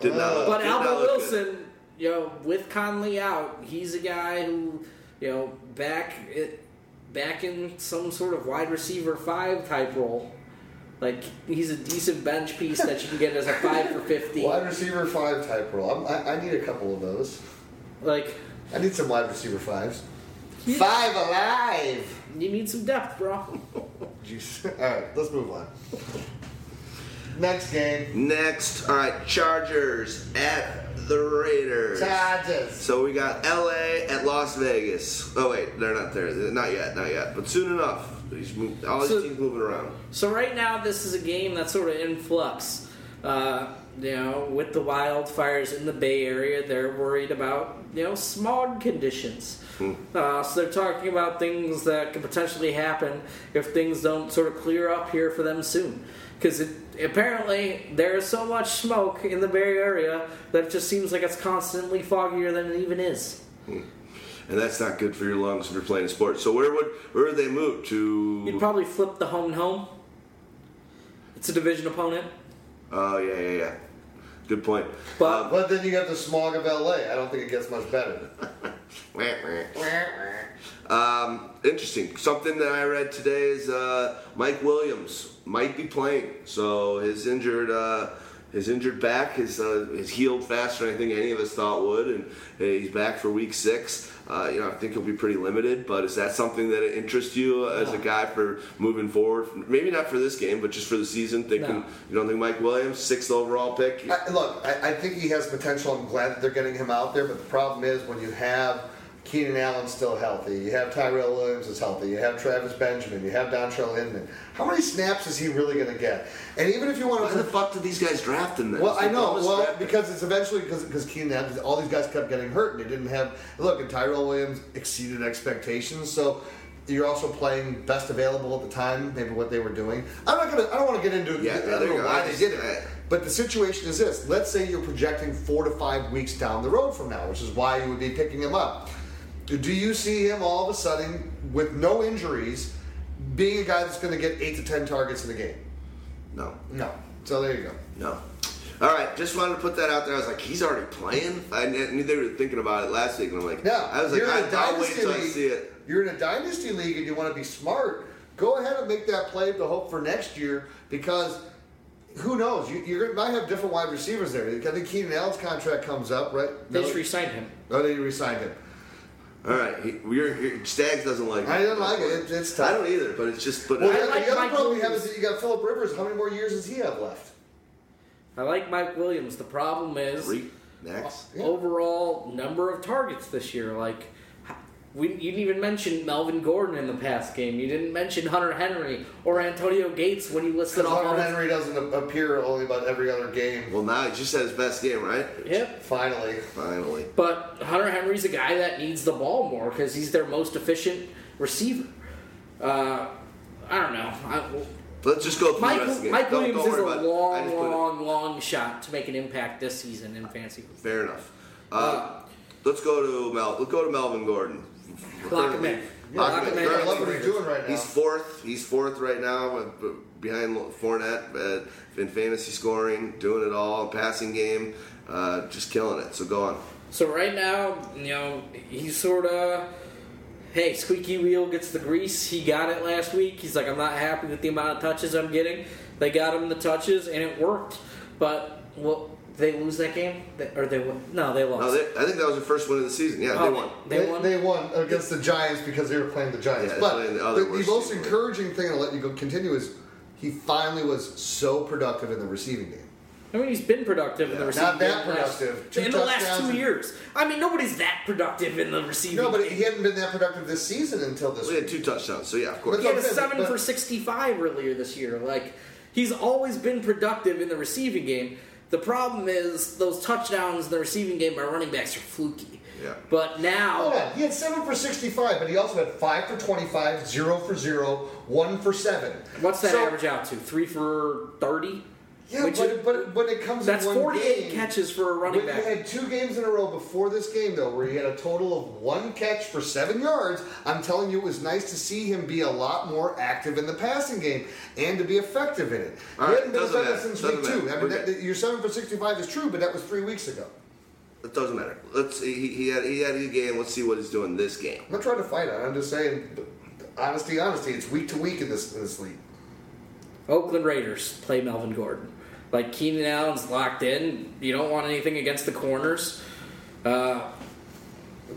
S1: Did not.
S6: But
S1: did not
S6: Albert
S1: look good.
S6: Wilson, you know, with Conley out, he's a guy who, you know, back it, back in some sort of wide receiver five type role. Like he's a decent bench piece that you can get as a five for fifty.
S5: Wide receiver five type role. I'm, I, I need a couple of those.
S6: Like
S5: I need some wide receiver fives.
S6: Yeah.
S5: Five alive.
S6: you need some depth, bro.
S5: Jeez. All right, let's move on. Next game.
S1: Next, all right, Chargers at the Raiders.
S5: Chargers.
S1: So we got LA at Las Vegas. Oh wait, they're not there. Not yet, not yet. But soon enough. He's moved, all his
S6: So-
S1: teams moving around.
S6: So right now, this is a game that's sort of in flux. Uh, you know, with the wildfires in the Bay Area, they're worried about you know smog conditions. Uh, so they're talking about things that could potentially happen if things don't sort of clear up here for them soon. Because apparently there's so much smoke in the Bay Area that it just seems like it's constantly foggier than it even is.
S1: And that's not good for your lungs if you're playing sports. So where would where would they move to?
S6: You'd probably flip the home and home. It's a division opponent.
S1: Oh yeah, yeah, yeah. Good point.
S6: But-
S1: Um,
S5: But then you got the smog of LA. I don't think it gets much better.
S1: Um, interesting. Something that I read today is uh, Mike Williams might be playing. So his injured uh, his injured back is uh, is healed faster than I think any of us thought would, and uh, he's back for week six. Uh, you know, I think he'll be pretty limited. But is that something that interests you as a guy for moving forward? Maybe not for this game, but just for the season. Thinking
S6: No.
S1: you don't think Mike Williams, sixth overall pick?
S5: I, look, I, I think he has potential. I'm glad that they're getting him out there, but the problem is when you have Keenan Allen's still healthy, you have Tyrell Williams is healthy, you have Travis Benjamin, you have Dontrelle Inman. How many snaps is he really going to get? And even if you want to, Why
S1: the fuck did these guys draft him then?
S5: Well, I know. Well,
S1: draft
S5: because it's eventually because because Keenan, Allen- all these guys kept getting hurt, and they didn't have. Look, and Tyrell Williams exceeded expectations. So you're also playing best available at the time. Maybe what they were doing. I'm not gonna. I don't want to get into.
S1: Yeah,
S5: I don't know why they did it. But the situation is this: Let's say you're projecting four to five weeks down the road from now, which is why you would be picking him up. Do you see him all of a sudden with no injuries being a guy that's going to get eight to ten targets in a game?
S1: no.
S5: No. So there you go.
S1: No. All right, just wanted to put that out there. I was like, he's already playing. I knew they were thinking about it last week, and I'm like,
S5: Yeah,
S1: I was like,
S5: you're in
S1: I,
S5: a
S1: I'll wait
S5: dynasty
S1: until I see it.
S5: You're in a dynasty league and you want to be smart. Go ahead and make that play to hope for next year because who knows? You, you might have different wide receivers there. I think Keenan Allen's contract comes up, right?
S6: They
S5: No,
S6: just re-signed him.
S5: oh, they re-signed him.
S1: All right, he, you're, you're, Stags doesn't like. It.
S5: I don't like it. It- it's tough.
S1: I don't either, but it's just. But
S5: Well,
S6: I
S5: the,
S6: like
S5: the other
S6: Mike
S5: problem you have is that you got Philip Rivers. How many more years does he have left?
S6: I like Mike Williams. The problem is
S1: three next.
S5: Yeah.
S6: overall number of targets this year. Like, we, you didn't even mention Melvin Gordon in the past game. You didn't mention Hunter Henry or Antonio Gates when you listed
S5: Because
S6: off all
S5: Hunter Henry doesn't appear only about every other game.
S1: Well, now he just had his best game, right?
S6: Yep.
S5: Finally.
S1: Finally.
S6: But Hunter Henry's a guy that needs the ball more because he's their most efficient receiver. Uh, I don't know. I,
S1: Let's just go through
S6: Mike,
S1: the rest of the game.
S6: Mike
S1: Don't-
S6: Williams
S1: don't
S6: is a
S1: worry about it. I
S6: long,
S1: it-
S6: long, long shot to make an impact this season in fantasy.
S1: Fair enough. Uh, let's go to Mel. Let's go to Melvin Gordon.
S6: Lock him in.
S1: Lock
S6: Lock
S1: him
S6: him
S1: in.
S6: in.
S5: I love what he's doing right now.
S1: He's fourth. He's fourth right now, behind Fournette uh, in fantasy scoring, doing it all, passing game, uh, just killing it. So go on.
S6: So right now, you know, he's sort of, hey, squeaky wheel gets the grease. He got it last week. He's like, I'm not happy with the amount of touches I'm getting. They got him the touches, and it worked. But well, they lose that game, They- or they won? No, they lost.
S1: No, they, I think that was the first win of the season. Yeah,
S6: Oh,
S1: they won.
S6: They,
S5: They,
S6: won.
S5: they won against the Giants because they were playing the Giants.
S1: Yeah,
S5: but
S1: the
S5: the, the most encouraging thing, I'll let you go continue, is he finally was so productive in the receiving game.
S6: I mean, he's been productive in the
S1: Yeah.
S6: receiving
S5: Not that
S6: game last-
S5: productive. Two
S6: in the last two
S5: and-
S6: years. I mean, nobody's that productive in the receiving. Game.
S5: No, but
S6: game.
S5: he hadn't been that productive this season until this
S1: We had two touchdowns, so yeah, of course.
S6: But He had a seven
S5: but-
S6: for sixty-five earlier this year. Like he's always been productive in the receiving game. The problem is those touchdowns in the receiving game by running backs are fluky.
S1: Yeah.
S6: But now, oh,
S5: Hold on. He had seven for 65, but he also had five for 25, zero for zero, one for seven.
S6: what's that
S5: So-
S6: average out to? Three for thirty.
S5: Yeah,
S6: Which
S5: but,
S6: is-
S5: but when it comes
S6: That's
S5: in one
S6: forty-eight
S5: game,
S6: catches for a running
S5: when
S6: back.
S5: you had two games in a row before this game, though, where he had a total of one catch for seven yards, I'm telling you, it was nice to see him be a lot more active in the passing game and to be effective in it.
S1: All
S5: he
S1: right,
S5: hadn't been
S1: doesn't
S5: effective
S1: matter,
S5: since
S1: doesn't
S5: week two.
S1: matter.
S5: I mean, that, your seven for 65 is true, but that was three weeks ago.
S1: It doesn't matter. Let's. He, he had he had a good game. Let's see what he's doing this game.
S5: I'm not trying to fight it. I'm just saying, honesty, honesty. It's week to week in this in this league.
S6: Oakland Raiders play Melvin Gordon. Like Keenan Allen's locked in. You don't want anything against the corners. Uh,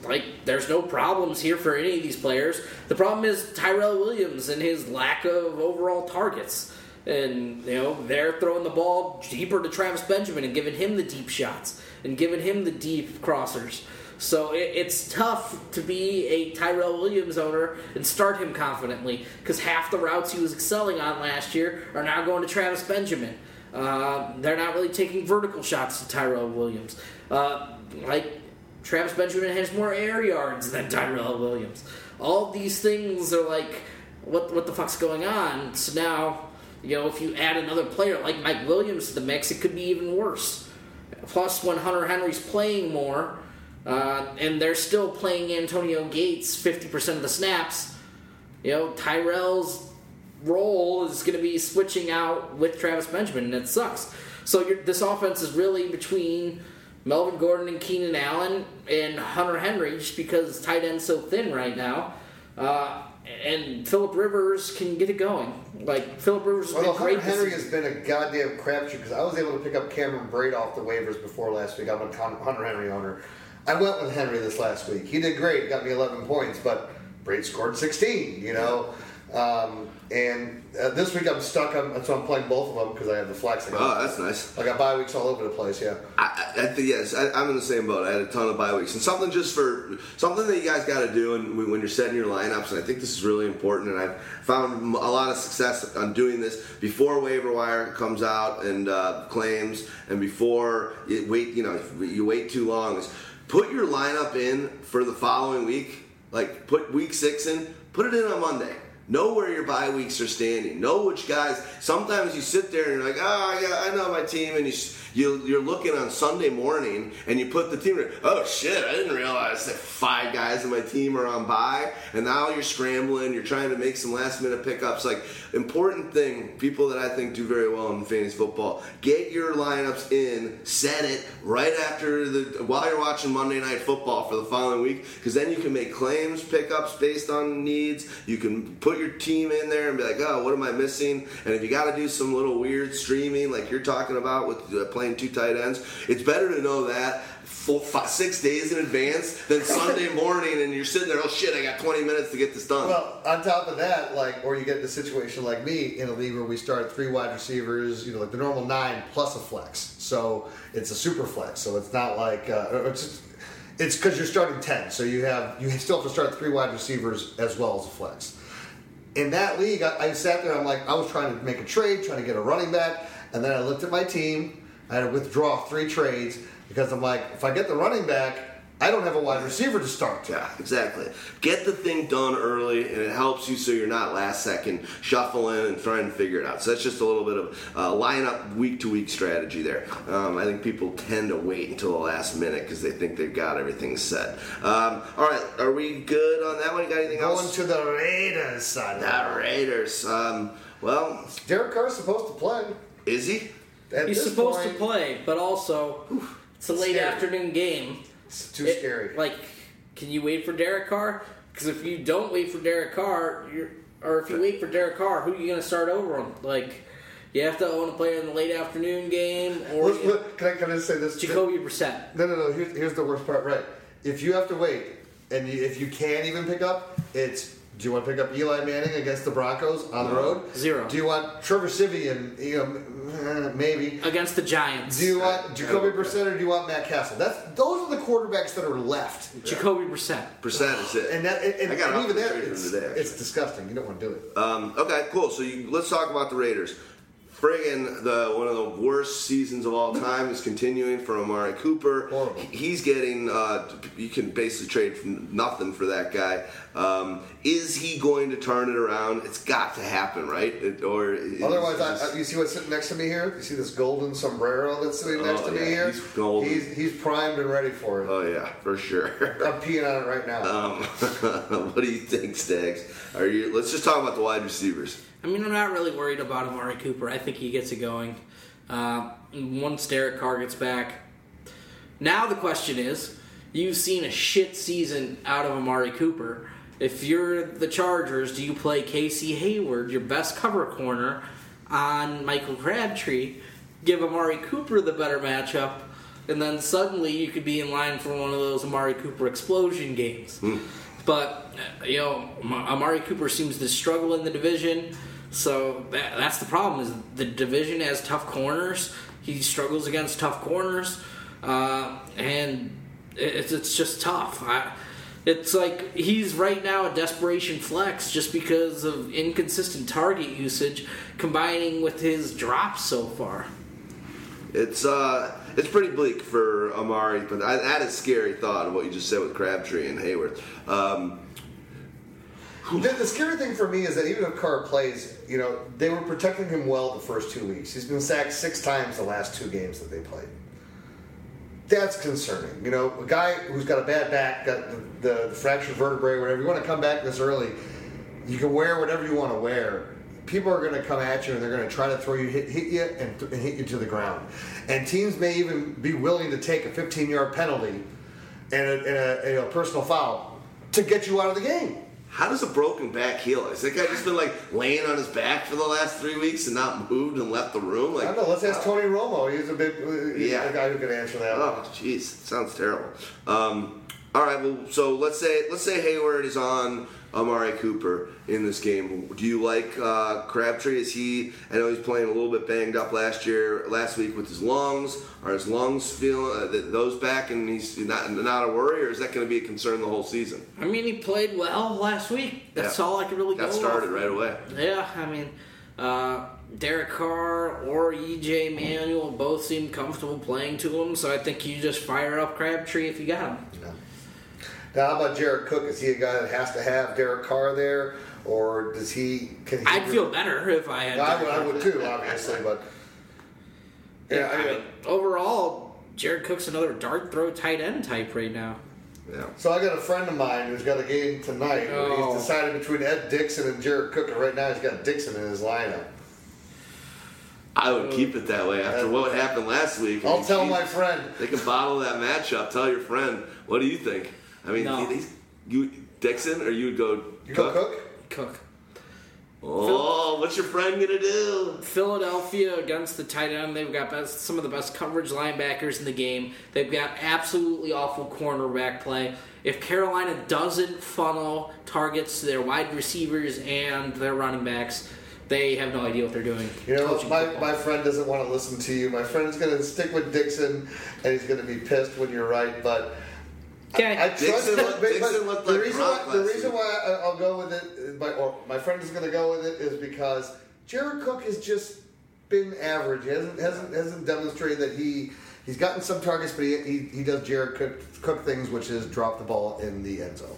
S6: like there's no problems here for any of these players. The problem is Tyrell Williams and his lack of overall targets. And you know they're throwing the ball deeper to Travis Benjamin and giving him the deep shots and giving him the deep crossers. So it, it's tough to be a Tyrell Williams owner and start him confidently because half the routes he was excelling on last year are now going to Travis Benjamin. Uh, they're not really taking vertical shots to Tyrell Williams. Uh, like Travis Benjamin has more air yards than Tyrell Williams. All these things are like, what what the fuck's going on? So now, you know, if you add another player like Mike Williams to the mix, it could be even worse. Plus, when Hunter Henry's playing more, uh, and they're still playing Antonio Gates fifty percent of the snaps, you know, Tyrell's role is going to be switching out with Travis Benjamin, and it sucks. So you're, this offense is really between Melvin Gordon and Keenan Allen and Hunter Henry just because tight end's so thin right now. Uh, and Philip Rivers can get it going. Like Philip Rivers has
S5: Although
S6: been great.
S5: Hunter Henry has been a goddamn crapshoot because I was able to pick up Cameron Brate off the waivers before last week. I'm a Hunter Henry owner. I went with Henry this last week. He did great. Got me 11 points, but Brate scored 16. You know, um, and uh, this week I'm stuck. on so I'm playing both of them because I have the flex. I got,
S1: Oh, that's nice.
S5: I got bye weeks all over the place. Yeah.
S1: I, I I think yes, I, I'm in the same boat. I had a ton of bye weeks, and something just for something that you guys got to do, and when when you're setting your lineups, and I think this is really important. And I've found a lot of success on doing this before waiver wire comes out and uh, claims, and before you wait, you know, if you wait too long. Is put your lineup in for the following week. Like put week six in, put it in on Monday. Know where your bye weeks are standing. Know which guys. Sometimes you sit there and you're like, oh, yeah, I know my team, and you, you you're looking on Sunday morning and you put the team. Oh shit! I didn't realize that five guys in my team are on bye, and now you're scrambling. You're trying to make some last minute pickups. Like important thing, people that I think do very well in fantasy football. Get your lineups in, set it right after the while you're watching Monday Night Football for the following week, because then you can make claims pickups based on needs. You can put your team in there and be like, oh, what am I missing? And if you got to do some little weird streaming like you're talking about with uh, playing two tight ends, it's better to know that. Four, five, six days in advance than Sunday morning, and you're sitting there. Oh shit! I got 20 minutes to get this done.
S5: Well, on top of that, like, or you get in a situation like me in a league where we start three wide receivers, you know, like the normal nine plus a flex. So it's a super flex. So it's not like uh, it's it's because you're starting ten. So you have you still have to start three wide receivers as well as a flex. In that league, I, I sat there. I'm like, I was trying to make a trade, trying to get a running back, and then I looked at my team. I had to withdraw three trades because I'm like, if I get the running back, I don't have a wide receiver to start.
S1: Yeah, exactly. Get the thing done early, and it helps you so you're not last second shuffling and trying to figure it out. So that's just a little bit of uh, lineup week to week strategy there. Um, I think people tend to wait until the last minute because they think they've got everything set. Um, all right, are we good on that one? You got anything
S5: Going
S1: else?
S5: Going to the Raiders side.
S1: the Raiders. Um, well,
S5: Derek Carr's supposed to play.
S1: is he?
S5: At
S6: He's supposed
S5: point,
S6: to play, but also it's a late
S5: Scary.
S6: afternoon game.
S5: It's too
S6: It-
S5: scary.
S6: Like, can you wait for Derek Carr? Because if you don't wait for Derek Carr, you're, or if you wait for Derek Carr, who are you going to start over him? Like, you have to own a player in the late afternoon game, or
S5: Look, look, can I can I say this?
S6: Jacoby Brissett.
S5: No, no, no. Here's, here's the worst part. Right. If you have to wait, and you, if you can't even pick up, it's. Do you want to pick up Eli Manning against the Broncos on the road?
S6: Zero.
S5: Do you want Trevor Siemian? You know, eh, maybe.
S6: Against the Giants.
S5: Do you want Jacoby Brissett or do you want Matt Cassel? That's those are the quarterbacks that are left.
S6: Jacoby Brissett.
S1: Percent is it.
S5: And that, and, and,
S1: I got
S5: and even that it's,
S1: today,
S5: it's disgusting. You don't want to do it.
S1: Um, okay, cool. So you, let's talk about the Raiders. Friggin' the one of the worst seasons of all time is continuing for Amari Cooper.
S5: Horrible.
S1: He's getting uh, you can basically trade for nothing for that guy. Um, is he going to turn it around? It's got to happen, right? It, or
S5: Otherwise, I, I, you see what's sitting next to me here? You see this golden sombrero that's sitting next
S1: Oh,
S5: to me here?
S1: he's golden.
S5: He's, he's primed and ready for it.
S1: oh yeah, for sure.
S5: I'm peeing on it right now.
S1: Um, what do you think, Stags? Are you? Let's just talk about the wide receivers.
S6: I mean, I'm not really worried about Amari Cooper. I think he gets it going. Uh, once Derek Carr gets back. Now the question is, you've seen a shit season out of Amari Cooper. If you're the Chargers, do you play Casey Hayward, your best cover corner, on Michael Crabtree, give Amari Cooper the better matchup, and then suddenly you could be in line for one of those Amari Cooper explosion games. But uh, you know, Amari Cooper seems to struggle in the division, so that, that's the problem. Is the division has tough corners. He struggles against tough corners, uh, and it's it's just tough. I, it's like he's right now a desperation flex just because of inconsistent target usage, combining with his drops so far.
S1: It's uh, it's pretty bleak for Amari, but I, that is scary thought of what you just said with Crabtree and Hayward. Um,
S5: The, the scary thing for me is that even if Carr plays, you know, they were protecting him well the first two weeks. He's been sacked six times the last two games that they played. That's concerning. You know, a guy who's got a bad back, got the, the, the fractured vertebrae, whatever. You want to come back this early, you can wear whatever you want to wear. people are going to come at you and they're going to try to throw you, hit, hit you, and, and hit you to the ground. And teams may even be willing to take a 15 yard penalty and a, and a, and a personal foul to get you out of the game.
S1: How does a broken back heal? Has that guy just been like laying on his back for the last three weeks and not moved and left the room?
S5: I
S1: Like,
S5: don't know. Let's ask Tony Romo. He's a big, he's
S1: Yeah.
S5: a guy who can answer that.
S1: oh, jeez, sounds terrible. Um, all right, well, so let's say let's say Hayward is on Amari Cooper in this game. Do you like uh, Crabtree? Is he? I know he's playing a little bit banged up last year, last week with his lungs. Are his lungs feeling uh, those back, and he's not not a worry, or is that going to be a concern the whole season?
S6: I mean, he played well last week. That's
S1: Yeah.
S6: all I can really
S1: Got
S6: go
S1: started
S6: off.
S1: right away.
S6: Yeah, I mean, uh, Derek Carr or EJ Manuel both seem comfortable playing to him, so I think you just fire up Crabtree if you got him.
S5: Now, how about Jared Cook? Is he a guy that has to have Derek Carr there, or does he? Can he
S6: I'd feel better if I had.
S5: I
S6: Derek
S5: would, I would too, obviously, but yeah,
S6: I
S5: I
S6: mean, overall, Jared Cook's another dart throw tight end type right now.
S1: Yeah.
S5: So I got a friend of mine who's got a game tonight. where
S6: Oh.
S5: He's decided between Ed Dickson and Jared Cook, and right now he's got Dickson in his lineup.
S1: I would keep it that way after what happened last week. I
S5: I'll tell
S1: geez,
S5: my friend.
S1: They can bottle that matchup. Tell your friend. What do you think? I mean,
S6: No.
S1: he's, you Dickson or you would go
S5: You go
S1: Cook?
S5: Cook?
S6: Cook.
S1: Oh, what's your friend gonna do?
S6: Philadelphia against the tight end. They've got best, some of the best coverage linebackers in the game. They've got absolutely awful cornerback play. If Carolina doesn't funnel targets to their wide receivers and their running backs, they have no idea what they're doing.
S5: You know,
S6: Coaching
S5: my,
S6: football.
S5: my friend doesn't want to listen to you. My friend's going to stick with Dickson, and he's going to be pissed when you're right. But
S6: Okay.
S5: I trust
S1: Dickson
S5: but-
S1: looked-
S5: but
S1: Dickson looked
S5: the
S1: like
S5: reason
S1: Gronk
S5: why the reason why I- I'll go with it, uh, my, or my friend is going to go with it, is because Jared Cook has just been average. He hasn't hasn't hasn't demonstrated that he he's gotten some targets, but he he, he does Jared Cook, Cook things, which is drop the ball in the end zone.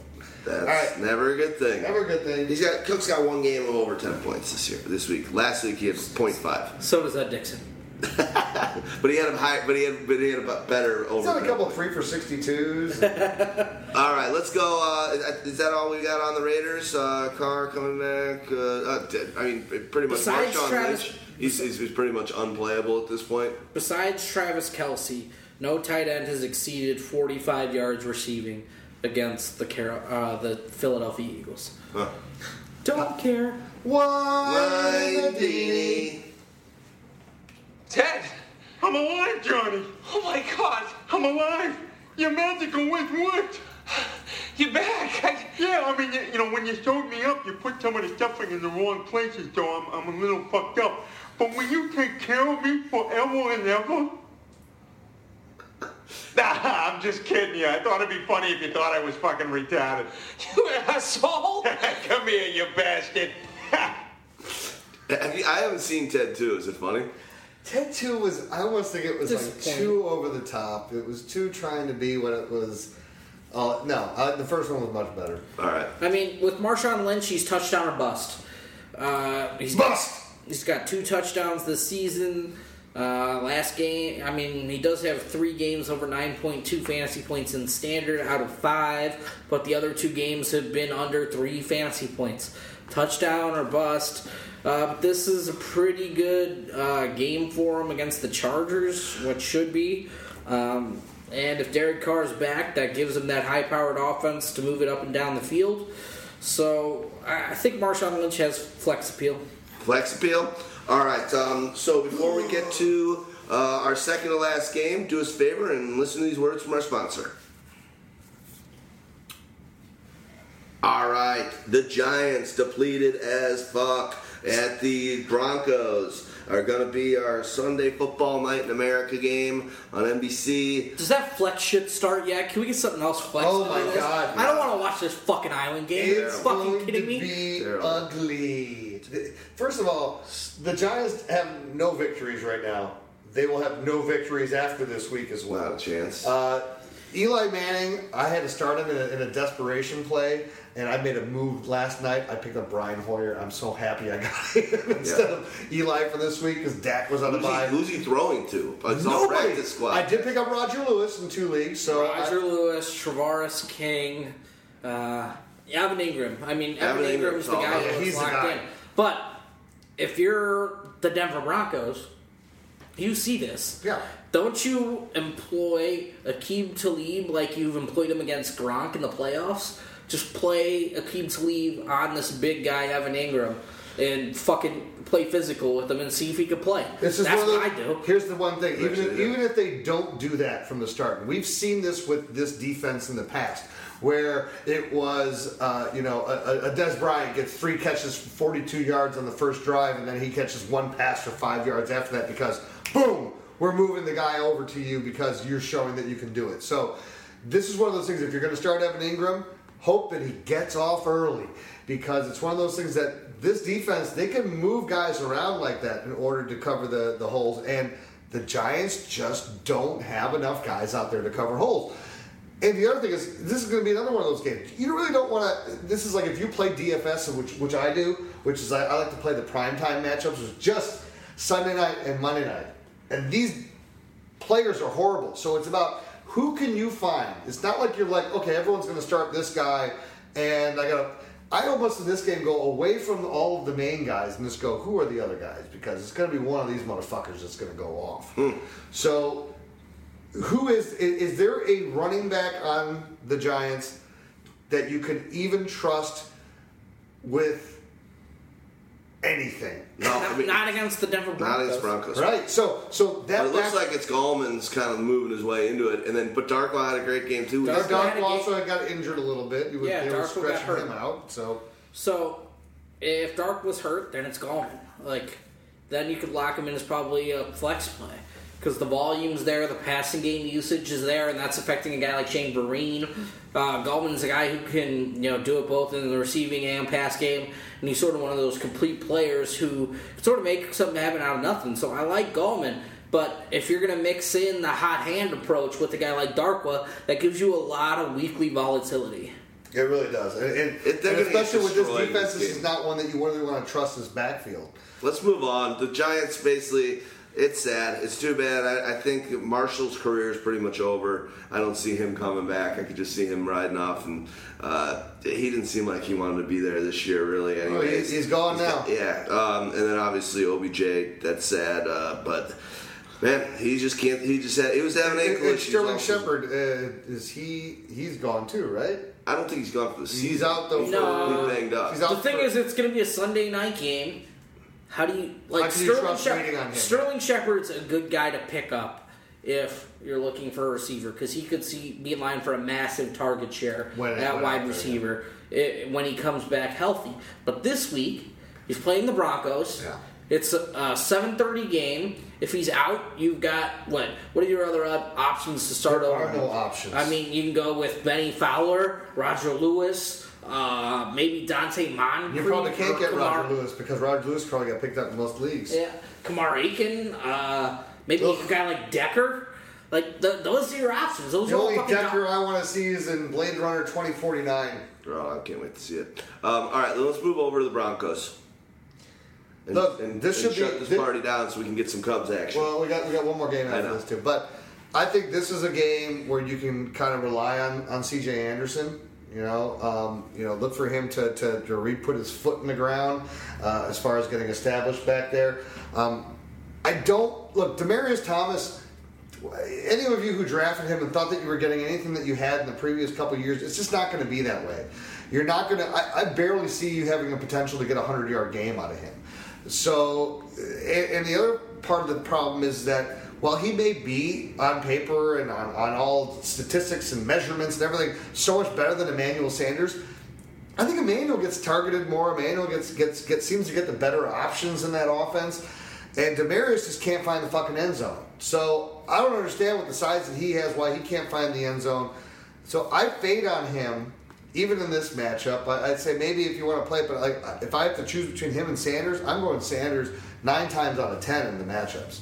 S1: That's
S5: All right.
S1: never a good thing.
S5: Never a good thing.
S1: He's got Cook's got one game of over ten points this year. This week, last week he had 0.5.
S6: so does that Dickson.
S1: but he had a high. But he had. But he had a better over.
S5: He's had a couple
S1: points.
S5: three for sixty twos.
S1: All right, let's go. Uh, is that all we got on the Raiders? Uh, Carr coming back. Uh, uh, I mean, pretty much.
S6: Besides
S1: Marshawn
S6: Travis-
S1: Lynch, he's, he's, he's pretty much unplayable at this point.
S6: Besides Travis Kelce, no tight end has exceeded 45 yards receiving against the Car- uh, the Philadelphia Eagles.
S1: Huh.
S6: Don't care.
S5: Why?
S1: Dini.
S3: Ted! I'm alive, Johnny! Oh my god! I'm alive! Your magical went worked! You're back! I... Yeah, I mean, you, you know, when you showed me up, you put some of the stuffing in the wrong places, so I'm, I'm a little fucked up. But will you take care of me forever and ever? Nah, I'm just kidding you. I thought it'd be funny if you thought I was fucking retarded.
S8: You asshole!
S3: Come here, you bastard!
S1: Have you, I haven't seen Ted 2. Is it funny?
S5: Ted two was I almost think it was like
S6: Disappointing.
S5: too over the top. It was too trying to be what it was. Uh, no, uh, the first one was much better.
S1: All right.
S6: I mean, with Marshawn Lynch, he's touchdown or bust. Uh, he's
S5: Bust!
S6: Got, he's got two touchdowns this season. Uh, last game, I mean, he does have three games over 9.2 fantasy points in standard out of five, but the other two games have been under three fantasy points. Touchdown or bust. Uh, this is a pretty good uh, game for him against the Chargers, what should be. Um, and if Derek Carr is back, that gives him that high powered offense to move it up and down the field. So I I think Marshawn Lynch has flex appeal.
S1: Flex appeal. All right. Um, so before we get to uh, our second to last game, do us a favor and listen to these words from our sponsor. All right. The Giants depleted as fuck at the Broncos are going to be our Sunday football night in America game on NBC.
S6: Does that flex shit start yet? Can we get something else flex?
S5: Oh my
S6: this?
S5: God,
S6: I don't want to watch this fucking island game. Are you
S5: It's
S6: fucking
S5: going
S6: kidding
S5: to
S6: me?
S5: be
S1: Terrible.
S5: ugly. First of all, the Giants have no victories right now. They will have no victories after this week as well.
S1: Not a chance.
S5: Uh, Eli Manning, I had to start him in a, in a desperation play, and I made a move last night. I picked up Brian Hoyer. I'm so happy I got him instead of Eli for this week because Dak was on the
S1: Who's
S5: bye.
S1: who's he throwing to? It's
S5: Nobody.
S1: practice squad.
S5: I did pick up Roger Lewis in two leagues, so I-
S6: Roger Lewis, Tavarres King, uh, Evan Engram. I mean, Evan,
S1: Evan
S6: Engram's the guy
S1: all-
S5: yeah,
S6: was
S5: he's the
S6: locked
S5: guy.
S6: in. But if you're the Denver Broncos, you see this.
S5: Yeah.
S6: Don't you employ Aqib Talib like you've employed him against Gronk in the playoffs? Just play Aqib Talib on this big guy, Evan Engram, and fucking play physical with him and see if he can play.
S5: This is
S6: That's
S5: one
S6: what
S5: the,
S6: I do.
S5: Here's the one thing: even if, even if they don't do that from the start, we've seen this with this defense in the past, where it was, uh, you know, a, a Dez Bryant gets three catches, for 42 yards on the first drive, and then he catches one pass for five yards after that because, boom, we're moving the guy over to you because you're showing that you can do it. So, this is one of those things. If you're going to start Evan Engram, hope that he gets off early because it's one of those things that this defense they can move guys around like that in order to cover the, the holes and the giants just don't have enough guys out there to cover holes and the other thing is this is going to be another one of those games you really don't want to this is like if you play dfs which which i do which is i, I like to play the primetime matchups which is just sunday night and monday night and these players are horrible. So it's about who can you find. It's not like you're like, okay, everyone's going to start this guy, and I got to. I almost in this game go away from all of the main guys and just go, who are the other guys? Because it's going to be one of these motherfuckers that's going to go off. Hmm. So, who is, is is there a running back on the Giants that you can even trust with anything?
S1: No, I
S6: Not,
S1: mean,
S6: not against the Denver Broncos.
S1: not against Broncos.
S5: Right. So, so that
S1: But it looks like it's Gallman's kind of moving his way into it, and then but Darkwa had a great game too.
S6: Darkwa-
S5: Darkwa
S6: had a
S5: also got injured a little bit. He was,
S6: Yeah,
S5: they were
S6: Darkwa got hurt.
S5: him out. So
S6: So, if Dark was hurt, then it's gone. Like, then you could lock him in as probably a flex play. Because the volume's there, the passing game usage is there, and that's affecting a guy like Shane Vereen. Uh, Gallman's a guy who can, you know, do it both in the receiving and pass game, and he's sort of one of those complete players who sort of make something happen out of nothing. So I like Gallman, but if you're going to mix in the hot hand approach with a guy like Darkwa, that gives you a lot of weekly volatility.
S5: it really does, and, and,
S1: It-
S5: and especially with this defense,
S1: this
S5: this is not one that you really want to trust as backfield.
S1: Let's move on. The Giants basically. It's sad. It's too bad. I, I think Marshall's career is pretty much over. I don't see him coming back. I could just see him riding off, and uh, he didn't seem like he wanted to be there this year, really.
S5: Oh,
S1: Anyways,
S5: he- he's gone now.
S1: Yeah, um, and then obviously OBJ. That's sad, uh, but man, he just can't. He just had. He was having
S5: And,
S1: ankle
S5: and
S1: issues.
S5: Sterling. Shepard uh, is he? He's gone too, right?
S1: I don't think he's gone for the season.
S5: He's out though.
S6: No.
S5: for,
S1: banged up.
S6: The thing
S5: for-
S6: is, it's going to be a Sunday night game. How do you like
S5: can you
S6: Sterling?
S5: trust
S6: Shep-
S5: on him?
S6: Sterling Shepard's a good guy to pick up if you're looking for a receiver because he could see be in line for a massive target share
S5: When-
S6: at
S5: when
S6: wide receiver i when he comes back healthy. But this week he's playing the Broncos.
S5: Yeah.
S6: It's a, a 7:30 game. If he's out, you've got what? What are your other op- options to start
S5: There
S6: over?
S5: are no options.
S6: I mean, you can go with Bennie Fowler, Roger Lewis, uh, maybe Donte Moncrief.
S5: You probably can't get
S6: Kamar-
S5: Roger Lewis because Roger Lewis probably got picked up in most leagues.
S6: Yeah, Kamar Aiken. Uh, maybe
S5: Ugh.
S6: a guy like Decker. Like th those are your options. Those
S5: The
S6: are all
S5: only Decker
S6: dog-
S5: I want to see is in Blade Runner 2049.
S1: Oh, I can't wait to see it. Um, all right, let's move over to the Broncos. And,
S5: Look,
S1: and,
S5: this
S1: and
S5: should be-
S1: shut this party down so we can get some Cubs action.
S5: Well, we got we got one more game
S1: I
S5: after
S1: know.
S5: this too, but I think this is a game where you can kind of rely on on C.J. Anderson. You know, um, you know, look for him to to, to re put his foot in the ground uh, as far as getting established back there. Um, I don't look Demaryius Thomas. Any of you who drafted him and thought that you were getting anything that you had in the previous couple years, it's just not going to be that way. You're not going to. I, I barely see you having a potential to get a hundred yard game out of him. So, and, and the other part of the problem is that while he may be on paper and on, on all statistics and measurements and everything so much better than Emmanuel Sanders, I think Emmanuel gets targeted more. Emmanuel gets gets gets seems to get the better options in that offense, and Demaryius just can't find the fucking end zone. So I don't understand what the size that he has why he can't find the end zone. So I fade on him even in this matchup. I'd say maybe if you want to play, but like if I have to choose between him and Sanders, I'm going Sanders nine times out of ten in the matchups.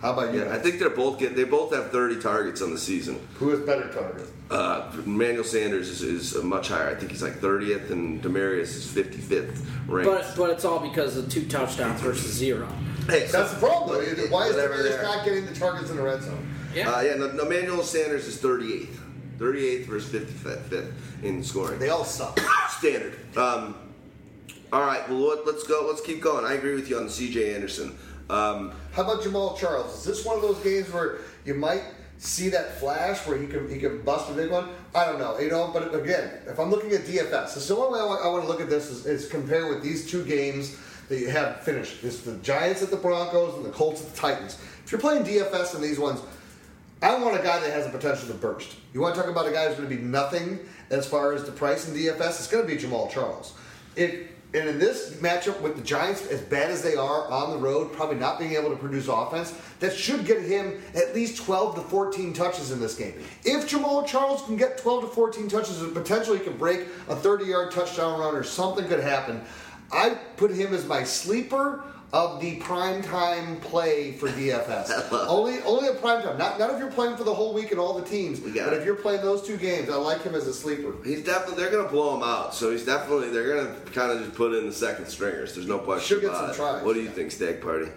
S5: How about you?
S1: yeah, I think they're both get. They both have 30 targets on the season.
S5: Who has better target?
S1: Uh, Emmanuel Sanders is, is much higher. I think he's like 30th, and Demaryius is 55th ranked.
S6: But but it's all because of two touchdowns versus zero.
S1: hey,
S5: That's the problem. though. Why is
S1: Whatever
S5: Demaryius
S1: there.
S5: not getting the targets in the red zone?
S6: Yeah.
S1: Uh, yeah, no, no, Emmanuel Sanders is 38th. 38th versus 55th in scoring.
S5: They all suck.
S1: Standard. Um, All right, well let, let's go. Let's keep going. I agree with you on C.J. Anderson. Um,
S5: How about Jamaal Charles? Is this one of those games where you might see that flash where he can he can bust a big one? I don't know, you know. But again, if I'm looking at DFS, this is the only way I want, I want to look at this is, is compare with these two games that you have finished. It's the Giants at the Broncos and the Colts at the Titans. If you're playing DFS in these ones, I want a guy that has the potential to burst. You want to talk about a guy who's going to be nothing as far as the price in DFS? It's going to be Jamaal Charles. It, and in this matchup with the Giants, as bad as they are on the road, probably not being able to produce offense, that should get him at least 12 to 14 touches in this game. If Jamaal Charles can get 12 to 14 touches and potentially he can break a 30 yard touchdown run or something could happen, I put him as my sleeper of the primetime play for DFS. only only a primetime. Not not if you're playing for the whole week and all the teams.
S1: We got
S5: But
S1: it.
S5: if you're playing those two games, I like him as a sleeper.
S1: he's definitely they're going to blow him out. So he's definitely they're going to kind of just put in the second stringers. There's no question
S5: Should get
S1: about
S5: some
S1: it.
S5: tries.
S1: What do you think, Stag Party?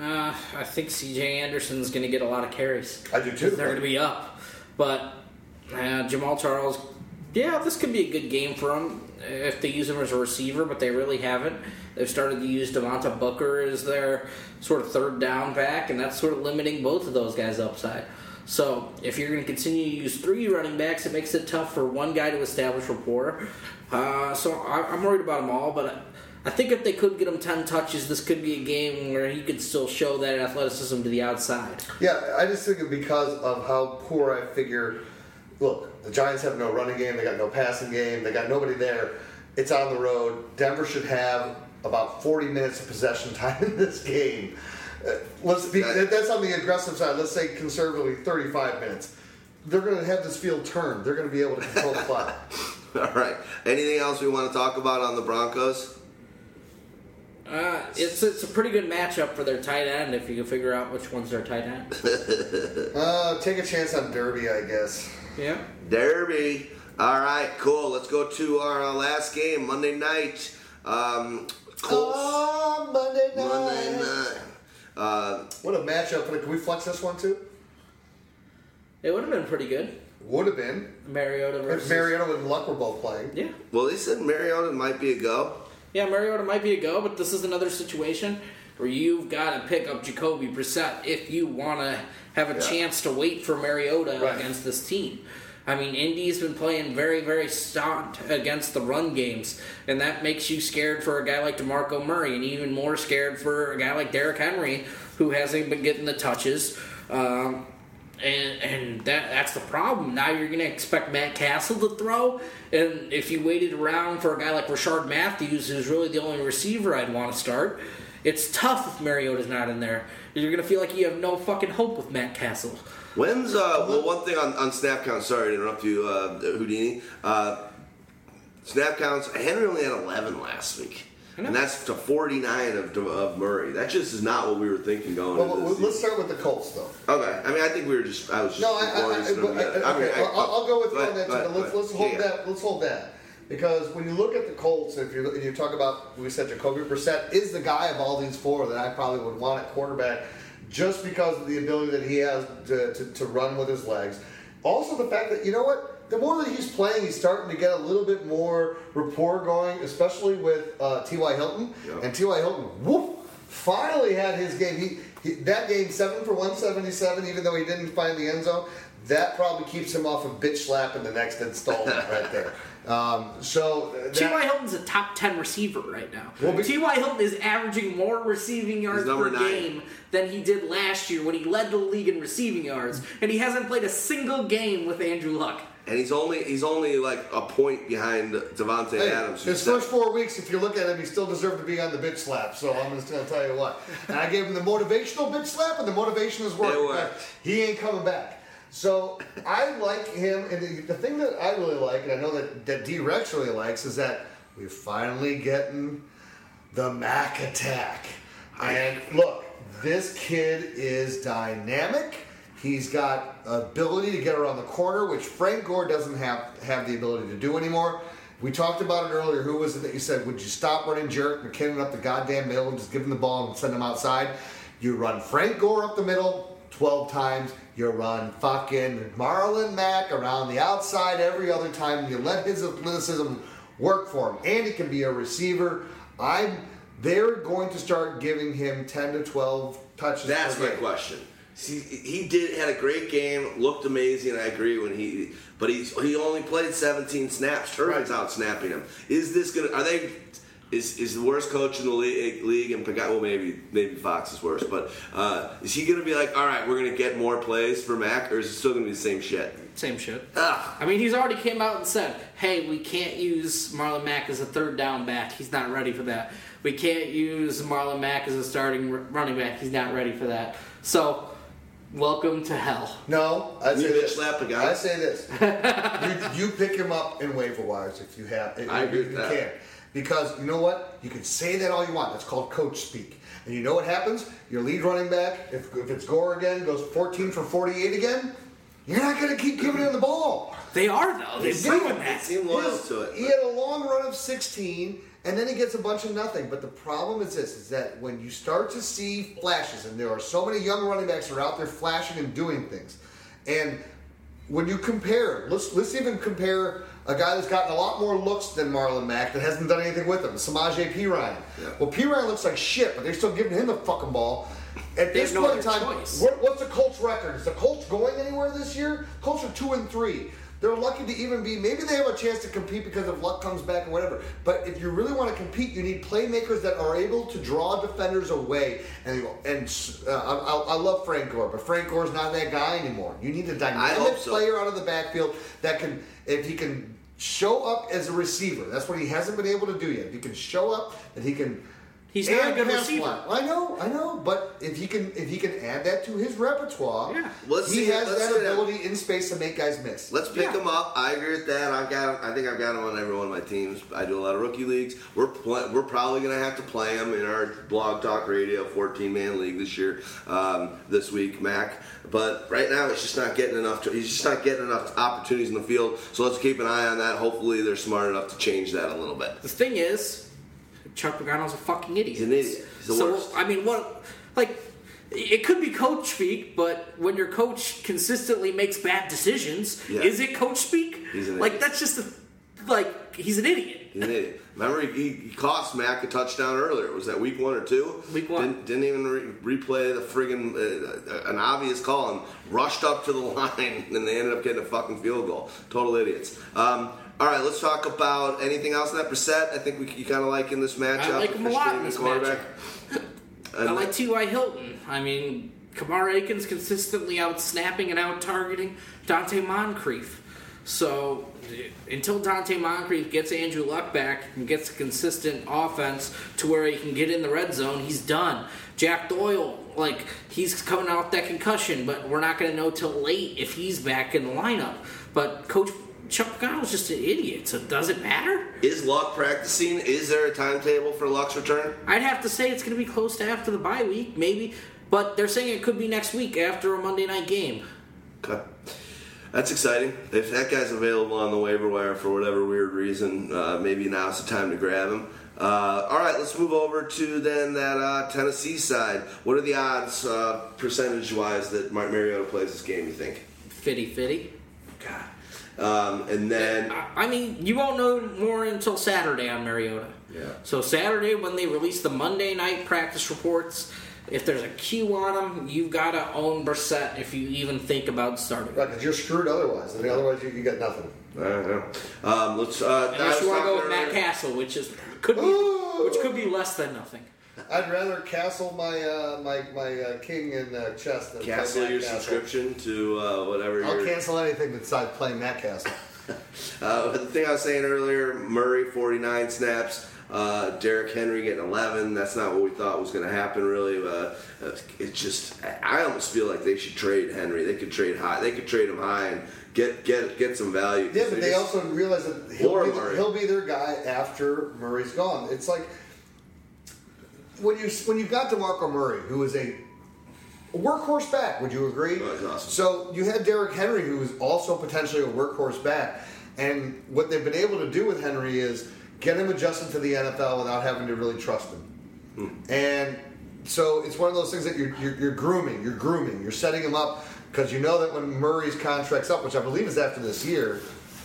S6: Uh, I think C.J. Anderson's going to get a lot of carries.
S5: I do too.
S6: They're going to be up, but uh, Jamaal Charles, yeah, this could be a good game for him if they use him as a receiver, but they really haven't. They've started to use Devontae Booker as their sort of third down back, and that's sort of limiting both of those guys' upside. So if you're going to continue to use three running backs, it makes it tough for one guy to establish rapport. Uh, so I, I'm worried about them all, but. I think if they could get him 10 touches, this could be a game where he could still show that athleticism to the outside.
S5: Yeah, I just think because of how poor I figure. Look, the Giants have no running game. They got no passing game. They got nobody there. It's on the road. Denver should have about 40 minutes of possession time in this game. Uh, let's be, that's on the aggressive side. Let's say conservatively 35 minutes. They're going to have this field turned. They're going to be able to control the clock.
S1: All right. Anything else we want to talk about on the Broncos?
S6: Uh, it's it's a pretty good matchup for their tight end if you can figure out which one's their tight end.
S5: Uh, take a chance on Derby, I guess.
S6: Yeah.
S1: Derby. All right, cool. Let's go to our uh, last game, Monday night. Um, Colts.
S5: Oh, Monday night.
S1: Monday night. Uh,
S5: What a matchup! Can we flex this one too?
S6: It would have been pretty good.
S5: Would have been.
S6: Mariota
S5: If
S6: versus
S5: Mariota and Luck were both playing.
S6: Yeah.
S1: well, they said Mariota might be a go.
S6: Yeah, Mariota might be a go, but this is another situation where you've got to pick up Jacoby Brissett if you want to have a
S1: Yeah.
S6: chance to wait for Mariota
S5: Right.
S6: against this team. I mean, Indy's been playing very, very stout against the run games, and that makes you scared for a guy like DeMarco Murray, and even more scared for a guy like Derrick Henry, who hasn't been getting the touches. Um, and and that that's the problem. Now you're going to expect Matt Cassel to throw, and if you waited around for a guy like Rishard Matthews, who's really the only receiver I'd want to start, it's tough if Mariota's not in there. You're going to feel like you have no fucking hope with Matt Cassel.
S1: When's uh well one thing on, on snap count, sorry to interrupt you, uh, Houdini. Uh, snap counts, Henry only had eleven last week. And that's to forty nine of of Murray. That just is not what we were thinking going
S5: Well,
S1: into this
S5: let's
S1: season.
S5: start with the Colts, though.
S1: Okay. I mean I think we were just I was just
S5: No, I, I, I,
S1: gloriously
S5: but,
S1: doing that.
S5: I,
S1: I mean,
S5: okay,
S1: I-
S5: I'll, I'll go with
S1: go ahead,
S5: that.
S1: go
S5: too,
S1: ahead,
S5: but let's,
S1: go
S5: let's hold
S1: Yeah.
S5: that. Let's hold that because when you look at the Colts, if you you talk about we said Jacoby Brissett is the guy of all these four that I probably would want at quarterback, just because of the ability that he has to, to, to run with his legs. Also, the fact that you know what. The more that he's playing, he's starting to get a little bit more rapport going, especially with uh, T.Y. Hilton.
S1: Yeah.
S5: And T.Y. Hilton, whoop, finally had his game. He, he that game seven for one seventy seven, even though he didn't find the end zone. That probably keeps him off of bitch slap in the next installment right there. Um, so uh, that-
S6: T.Y. Hilton's a top 10 receiver right now.
S5: Well, be-
S6: T.Y. Hilton is averaging more receiving yards per
S1: nine.
S6: game than he did last year when he led the league in receiving yards, and he hasn't played a single game with Andrew Luck.
S1: And he's only he's only like a point behind Davante
S5: Hey,
S1: Adams. who's
S5: his
S1: seven-
S5: first four weeks, if you look at him, he still deserved to be on the bitch slap. So I'm just going to tell you what. And I gave him the motivational bitch slap, and the motivation has worked.
S1: It worked.
S5: He ain't coming back. So I like him, and the, thing that I really like, and I know that, that D Rex really likes, is that we're finally getting the Mac attack. And look, this kid is dynamic. He's got ability to get around the corner, which Frank Gore doesn't have have the ability to do anymore. We talked about it earlier. Who was it that you said, would you stop running Jerick McKinnon up the goddamn middle and just give him the ball and send him outside? You run Frank Gore up the middle 12 times. You run fucking Marlon Mack around the outside every other time. You let his athleticism work for him, and he can be a receiver. I'm. They're going to start giving him 10 to 12 touches.
S1: That's my
S5: game.
S1: question. See, he did had a great game, looked amazing. I agree when he, but he's he only played 17 snaps. Turbin's
S5: Right.
S1: out snapping him. Is this gonna? Are they? Is, is the worst coach in the league, league and Pagano, well maybe maybe Fox is worse, but uh, is he gonna be like, all right, we're gonna get more plays for Mac, or is it still gonna be the same shit?
S6: Same shit.
S1: Ah,
S6: I mean, he's already came out and said, "Hey, we can't use Marlon Mack as a third down back. He's not ready for that. We can't use Marlon Mack as a starting r- running back. He's not ready for that." So, welcome to hell.
S5: No, I say this.
S1: slap a guy?
S5: I say this: you, you pick him up in waiver wires if you have. If
S1: I agree
S5: you,
S1: with
S5: you
S1: that.
S5: can, because you know what? You can say that all you want. That's called coach speak. And you know what happens? Your lead running back, if, if it's Gore again, goes 14 for 48 again. You're not going to keep giving him the ball.
S6: They are though. They've
S1: seem-
S6: proven
S1: they
S6: that.
S1: seem loyal to it.
S5: He had a long run of 16, and then he gets a bunch of nothing. But the problem is this: is that when you start to see flashes, and there are so many young running backs that are out there flashing and doing things, and when you compare, let's let's even compare a guy that's gotten a lot more looks than Marlon Mack that hasn't done anything with him, Samaje Perine.
S1: Yeah.
S5: Well, Perine looks like shit, but they're still giving him the fucking ball. At
S6: They have
S5: this
S6: no
S5: point in
S6: other
S5: time,
S6: choice.
S5: what, what's the Colts record? Is the Colts going anywhere this year? Colts are two and three. They're lucky to even be. Maybe they have a chance to compete because if luck comes back and whatever. But if you really want to compete, you need playmakers that are able to draw defenders away. And and uh, I, I love Frank Gore, but Frank Gore's not that guy anymore. You need a dynamic
S1: so.
S5: player out of the backfield that can, if he can show up as a receiver. That's what he hasn't been able to do yet. He can show up, that he can.
S6: He's not a good
S5: pass
S6: receiver.
S5: block. I know, I know, but if he can, if he can add that to his repertoire,
S6: Yeah.
S1: Let's
S5: he
S1: see-
S5: has
S1: let's
S5: that
S1: see that.
S5: ability in space to make guys miss.
S1: Let's pick
S6: Yeah.
S1: him up. I agree with that. I've got. Him, I think I've got him on every one of my teams. I do a lot of rookie leagues. We're pl- we're probably going to have to play him in our blog talk radio 14 man league this year, um, this week, Mac. But right now, it's just not getting enough. To, he's just not getting enough opportunities in the field. So let's keep an eye on that. Hopefully, they're smart enough to change that a little bit.
S6: The thing is, Chuck Pagano's a fucking idiot.
S1: He's an idiot. He's
S6: so
S1: worst.
S6: I mean, what? Like, it could be coach speak, but when your coach consistently makes bad decisions,
S1: Yeah.
S6: is it coach speak?
S1: He's an
S6: like that's just a, like he's an idiot.
S1: He's an idiot. Remember, he, he, he cost Mac a touchdown earlier. Was that week one or two?
S6: Week one.
S1: Didn't, didn't even re- replay the friggin' uh, an obvious call and rushed up to the line, and they ended up getting a fucking field goal. Total idiots. Um, all right, let's talk about anything else in that Brissett. I think we you kind of like in this matchup.
S6: I like him a lot in this
S1: quarterback.
S6: I like T.Y. Hilton. I mean, Kamar Aiken's consistently out snapping and out targeting Donte Moncrief. So until Donte Moncrief gets Andrew Luck back and gets a consistent offense to where he can get in the red zone, he's done. Jack Doyle, like he's coming off that concussion, but we're not going to know till late if he's back in the lineup. But Coach Chuck Pagano's just an idiot, so does it matter?
S1: Is Luck practicing? Is there a timetable for Luck's return?
S6: I'd have to say it's going to be close to after the bye week, maybe. But they're saying it could be next week after a Monday night game.
S1: Okay. That's exciting. If that guy's available on the waiver wire for whatever weird reason, uh, maybe now's the time to grab him. Uh, all right, let's move over to then that uh, Tennessee side. What are the odds, uh, percentage wise, that Mar- Mariota plays this game? You think?
S6: Fitty fitty.
S1: God. Um, and then
S6: I I mean, you won't know more until Saturday on Mariota.
S1: Yeah.
S6: So Saturday, when they release the Monday night practice reports, if there's a Q on them, you've got to own Brissett if you even think about starting.
S5: Right, because you're screwed otherwise. I mean, otherwise you, you got nothing.
S1: I don't know. Um, let's. Uh, I
S6: Unless
S1: was
S6: you want to go with Matt Cassel, which is could be
S5: Ooh.
S6: which could be less than nothing.
S5: I'd rather castle my uh, my my uh, king in uh, chest than play
S1: Cancel
S5: Matt
S1: your
S5: Castle.
S1: subscription to uh, whatever.
S5: I'll
S1: your,
S5: cancel anything besides playing that Castle.
S1: Uh, the thing I was saying earlier, Murray 49 snaps, uh, Derrick Henry getting 11. That's not what we thought was going to happen, really. Uh, uh, it's just, I almost feel like they should trade Henry. They could trade high. They could trade him high and get get get some value.
S5: Yeah, but they
S1: just-
S5: also realize that he'll be,
S1: Murray.
S5: he'll be their guy after Murray's gone. It's like when you when you've got Demarco Murray, who is a workhorse back. Would you agree?
S1: Oh, awesome.
S5: So you had Derrick Henry, who is also potentially a workhorse back, and what they've been able to do with Henry is get him adjusted to the NFL without having to really trust him.
S1: Hmm.
S5: And so it's one of those things that you're, you're, you're grooming, you're grooming, you're setting him up because you know that when Murray's contract's up, which I believe is after this year,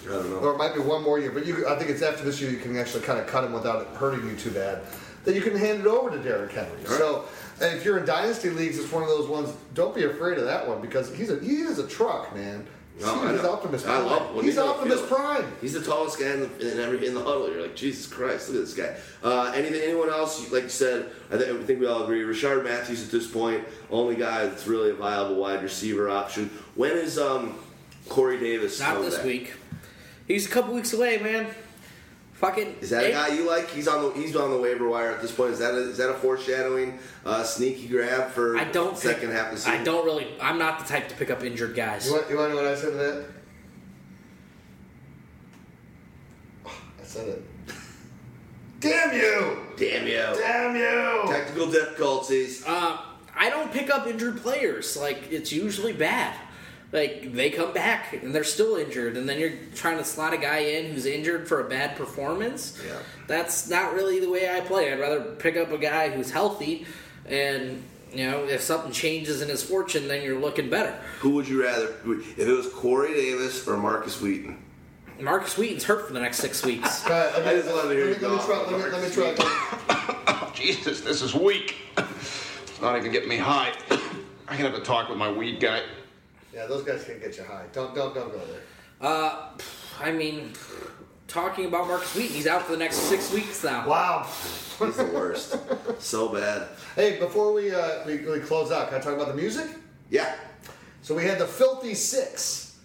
S1: I don't know.
S5: Or it might be one more year, but you, I think it's after this year you can actually kind of cut him without it hurting you too bad. Then you can hand it over to Derrick Henry. So and if you're in dynasty leagues, it's one of those ones. Don't be afraid of that one because he's a he is a truck, man.
S1: No, I
S5: he's
S1: know.
S5: Optimus
S1: I
S5: Prime.
S1: love when
S5: he's Optimus
S1: field.
S5: Prime.
S1: He's the tallest guy in the, in, every, in the huddle. You're like, Jesus Christ, look at this guy. Uh, anything, anyone else? Like you said, I, th- I think we all agree. Rishard Matthews at this point, only guy that's really a viable wide receiver option. When is um, Corey Davis?
S6: Not this
S1: back?
S6: week. He's a couple weeks away, man. Fucking.
S1: Is that a guy you like? He's on the he's on the waiver wire at this point. Is that a, is that a foreshadowing uh, sneaky grab for
S6: I don't
S1: second
S6: pick-
S1: half of the season?
S6: I don't really. I'm not the type to pick up injured guys.
S5: You want, you want to know what I said to that? I said it. Damn you!
S1: Damn you!
S5: Damn you!
S1: Technical difficulties.
S6: Uh, I don't pick up injured players. Like it's usually bad. Like they come back and they're still injured, and then you're trying to slot a guy in who's injured for a bad performance.
S1: Yeah.
S6: That's not really the way I play. I'd rather pick up a guy who's healthy, and you know if something changes in his fortune, then you're looking better.
S1: Who would you rather? If it was Corey Davis or Markus Wheaton?
S6: Markus Wheaton's hurt for the next six weeks.
S5: All right,
S1: I just wanted to hear
S5: let me, let me try. Let me, let me try.
S4: Oh, Jesus, this is weak. It's not even getting me high. I can have a talk with my weed guy.
S5: Yeah, those guys can get you high. Don't don't don't go there.
S6: Uh, I mean, talking about Markus Wheaton, he's out for the next six weeks now.
S5: Wow.
S1: He's the worst. so bad.
S5: Hey, before we, uh, we we close out, can I talk about the music?
S1: Yeah.
S5: So we had the Filthy Six,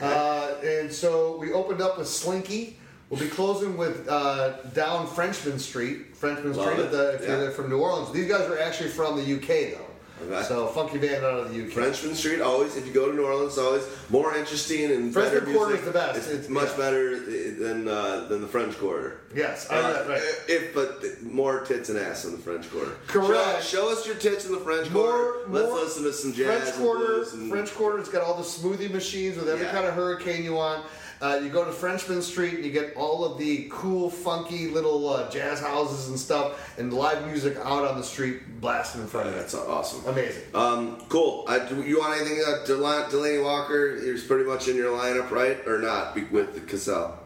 S5: uh, and so we opened up with Slinky. We'll be closing with uh, down Frenchman Street, Frenchman
S1: Love
S5: Street. the, if
S1: Yeah.
S5: you're from New Orleans, these guys are actually from the UK though.
S1: Okay.
S5: So funky band out of the UK.
S1: Frenchman Street always. If you go to New Orleans, always more interesting and
S5: Frenchman
S1: better
S5: Quarter
S1: music.
S5: is the best.
S1: It's,
S5: It's-
S1: much
S5: yeah.
S1: better than uh, than the French Quarter.
S5: Yes, I
S1: Uh,
S5: right.
S1: If but more tits and ass in the French Quarter.
S5: Correct.
S1: Show, show us your tits in the French
S5: More,
S1: Quarter. Let's
S5: more
S1: listen to some jazz
S5: French Quarter.
S1: blues and
S5: French Quarter's got all the smoothie machines with every
S1: Yeah.
S5: kind of hurricane you want. Uh, you go to Frenchman Street and you get all of the cool, funky little uh, jazz houses and stuff, and live music out on the street blasting in front of you.
S1: That's awesome.
S5: Amazing.
S1: Um, cool. Uh, do you want anything? Uh, Del- Delanie Walker is pretty much in your lineup, right, or not? With the Cassel.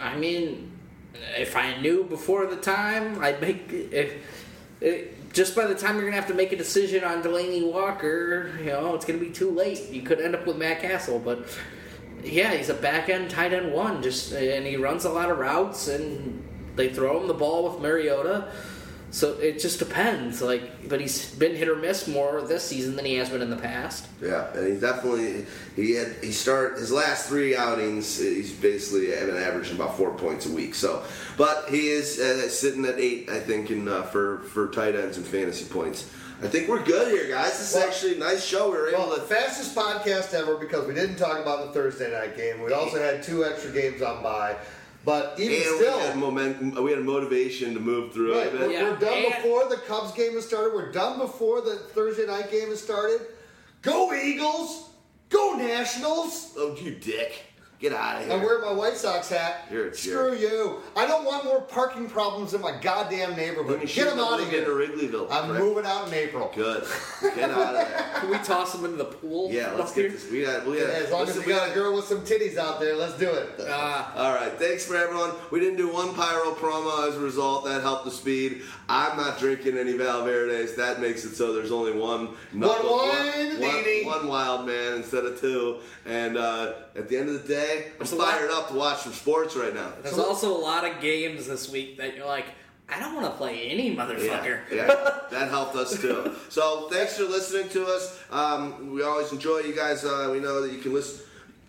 S6: I mean, if I knew before the time, I'd make if, it, just by the time you're gonna have to make a decision on Delanie Walker, you know, it's gonna be too late. You could end up with Matt Cassel, but yeah, he's a back end tight end one, just and he runs a lot of routes, and they throw him the ball with Mariota. So it just depends. Like, but he's been hit or miss more this season than he has been in the past.
S1: Yeah, and he's definitely he had he start his last three outings. He's basically been averaging about four points a week. So, but he is uh, sitting at eight, I think, in uh, for for tight ends and fantasy points. I think we're good here, guys. This is
S5: Well-
S1: actually a nice show. We were able
S5: Well, the
S1: to.
S5: fastest podcast ever because we didn't talk about the Thursday night game. We also had two extra games on by, but even
S1: And
S5: still,
S1: we had momentum. We had motivation to move through
S5: Right, we're,
S6: Yeah,
S5: we're done
S6: and-
S5: before the Cubs game has started. We're done before the Thursday night game has started. Go Eagles! Go Nationals!
S1: Oh, you dick! Get out of here.
S5: I wear my White Sox hat.
S1: You're a
S5: Screw you! I don't want more parking problems in my goddamn neighborhood. Get them out of
S1: moved into
S5: here.
S1: Wrigleyville.
S5: I'm
S1: correct?
S5: moving out in April.
S1: Good. Get out of there.
S6: Can we toss them into the pool?
S1: Yeah, let's get
S6: here?
S1: this. We got. We got.
S5: As long as
S1: listen,
S5: we got
S1: got
S5: a girl with some titties out there, let's do it.
S6: Uh,
S1: All right, thanks for everyone. We didn't do one pyro promo as a result. That helped the speed. I'm not drinking any Valverdes. That makes it so there's only one.
S5: One
S1: one,
S5: wine, Nini.
S1: one wild man instead of two. And uh, at the end of the day, I'm
S6: There's lot-
S1: fired up to watch some sports right now.
S6: There's also a lot of games this week that you're like, I don't want to play any motherfucker.
S1: Yeah, yeah, that helped us too. So thanks for listening to us. Um, we always enjoy you guys. Uh, we know that you can listen.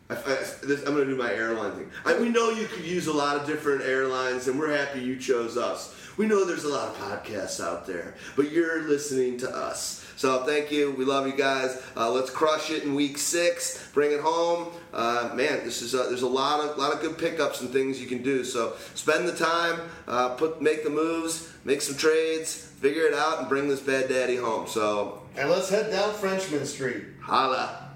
S1: I, I, this, I'm going to do my airline thing. I, we know you could use a lot of different airlines, and we're happy you chose us. We know there's a lot of podcasts out there, but you're listening to us. So thank you. We love you guys. Uh, let's crush it in week six. Bring it home, uh, man. This is a, there's a lot of lot of good pickups and things you can do. So spend the time, uh, put make the moves, make some trades, figure it out, and bring this bad daddy home. So
S5: And let's head down Frenchman Street.
S1: holla.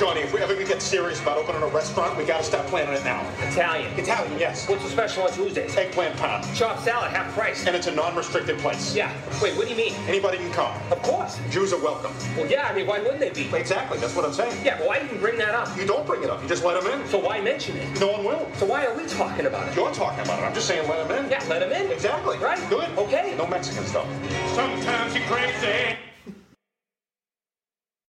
S3: We ever get serious about opening a restaurant, we gotta start planning it now.
S9: Italian.
S3: Italian, yes.
S9: What's the special on Tuesdays?
S3: Eggplant parm.
S9: Chopped salad, half price.
S3: And it's a non-restricted place.
S9: Yeah. Wait, what do you mean?
S3: Anybody can come.
S9: Of course.
S3: Jews are welcome.
S9: Well, yeah, I mean, why wouldn't they be?
S3: Exactly, that's what I'm saying.
S9: Yeah, but why even bring that up?
S3: You don't bring it up, you just let them in.
S9: So why mention it?
S3: No one will.
S9: So why are we talking about it?
S3: You're talking about it, I'm just saying let them in.
S9: Yeah, let them in.
S3: Exactly.
S9: Right.
S3: Good.
S9: Okay.
S3: No Mexican stuff.
S4: Sometimes you're crazy.